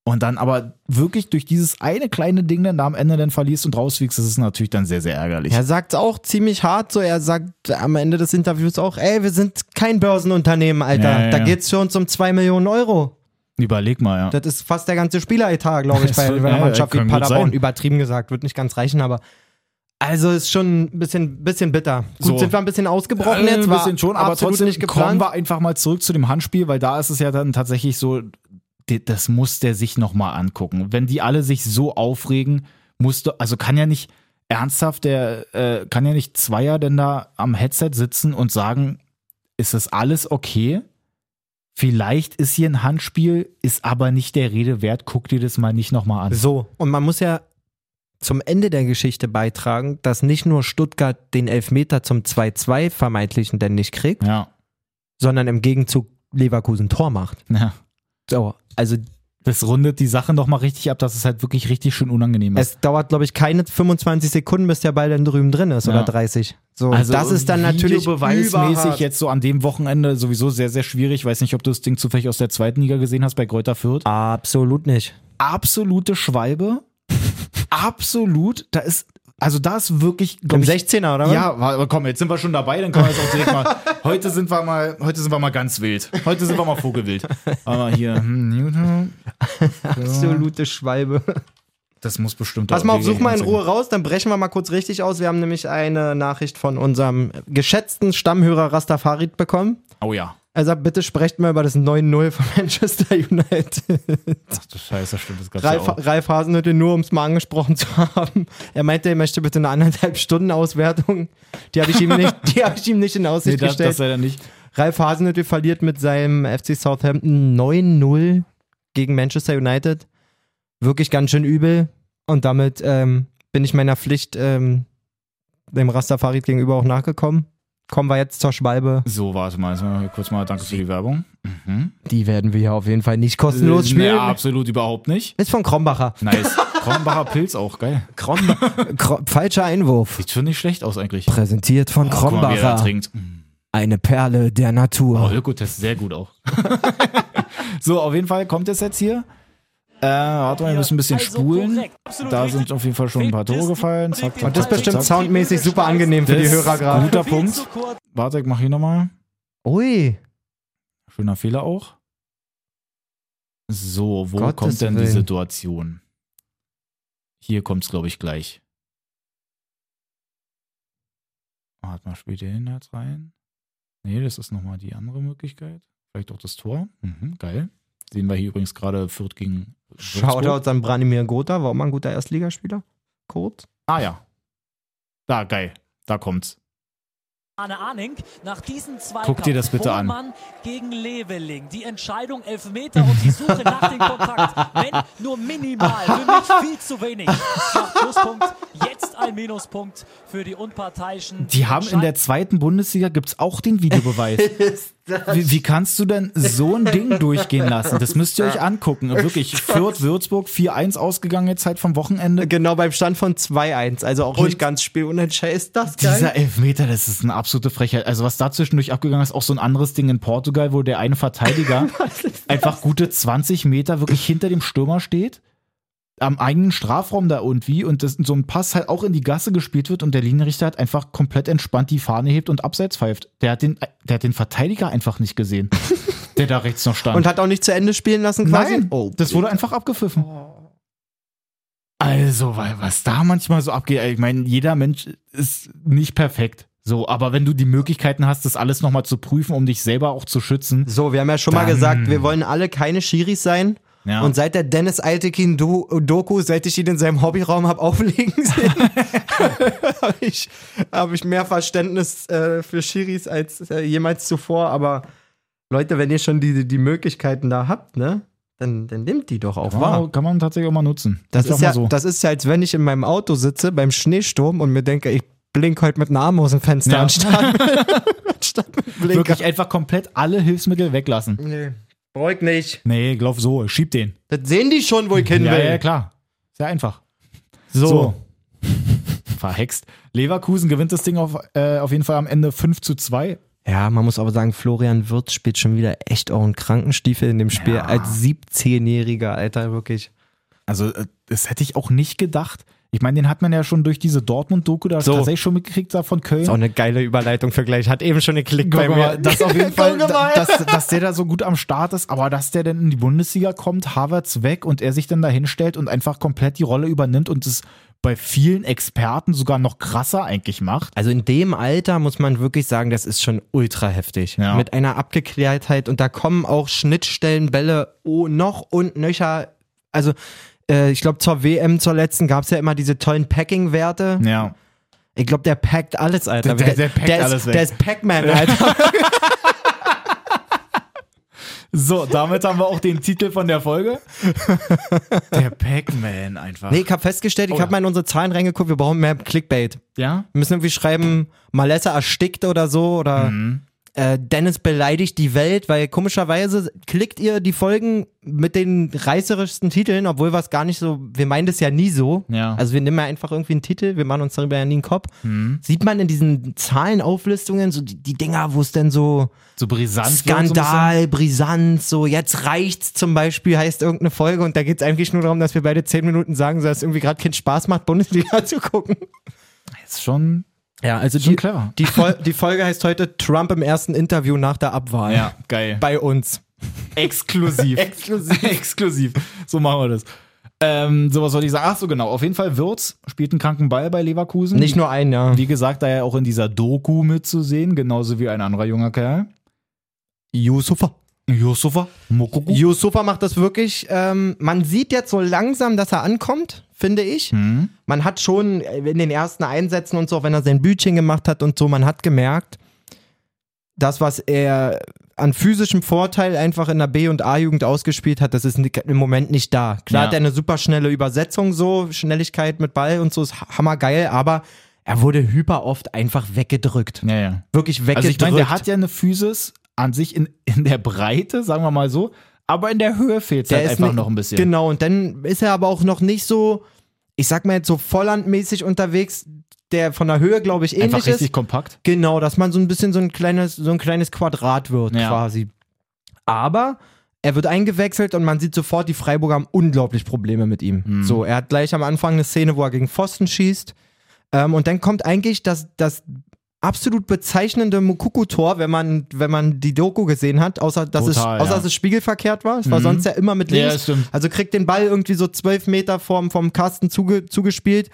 und dann aber wirklich durch dieses eine kleine Ding dann da am Ende dann verlierst und rausfliegst, das ist natürlich dann sehr, sehr ärgerlich. Er sagt auch ziemlich hart so. Er sagt am Ende des Interviews auch, ey, wir sind kein Börsenunternehmen, Alter. Ja, ja, Da ja. geht's für uns um 2 Millionen Euro. Überleg mal, ja. Das ist fast der ganze Spieleretat, glaube ich, [LAUGHS] bei, bei einer Mannschaft wie Paderborn. Übertrieben gesagt, wird nicht ganz reichen, aber also ist schon ein bisschen, bisschen bitter. Gut, So. sind wir ein bisschen ausgebrochen Äh, jetzt, ein bisschen schon, aber trotzdem nicht kommen geplant. wir einfach mal zurück zu dem Handspiel, weil da ist es ja dann tatsächlich so, das muss der sich nochmal angucken. Wenn die alle sich so aufregen, musst du, also kann ja nicht ernsthaft, der äh, kann ja nicht Zweier denn da am Headset sitzen und sagen, ist das alles okay? Vielleicht ist hier ein Handspiel, ist aber nicht der Rede wert, guck dir das mal nicht nochmal an. So, und man muss ja zum Ende der Geschichte beitragen, dass nicht nur Stuttgart den Elfmeter zum 2-2 vermeintlichen denn nicht kriegt, Ja, sondern im Gegenzug Leverkusen Tor macht. ja. So, also Das rundet die Sache nochmal richtig ab, dass es halt wirklich richtig schön unangenehm ist. es dauert, glaube ich, keine 25 Sekunden, bis der Ball dann drüben drin ist Ja. oder 30. So, Also das ist dann natürlich beweismäßig jetzt so an dem Wochenende sowieso sehr, sehr schwierig. Ich weiß nicht, ob du das Ding zufällig aus der zweiten Liga gesehen hast bei Greuther Fürth. Absolut nicht. Absolute Schwalbe. Absolut. Da ist, also da ist wirklich, Im glaube ich, 16er, oder was? ja, aber komm, jetzt sind wir schon dabei, dann können wir jetzt auch direkt mal. [LAUGHS] Heute sind wir mal, heute sind wir mal ganz wild. Heute sind wir mal vogelwild. Aber hier, hm, Absolute Schwalbe. das muss bestimmt. Pass mal auf, such mal in. Ruhe raus, dann brechen wir mal kurz richtig aus. Wir haben nämlich eine Nachricht von unserem geschätzten Stammhörer Rastafarid bekommen. Oh ja. Er sagt, bitte sprecht mal über das 9-0 von [LAUGHS] Manchester United. Ach du Scheiße, stimmt, das gab's Ralf, ja auch. Ralf Hasenhüttl, nur um es mal angesprochen zu haben. Er meinte, er möchte bitte eine anderthalb Stunden Auswertung. Die habe ich ihm nicht, die habe ich ihm nicht in Nee, Aussicht das, gestellt. das leider nicht. Ralf Hasenhüttl verliert mit seinem FC Southampton 9-0 gegen Manchester United. Wirklich ganz schön übel. Und damit ähm, bin ich meiner Pflicht ähm, dem Rastafarid gegenüber auch nachgekommen. Kommen wir jetzt zur Schwalbe. So, warte mal, jetzt mal kurz mal danke für die Werbung. Mhm. Die werden wir hier auf jeden Fall nicht kostenlos Nee, spielen. absolut überhaupt nicht. Ist von Krombacher. Nice. Kronbacher Pilz auch, geil. Krom Kro falscher Einwurf. Sieht schon nicht schlecht aus eigentlich. Präsentiert von Oh, guck mal, er Krombacher. trinkt. Eine Perle der Oh, Natur. Ökotest, sehr gut auch. [LAUGHS] so, auf jeden Fall kommt es jetzt hier. Äh, warte mal, wir müssen ein bisschen spulen. Da sind auf jeden Fall schon ein paar Tore gefallen. Zack, zack, Und das ist zack, bestimmt zack. soundmäßig super angenehm für die Das Hörer gerade. Guter Punkt. Warte, ich mach hier nochmal. Ui. Schöner Fehler auch. So, wo Gottes kommt denn die Willen. Situation? Hier kommt's, glaube ich, gleich. Warte mal, hin jetzt rein? Nee, das ist nochmal die andere Möglichkeit. Vielleicht auch das Tor. Mhm, geil. Sehen wir hier übrigens gerade Fürth gegen Würzburg. Shoutouts an Branimir Gotha, war auch mal ein guter Erstligaspieler. Kurt. Ah ja. Da, geil. Da kommt's. Arne Arning nach diesen zwei Guck dir das bitte an. Gegen Leveling. Die Entscheidung Elfmeter und die Suche nach dem Kontakt. Wenn nur minimal, für mich viel zu wenig. Nach Pluspunkt, jetzt ein Minuspunkt für die Unparteiischen. Die haben in der zweiten Bundesliga gibt's auch den Videobeweis. [LAUGHS] Wie, wie kannst du denn so ein Ding durchgehen lassen? Das müsst ihr euch angucken. Wirklich, [LAUGHS] Fürth, Würzburg, 4-1 ausgegangen jetzt halt vom Wochenende. Genau beim Stand von 2-1, also auch nicht ganz spielunentscheidend. Ist das geil? Dieser Elfmeter, das ist eine absolute Frechheit. Also was da zwischendurch abgegangen ist, auch so ein anderes Ding in Portugal, wo der eine Verteidiger [LAUGHS] einfach gute 20 Meter wirklich hinter dem Stürmer steht, am eigenen Strafraum da irgendwie und das, so ein Pass halt auch in die Gasse gespielt wird und der Linienrichter hat einfach komplett entspannt die Fahne hebt und abseits pfeift. Der hat den, der hat den Verteidiger einfach nicht gesehen, [LAUGHS] der da rechts noch stand. Und hat auch nicht zu Ende spielen lassen quasi? Nein, das wurde einfach abgepfiffen. Also, weil was da manchmal so abgeht, ich meine, jeder Mensch ist nicht perfekt. So, aber wenn du die Möglichkeiten hast, das alles nochmal zu prüfen, um dich selber auch zu schützen. So, wir haben ja schon mal gesagt, wir wollen alle keine Schiris sein. Ja. Und seit der Dennis Altekin Do Doku, seit ich ihn in seinem Hobbyraum habe auflegen [LAUGHS] sehen, [LAUGHS] habe ich, hab ich mehr Verständnis äh, für Schiris als äh, jemals zuvor. Aber Leute, wenn ihr schon die, die Möglichkeiten da habt, ne, dann, dann nehmt die doch auch wahr. kann man tatsächlich auch mal nutzen. Das auch ist, mal ja, so. das ist ja, als wenn ich in meinem Auto sitze beim Schneesturm und mir denke, ich blink heute mit einem Arm aus dem Fenster Ja. anstatt, [LAUGHS] anstatt mit Blinker. Wirklich einfach komplett alle Hilfsmittel weglassen. Nee, brauch ich nicht. Nee, glaub so, schieb den. Das sehen die schon, wo ich hin Ja, will. ja, klar. Sehr einfach. So. So. [LAUGHS] Verhext. Leverkusen gewinnt das Ding auf, äh, auf jeden Fall am Ende 5 zu 2. Ja, man muss aber sagen, Florian Wirtz spielt schon wieder echt auch einen Krankenstiefel in dem Spiel als 17-Jähriger, Alter, wirklich. Also, äh, das hätte ich auch nicht gedacht. Ich meine, den hat man ja schon durch diese Dortmund-Doku da So. tatsächlich schon mitgekriegt da von Köln. Ist auch eine geile Überleitung für gleich. Hat eben schon geklickt bei mir. mal, das auf jeden [LAUGHS] Fall, dass, dass der da so gut am Start ist, aber dass der dann in die Bundesliga kommt, Havertz weg und er sich dann da hinstellt und einfach komplett die Rolle übernimmt und es bei vielen Experten sogar noch krasser eigentlich macht. Also in dem Alter muss man wirklich sagen, das ist schon ultra heftig. Ja. Mit einer Abgeklärtheit und da kommen auch Schnittstellenbälle oh, noch und nöcher. Also äh, ich glaube zur WM, zur letzten, gab es ja immer diese tollen Packing-Werte. Ja. Ich glaube, der packt alles, Alter. Der- der packt der ist, alles weg. Der ist Pac-Man, [LAUGHS] Alter. So, damit haben wir auch den Titel von der Folge. [LAUGHS] Der Pac-Man einfach. nee, ich habe festgestellt, ich Oh habe mal in unsere Zahlen reingeguckt, wir brauchen mehr Clickbait. Ja? Wir müssen irgendwie schreiben, Malessa erstickt oder so oder Mhm. Äh, Dennis beleidigt die Welt, weil komischerweise klickt ihr die Folgen mit den reißerischsten Titeln, obwohl wir es gar nicht so, wir meinen das ja nie so. Ja. Also wir nehmen ja einfach irgendwie einen Titel, wir machen uns darüber ja nie einen Kopf. Sieht man in diesen Zahlenauflistungen so die, die Dinger, wo es denn so So brisant. wird so Skandal, Brisant, so jetzt reicht's zum Beispiel, heißt irgendeine Folge und da geht's eigentlich nur darum, dass wir beide zehn Minuten sagen, dass es irgendwie gerade keinen Spaß macht, Bundesliga [LAUGHS] zu gucken. Ist schon, Ja, also schon die, clever. die, Fol die Folge heißt heute Trump im ersten Interview nach der Abwahl. Ja, geil. Bei uns. Exklusiv. [LAUGHS] Exklusiv. Exklusiv. So machen wir das. Ähm, so was wollte ich sagen. Ach so, genau. Auf jeden Fall Wirtz spielt einen kranken Ball bei Leverkusen. Nicht nur ein, ja. Wie gesagt, da ja auch in dieser Doku mitzusehen, genauso wie ein anderer junger Kerl. Yusufa. Yusufa Mokoko. Yusufa macht das wirklich. Ähm, man sieht jetzt so langsam, dass er ankommt, finde ich. Hm. Man hat schon in den ersten Einsätzen und so, wenn er sein Bütchen gemacht hat und so, man hat gemerkt, das, was er an physischem Vorteil einfach in der B- und A-Jugend ausgespielt hat, das ist im Moment nicht da. Klar Ja. hat er eine super schnelle Übersetzung so, Schnelligkeit mit Ball und so ist hammergeil, aber er wurde hyper oft einfach weggedrückt. Ja, ja. Wirklich weggedrückt. Also ich meine, der hat ja eine Physis an sich in, in der Breite, sagen wir mal so, aber in der Höhe fehlt es halt einfach nicht- noch ein bisschen. Genau, und dann ist er aber auch noch nicht so, ich sag mal jetzt so vollandmäßig unterwegs, der von der Höhe, glaube ich, ähnlich Einfach richtig ist. kompakt. Genau, dass man so ein bisschen so ein kleines, so ein kleines Quadrat wird Ja. quasi. Aber er wird eingewechselt und man sieht sofort, die Freiburger haben unglaublich Probleme mit ihm. Mhm. So, er hat gleich am Anfang eine Szene, wo er gegen Pfosten schießt. Ähm, und dann kommt eigentlich das, das absolut bezeichnende Mukuku-Tor, wenn man, wenn man die Doku gesehen hat, außer dass, es, Total, außer ja. dass es spiegelverkehrt war. Es war Mhm. sonst ja immer mit links. Ja. Also kriegt den Ball irgendwie so zwölf Meter vom, vom Kasten zuge, zugespielt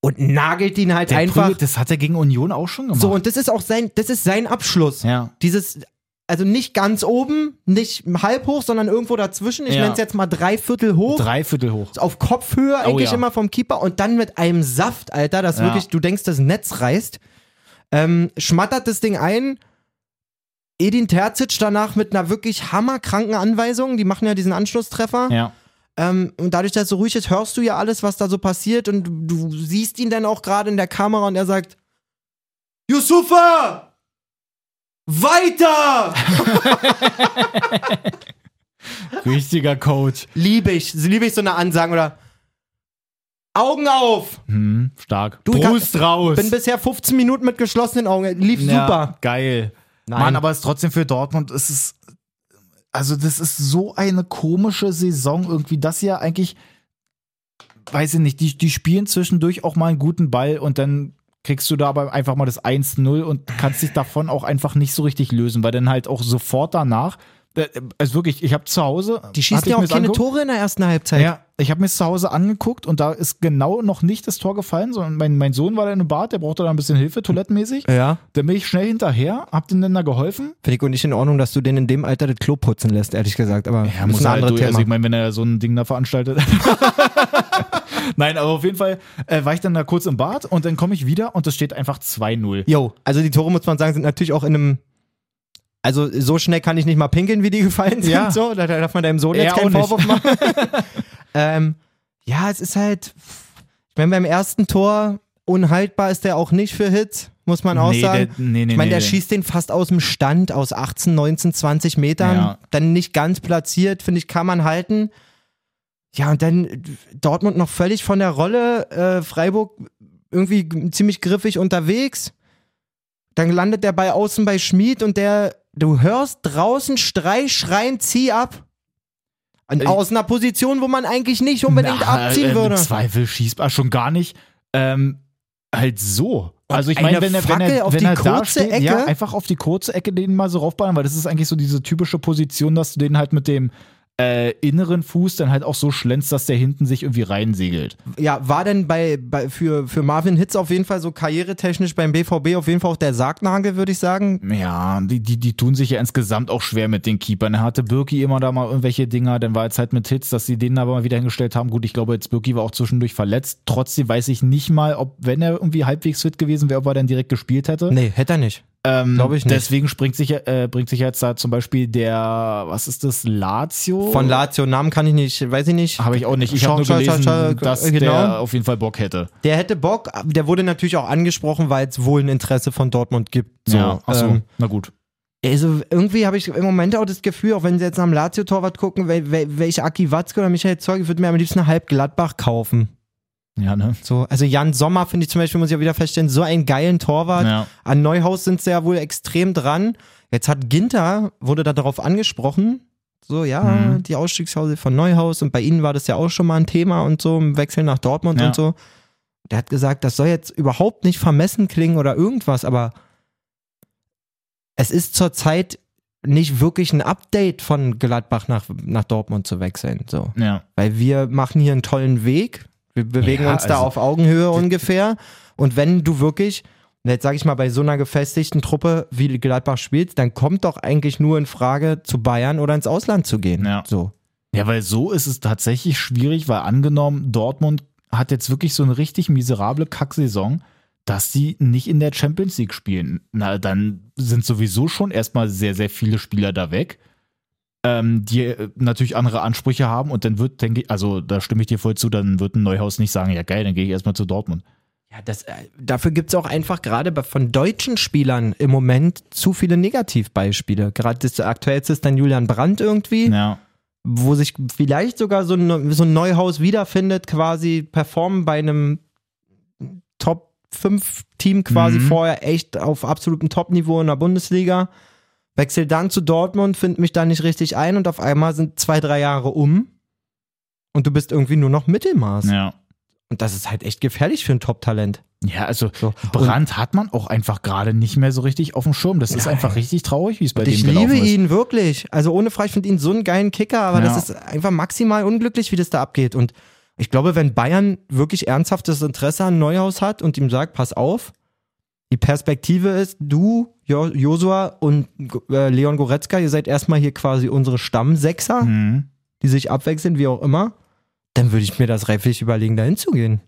und nagelt ihn halt Der einfach. prügelt, das hat er gegen Union auch schon gemacht. So, und das ist auch sein, das ist sein Abschluss. ja. Dieses, also nicht ganz oben, nicht halb hoch, sondern irgendwo dazwischen. Ich Ja. nenne es jetzt mal dreiviertel hoch. Dreiviertel hoch. Auf Kopfhöhe eigentlich ja. immer vom Keeper und dann mit einem Saft, Alter, das Ja. wirklich, du denkst, das Netz reißt. Ähm, schmattert das Ding ein. Edin Terzic danach mit einer wirklich hammerkranken Anweisung. Die machen ja diesen Anschlusstreffer. Ja. Ähm, und dadurch, dass es so ruhig ist, hörst du ja alles, was da so passiert. Und du, du siehst ihn dann auch gerade in der Kamera und er sagt: Yusufa! Weiter! [LAUGHS] Richtiger Coach. liebe ich. Liebe ich so eine Ansage oder Augen auf! Hm, stark. Du, Brust raus. Bin bisher 15 Minuten mit geschlossenen Augen. Lief Ja, super. Geil. Nein. Mann, aber es ist trotzdem für Dortmund, es ist, also das ist so eine komische Saison irgendwie, das ja eigentlich, weiß ich nicht, die, die spielen zwischendurch auch mal einen guten Ball und dann kriegst du da aber einfach mal das 1-0 und kannst dich davon auch einfach nicht so richtig lösen, weil dann halt auch sofort danach, also wirklich, ich habe zu Hause. Die schießen ja auch keine angeguckt. Tore in der ersten Halbzeit. Ja, ich habe mir zu Hause angeguckt und da ist genau noch nicht das Tor gefallen, sondern mein, mein Sohn war da im Bad, der brauchte da ein bisschen Hilfe, toilettenmäßig. Ja. Dann bin ich schnell hinterher, hab dem dann da geholfen. Finde ich auch nicht in Ordnung, dass du den in dem Alter das Klo putzen lässt, ehrlich gesagt. Aber Ja, muss ein halt anderes durch. Thema. Also ich meine, wenn er so ein Ding da veranstaltet. [LAUGHS] Nein, aber auf jeden Fall äh, war ich dann da kurz im Bad und dann komme ich wieder und es steht einfach 2-0. Jo, also die Tore, muss man sagen, sind natürlich auch in einem. Also so schnell kann ich nicht mal pinkeln, wie die gefallen sind. Ja. So, da darf man deinem Sohn jetzt keinen nicht. Vorwurf machen. [LAUGHS] ähm, ja, es ist halt. Ich meine, beim ersten Tor unhaltbar ist der auch nicht für Hits, muss man auch Nee, sagen. der- nee, nee, ich meine, der schießt den fast aus dem Stand aus 18, 19, 20 Metern. Ja. Dann nicht ganz platziert, finde ich, kann man halten. Ja, und dann Dortmund noch völlig von der Rolle. Äh, Freiburg irgendwie ziemlich griffig unterwegs. Dann landet der bei außen bei Schmid und der, du hörst draußen Streich schreien, zieh ab. Und Ich- aus einer Position, wo man eigentlich nicht unbedingt Na, abziehen äh, würde. Im Zweifel schießbar schon gar nicht. Ähm, halt so. Also ich meine, eine wenn er, wenn er, auf wenn die er da kurze steht, Ecke? ja, einfach auf die kurze Ecke den mal so raufballern, weil das ist eigentlich so diese typische Position, dass du den halt mit dem äh, inneren Fuß dann halt auch so schlänzt, dass der hinten sich irgendwie reinsegelt. Ja, war denn bei, bei für, für Marvin Hitz auf jeden Fall so karrieretechnisch beim BVB auf jeden Fall auch der Sargnagel, würde ich sagen. Ja, die, die, die tun sich ja insgesamt auch schwer mit den Keepern. Er hatte Birki immer da mal irgendwelche Dinger, dann war jetzt halt mit Hits, dass sie den aber mal wieder hingestellt haben. Gut, ich glaube, jetzt Birki war auch zwischendurch verletzt. Trotzdem weiß ich nicht mal, ob, wenn er irgendwie halbwegs fit gewesen wäre, ob er dann direkt gespielt hätte. Nee, hätte er nicht. Ähm, glaub ich nicht. Deswegen springt sich, äh, bringt sich jetzt da zum Beispiel der, was ist das, Lazio? Von Lazio, Namen kann ich nicht, weiß ich nicht. Habe ich auch nicht. Ich habe nur gelesen, schau- schau- dass genau. der auf jeden Fall Bock hätte. Der hätte Bock, der wurde natürlich auch angesprochen, weil es wohl ein Interesse von Dortmund gibt. So, ja, ach so, ähm, na gut. Also irgendwie habe ich im Moment auch das Gefühl, auch wenn sie jetzt nach dem Lazio-Torwart gucken, wel, wel, welche Aki Watzke oder Michael Zeug, ich würde mir am liebsten eine halb Gladbach kaufen. Ja, ne? So, also Jan Sommer finde ich zum Beispiel, muss ich ja wieder feststellen, so einen geilen Torwart. Ja. An Neuhaus sind sie ja wohl extrem dran. Jetzt hat Ginter, wurde da darauf angesprochen, so, ja, Mhm. die Ausstiegsklausel von Neuhaus und bei ihnen war das ja auch schon mal ein Thema und so, im Wechsel nach Dortmund Ja. und so. Der hat gesagt, das soll jetzt überhaupt nicht vermessen klingen oder irgendwas, aber es ist zurzeit nicht wirklich ein Update von Gladbach nach, nach Dortmund zu wechseln, so. Ja. Weil wir machen hier einen tollen Weg. Wir bewegen Ja, uns da also- auf Augenhöhe ungefähr. Und wenn du wirklich, jetzt sage ich mal, bei so einer gefestigten Truppe wie Gladbach spielst, dann kommt doch eigentlich nur in Frage, zu Bayern oder ins Ausland zu gehen. Ja. So. Ja, weil so ist es tatsächlich schwierig, weil angenommen, Dortmund hat jetzt wirklich so eine richtig miserable Kacksaison, dass sie nicht in der Champions League spielen. Na, dann sind sowieso schon erstmal sehr, sehr viele Spieler da weg, ähm, die äh, natürlich andere Ansprüche haben und dann wird, denke ich, also da stimme ich dir voll zu, dann wird ein Neuhaus nicht sagen, ja geil, dann gehe ich erstmal zu Dortmund. Ja, das, äh, dafür gibt es auch einfach gerade von deutschen Spielern im Moment zu viele Negativbeispiele. Gerade das aktuellste ist dann Julian Brandt irgendwie. Ja. wo sich vielleicht sogar so ein, so ein Neuhaus wiederfindet, quasi performen bei einem Top 5 Team quasi Mhm. vorher echt auf absolutem Top-Niveau in der Bundesliga. Wechsel dann zu Dortmund, find mich da nicht richtig ein und auf einmal sind zwei, drei Jahre um und du bist irgendwie nur noch Mittelmaß. Ja. Und das ist halt echt gefährlich für ein Top-Talent. Ja, also So. Brand hat man auch einfach gerade nicht mehr so richtig auf dem Schirm. Das ist einfach richtig traurig, wie es bei Und dem ich gelaufen liebe ist. ihn wirklich. Also ohne Frage, ich finde ihn so einen geilen Kicker, aber Ja. das ist einfach maximal unglücklich, wie das da abgeht. Und ich glaube, wenn Bayern wirklich ernsthaftes Interesse an Neuhaus hat und ihm sagt, pass auf, die Perspektive ist, du, Jo- Josua und äh, Leon Goretzka, ihr seid erstmal hier quasi unsere Stammsechser, Mhm. die sich abwechseln, wie auch immer, dann würde ich mir das reiflich überlegen, dahin zu gehen.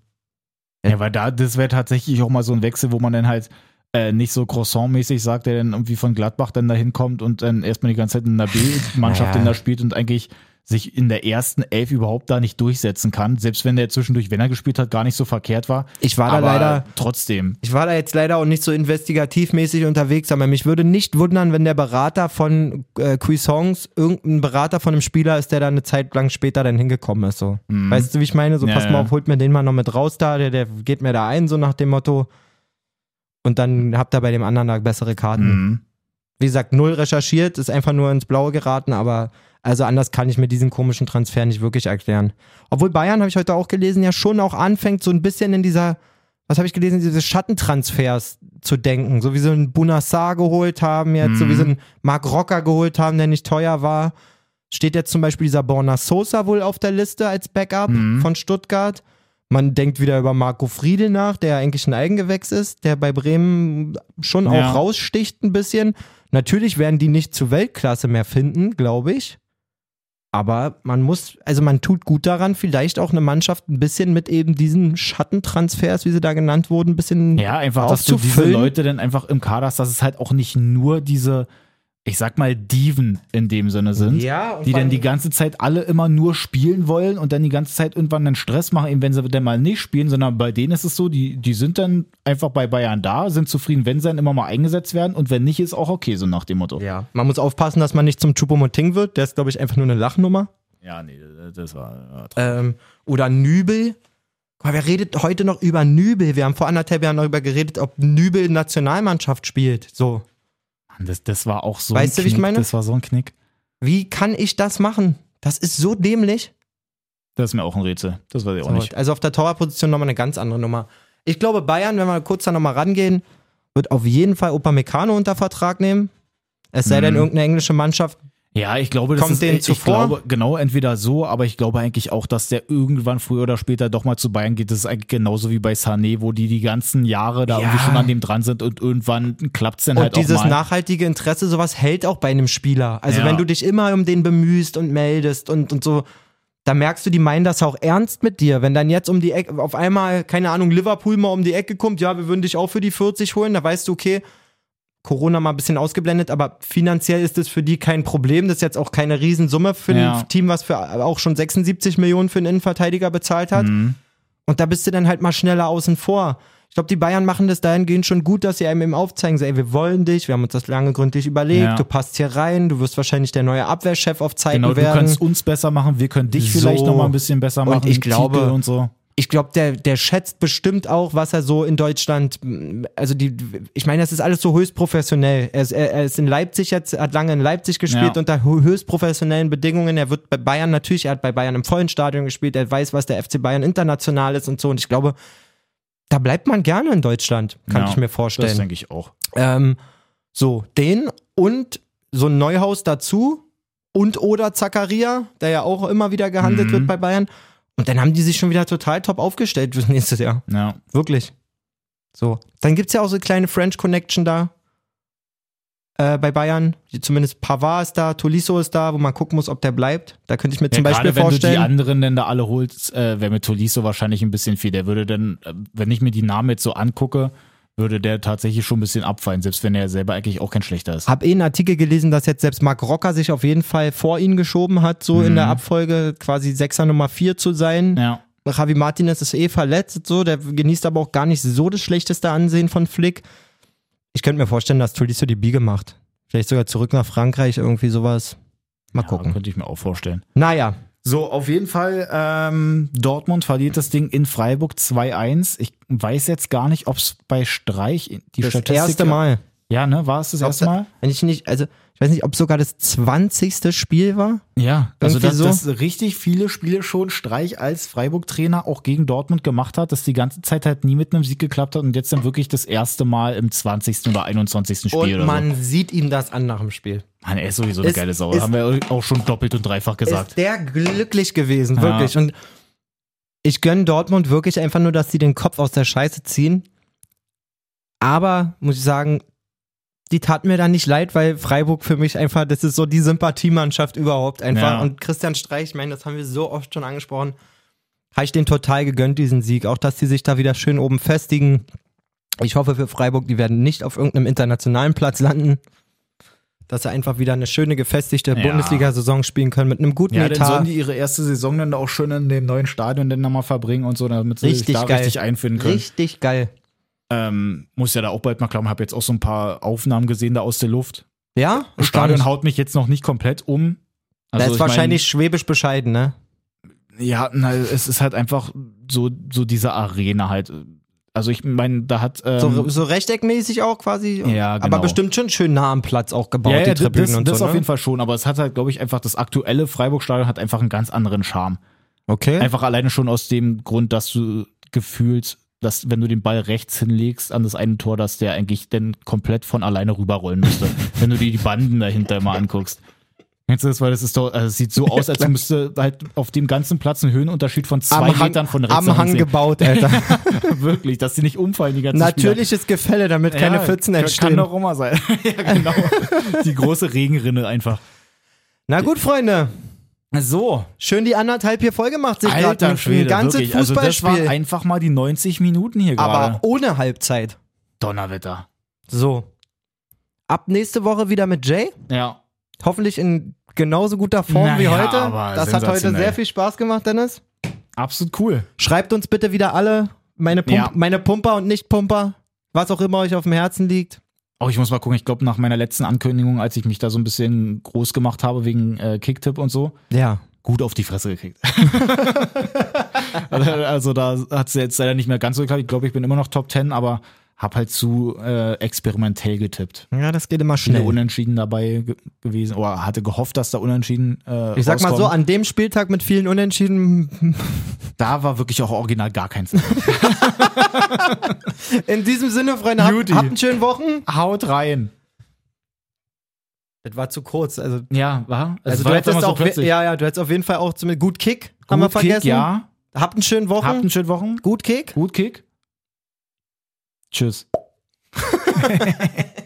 Ja, weil da, das wäre tatsächlich auch mal so ein Wechsel, wo man dann halt äh, nicht so Croissant-mäßig sagt, der dann irgendwie von Gladbach dann da hinkommt und dann erstmal die ganze Zeit in der B-Mannschaft in da spielt und eigentlich sich in der ersten Elf überhaupt da nicht durchsetzen kann, selbst wenn der zwischendurch, wenn er gespielt hat, gar nicht so verkehrt war. Ich war da leider- trotzdem. Ich war da jetzt leider auch nicht so investigativmäßig unterwegs, aber mich würde nicht wundern, wenn der Berater von äh, Cuisance irgendein Berater von einem Spieler ist, der da eine Zeit lang später dann hingekommen ist. So. Weißt du, wie ich meine? So, Mhm. Ja, pass mal auf, holt mir den mal noch mit raus da, der, der geht mir da ein, so nach dem Motto. Und dann habt ihr bei dem anderen da bessere Karten. Mhm. Wie gesagt, null recherchiert, ist einfach nur ins Blaue geraten, aber also anders kann ich mir diesen komischen Transfer nicht wirklich erklären. Obwohl Bayern, habe ich heute auch gelesen, ja schon auch anfängt, so ein bisschen in dieser, was habe ich gelesen, diese Schattentransfers zu denken. So wie so einen Bunassar geholt haben jetzt, so wie so einen Marc Rocker geholt haben, der nicht teuer war. Steht jetzt zum Beispiel dieser Borna Sosa wohl auf der Liste als Backup von Stuttgart. Man denkt wieder über Marco Friedel nach, der eigentlich ein Eigengewächs ist, der bei Bremen schon auch Ja. raussticht ein bisschen. Natürlich werden die nicht zur Weltklasse mehr finden, glaube ich. Aber man muss, also man tut gut daran, vielleicht auch eine Mannschaft ein bisschen mit eben diesen Schattentransfers, wie sie da genannt wurden, ein bisschen Ja, einfach, dass du diese. Leute dann einfach im Kader hast, dass es halt auch nicht nur diese, ich sag mal, Diven in dem Sinne sind, Ja, die dann die ganze Zeit alle immer nur spielen wollen und dann die ganze Zeit irgendwann einen Stress machen, eben wenn sie dann mal nicht spielen, sondern bei denen ist es so, die, die sind dann einfach bei Bayern da, sind zufrieden, wenn sie dann immer mal eingesetzt werden und wenn nicht, ist auch okay, so nach dem Motto. Ja, man muss aufpassen, dass man nicht zum Chupomoting wird. Der ist, glaube ich, einfach nur eine Lachnummer. Ja, nee, das war. Ähm, oder Nübel. Guck mal, wer redet heute noch über Nübel? Wir haben vor anderthalb Jahren darüber geredet, ob Nübel Nationalmannschaft spielt. So. Mann, das, das war auch so Weißt du, ein wie ich Knick. meine? Das war so ein Knick. Wie kann ich das machen? Das ist so dämlich. Das ist mir auch ein Rätsel. Das weiß ich auch nicht. Also auf der Torwartposition nochmal eine ganz andere Nummer. Ich glaube, Bayern, wenn wir kurz da nochmal rangehen, wird auf jeden Fall Upamecano unter Vertrag nehmen. Es sei denn, Mhm. irgendeine englische Mannschaft. Ja, ich glaube, das Kommt ist denen ich zuvor? glaube, genau, entweder so, aber ich glaube eigentlich auch, dass der irgendwann früher oder später doch mal zu Bayern geht. Das ist eigentlich genauso wie bei Sané, wo die die ganzen Jahre da Ja. irgendwie schon an dem dran sind und irgendwann klappt's dann Und halt dieses auch mal. nachhaltige Interesse, sowas hält auch bei einem Spieler. Also Ja. wenn du dich immer um den bemühst und meldest und, und so, da merkst du, die meinen das auch ernst mit dir. Wenn dann jetzt um die Ecke, auf einmal, keine Ahnung, Liverpool mal um die Ecke kommt, ja, wir würden dich auch für die 40 holen, da weißt du, okay, Corona mal ein bisschen ausgeblendet, aber finanziell ist das für die kein Problem. Das ist jetzt auch keine Riesensumme für ein Ja. Team, was für auch schon 76 Millionen für einen Innenverteidiger bezahlt hat. Mhm. Und da bist du dann halt mal schneller außen vor. Ich glaube, die Bayern machen das dahingehend schon gut, dass sie einem eben aufzeigen, so, ey, wir wollen dich, wir haben uns das lange gründlich überlegt, Ja. du passt hier rein, du wirst wahrscheinlich der neue Abwehrchef auf Zeiten Genau, du werden. kannst uns besser machen, wir können dich So. vielleicht noch mal ein bisschen besser Und machen. ich glaube- und so. Ich glaube, der, der schätzt bestimmt auch, was er so in Deutschland, also die, ich meine, das ist alles so höchst professionell. Er ist, er, er ist in Leipzig jetzt, hat lange in Leipzig gespielt Ja. unter hö- höchst professionellen Bedingungen. Er wird bei Bayern natürlich, er hat bei Bayern im vollen Stadion gespielt, er weiß, was der FC Bayern international ist und so. Und ich glaube, da bleibt man gerne in Deutschland, kann Ja, ich mir Das vorstellen. denke ich auch. Ähm, so, den und so ein Neuhaus dazu und oder Zakaria, der ja auch immer wieder gehandelt Mhm. wird bei Bayern. Und dann haben die sich schon wieder total top aufgestellt fürs nächste Jahr. Ja. Wirklich. So. Dann gibt's ja auch so eine kleine French Connection da. Äh, bei Bayern. Zumindest Pavard ist da, Tolisso ist da, wo man gucken muss, ob der bleibt. Da könnte ich mir zum ja, Beispiel gerade wenn du die vorstellen. anderen denn da alle holst, äh, wäre mit Tolisso wahrscheinlich ein bisschen viel. Der würde dann, äh, wenn ich mir die Namen jetzt so angucke, würde der tatsächlich schon ein bisschen abfallen, selbst wenn er selber eigentlich auch kein schlechter ist. Hab eh einen Artikel gelesen, dass jetzt selbst Marc Rocker sich auf jeden Fall vor ihn geschoben hat, so in der Abfolge quasi Sechser Nummer 4 zu sein. Ja. Javi Martinez ist eh verletzt, so, der genießt aber auch gar nicht so das schlechteste Ansehen von Flick. Ich könnte mir vorstellen, dass Tolisso die Biege macht. Vielleicht sogar zurück nach Frankreich, irgendwie sowas. Mal Ja, gucken. könnte ich mir auch vorstellen. Naja, So, auf jeden Fall, ähm, Dortmund verliert das Ding in Freiburg 2-1. Ich weiß jetzt gar nicht, ob es bei Streich die das Statistik. erste Mal. Ja, ne? War es das erste Mal? Wenn ich nicht, also ich weiß nicht, ob sogar das 20. Spiel war. Ja, also dass, so. dass richtig viele Spiele schon Streich als Freiburg-Trainer auch gegen Dortmund gemacht hat, dass die ganze Zeit halt nie mit einem Sieg geklappt hat und jetzt dann wirklich das erste Mal im 20. oder 21. Spiel Und oder man sieht ihm das an nach dem Spiel. so. Mann, er ist sowieso eine Ist- geile Sau. ist- Haben wir auch schon doppelt und dreifach gesagt. Ist der glücklich gewesen, Ja. wirklich. Und ich gönne Dortmund wirklich einfach nur, dass sie den Kopf aus der Scheiße ziehen. Aber, muss ich sagen, die tat mir da nicht leid, weil Freiburg für mich einfach, das ist so die Sympathiemannschaft überhaupt einfach. Ja. Und Christian Streich, ich meine, das haben wir so oft schon angesprochen, habe ich den total gegönnt, diesen Sieg. Auch, dass die sich da wieder schön oben festigen. Ich hoffe für Freiburg, die werden nicht auf irgendeinem internationalen Platz landen. Dass sie einfach wieder eine schöne, gefestigte Ja. Bundesliga-Saison spielen können mit einem guten Ja, dann Etat. sollen die ihre erste Saison dann auch schön in dem neuen Stadion dann nochmal verbringen und so, damit sie Richtig sich da geil. richtig einfinden können. Richtig geil. Ähm, muss ja da auch bald mal klappen. Habe jetzt auch so ein paar Aufnahmen gesehen da aus der Luft. Ja? Das Ist Stadion haut mich jetzt noch nicht komplett um. Da ist ich wahrscheinlich schwäbisch bescheiden, ne? Mein, ja, na, es ist halt einfach so, so diese Arena halt. Also ich meine, da hat. Ähm, So, so rechteckmäßig auch quasi. Ja, Aber genau. bestimmt schon schön nah am Platz auch gebaut, ja, die ja, Tribünen das, und das so. auf ne? jeden Fall schon, aber es hat halt, glaube ich, einfach das aktuelle Freiburg-Stadion hat einfach einen ganz anderen Charme. Okay. Einfach alleine schon aus dem Grund, dass du gefühlt, dass wenn du den Ball rechts hinlegst an das eine Tor, dass der eigentlich dann komplett von alleine rüberrollen müsste. [LAUGHS] wenn du dir die Banden dahinter mal anguckst. Kennst du das? Weil das ist doch, also es sieht so [LAUGHS] aus, als müsste halt auf dem ganzen Platz ein Höhenunterschied von zwei Hang- Metern von rechts am Hang links gebaut, [LAUGHS] Alter. sehen. Wirklich, dass sie nicht umfallen, die ganzen Spieler. Natürliches Gefälle, damit keine Ja, Pfützen entstehen. Kann doch auch mal sein. ja, genau. Die große Regenrinne einfach. Na gut, Freunde. So, Schön die anderthalb hier voll gemacht. Sich gerade ein, ganzes wirklich. Also das Fußballspiel. war einfach mal die 90 Minuten hier gerade. aber ohne Halbzeit. Donnerwetter. So. Ab nächste Woche wieder mit Jay. Ja. Hoffentlich in genauso guter Form wie Naja, heute. aber Das hat heute sehr viel Spaß gemacht, Dennis. Absolut cool. Schreibt uns bitte wieder alle, meine, Pump Ja. meine Pumper und Nicht-Pumper, was auch immer euch auf dem Herzen liegt. Oh, ich muss mal gucken. Ich glaube, nach meiner letzten Ankündigung, als ich mich da so ein bisschen groß gemacht habe wegen äh, Kicktipp und so, Ja. gut auf die Fresse gekriegt. also, [LAUGHS] also da hat es jetzt leider nicht mehr ganz so geklappt. Ich glaube, ich bin immer noch Top 10, aber hab halt zu äh, experimentell getippt. Ja, das geht immer schnell. Unentschieden dabei ge gewesen oder hatte gehofft, dass da Unentschieden äh, Ich sag mal so, an dem Spieltag mit vielen Unentschieden, [LAUGHS] da war wirklich auch original gar keins. [LAUGHS] in diesem Sinne, Freunde, habt, habt einen schönen Wochen. Haut rein. Das war zu kurz. Also, Ja, war. Es also war du jetzt immer hättest so auch, plötzlich. ja, ja, du hättest auf jeden Fall auch zum gut Kick, haben wir Gut vergessen. Kick, ja. Habt einen schönen Wochen. Habt einen schönen Wochen. gut Kick. Gut Kick. Tschüss. [LAUGHS]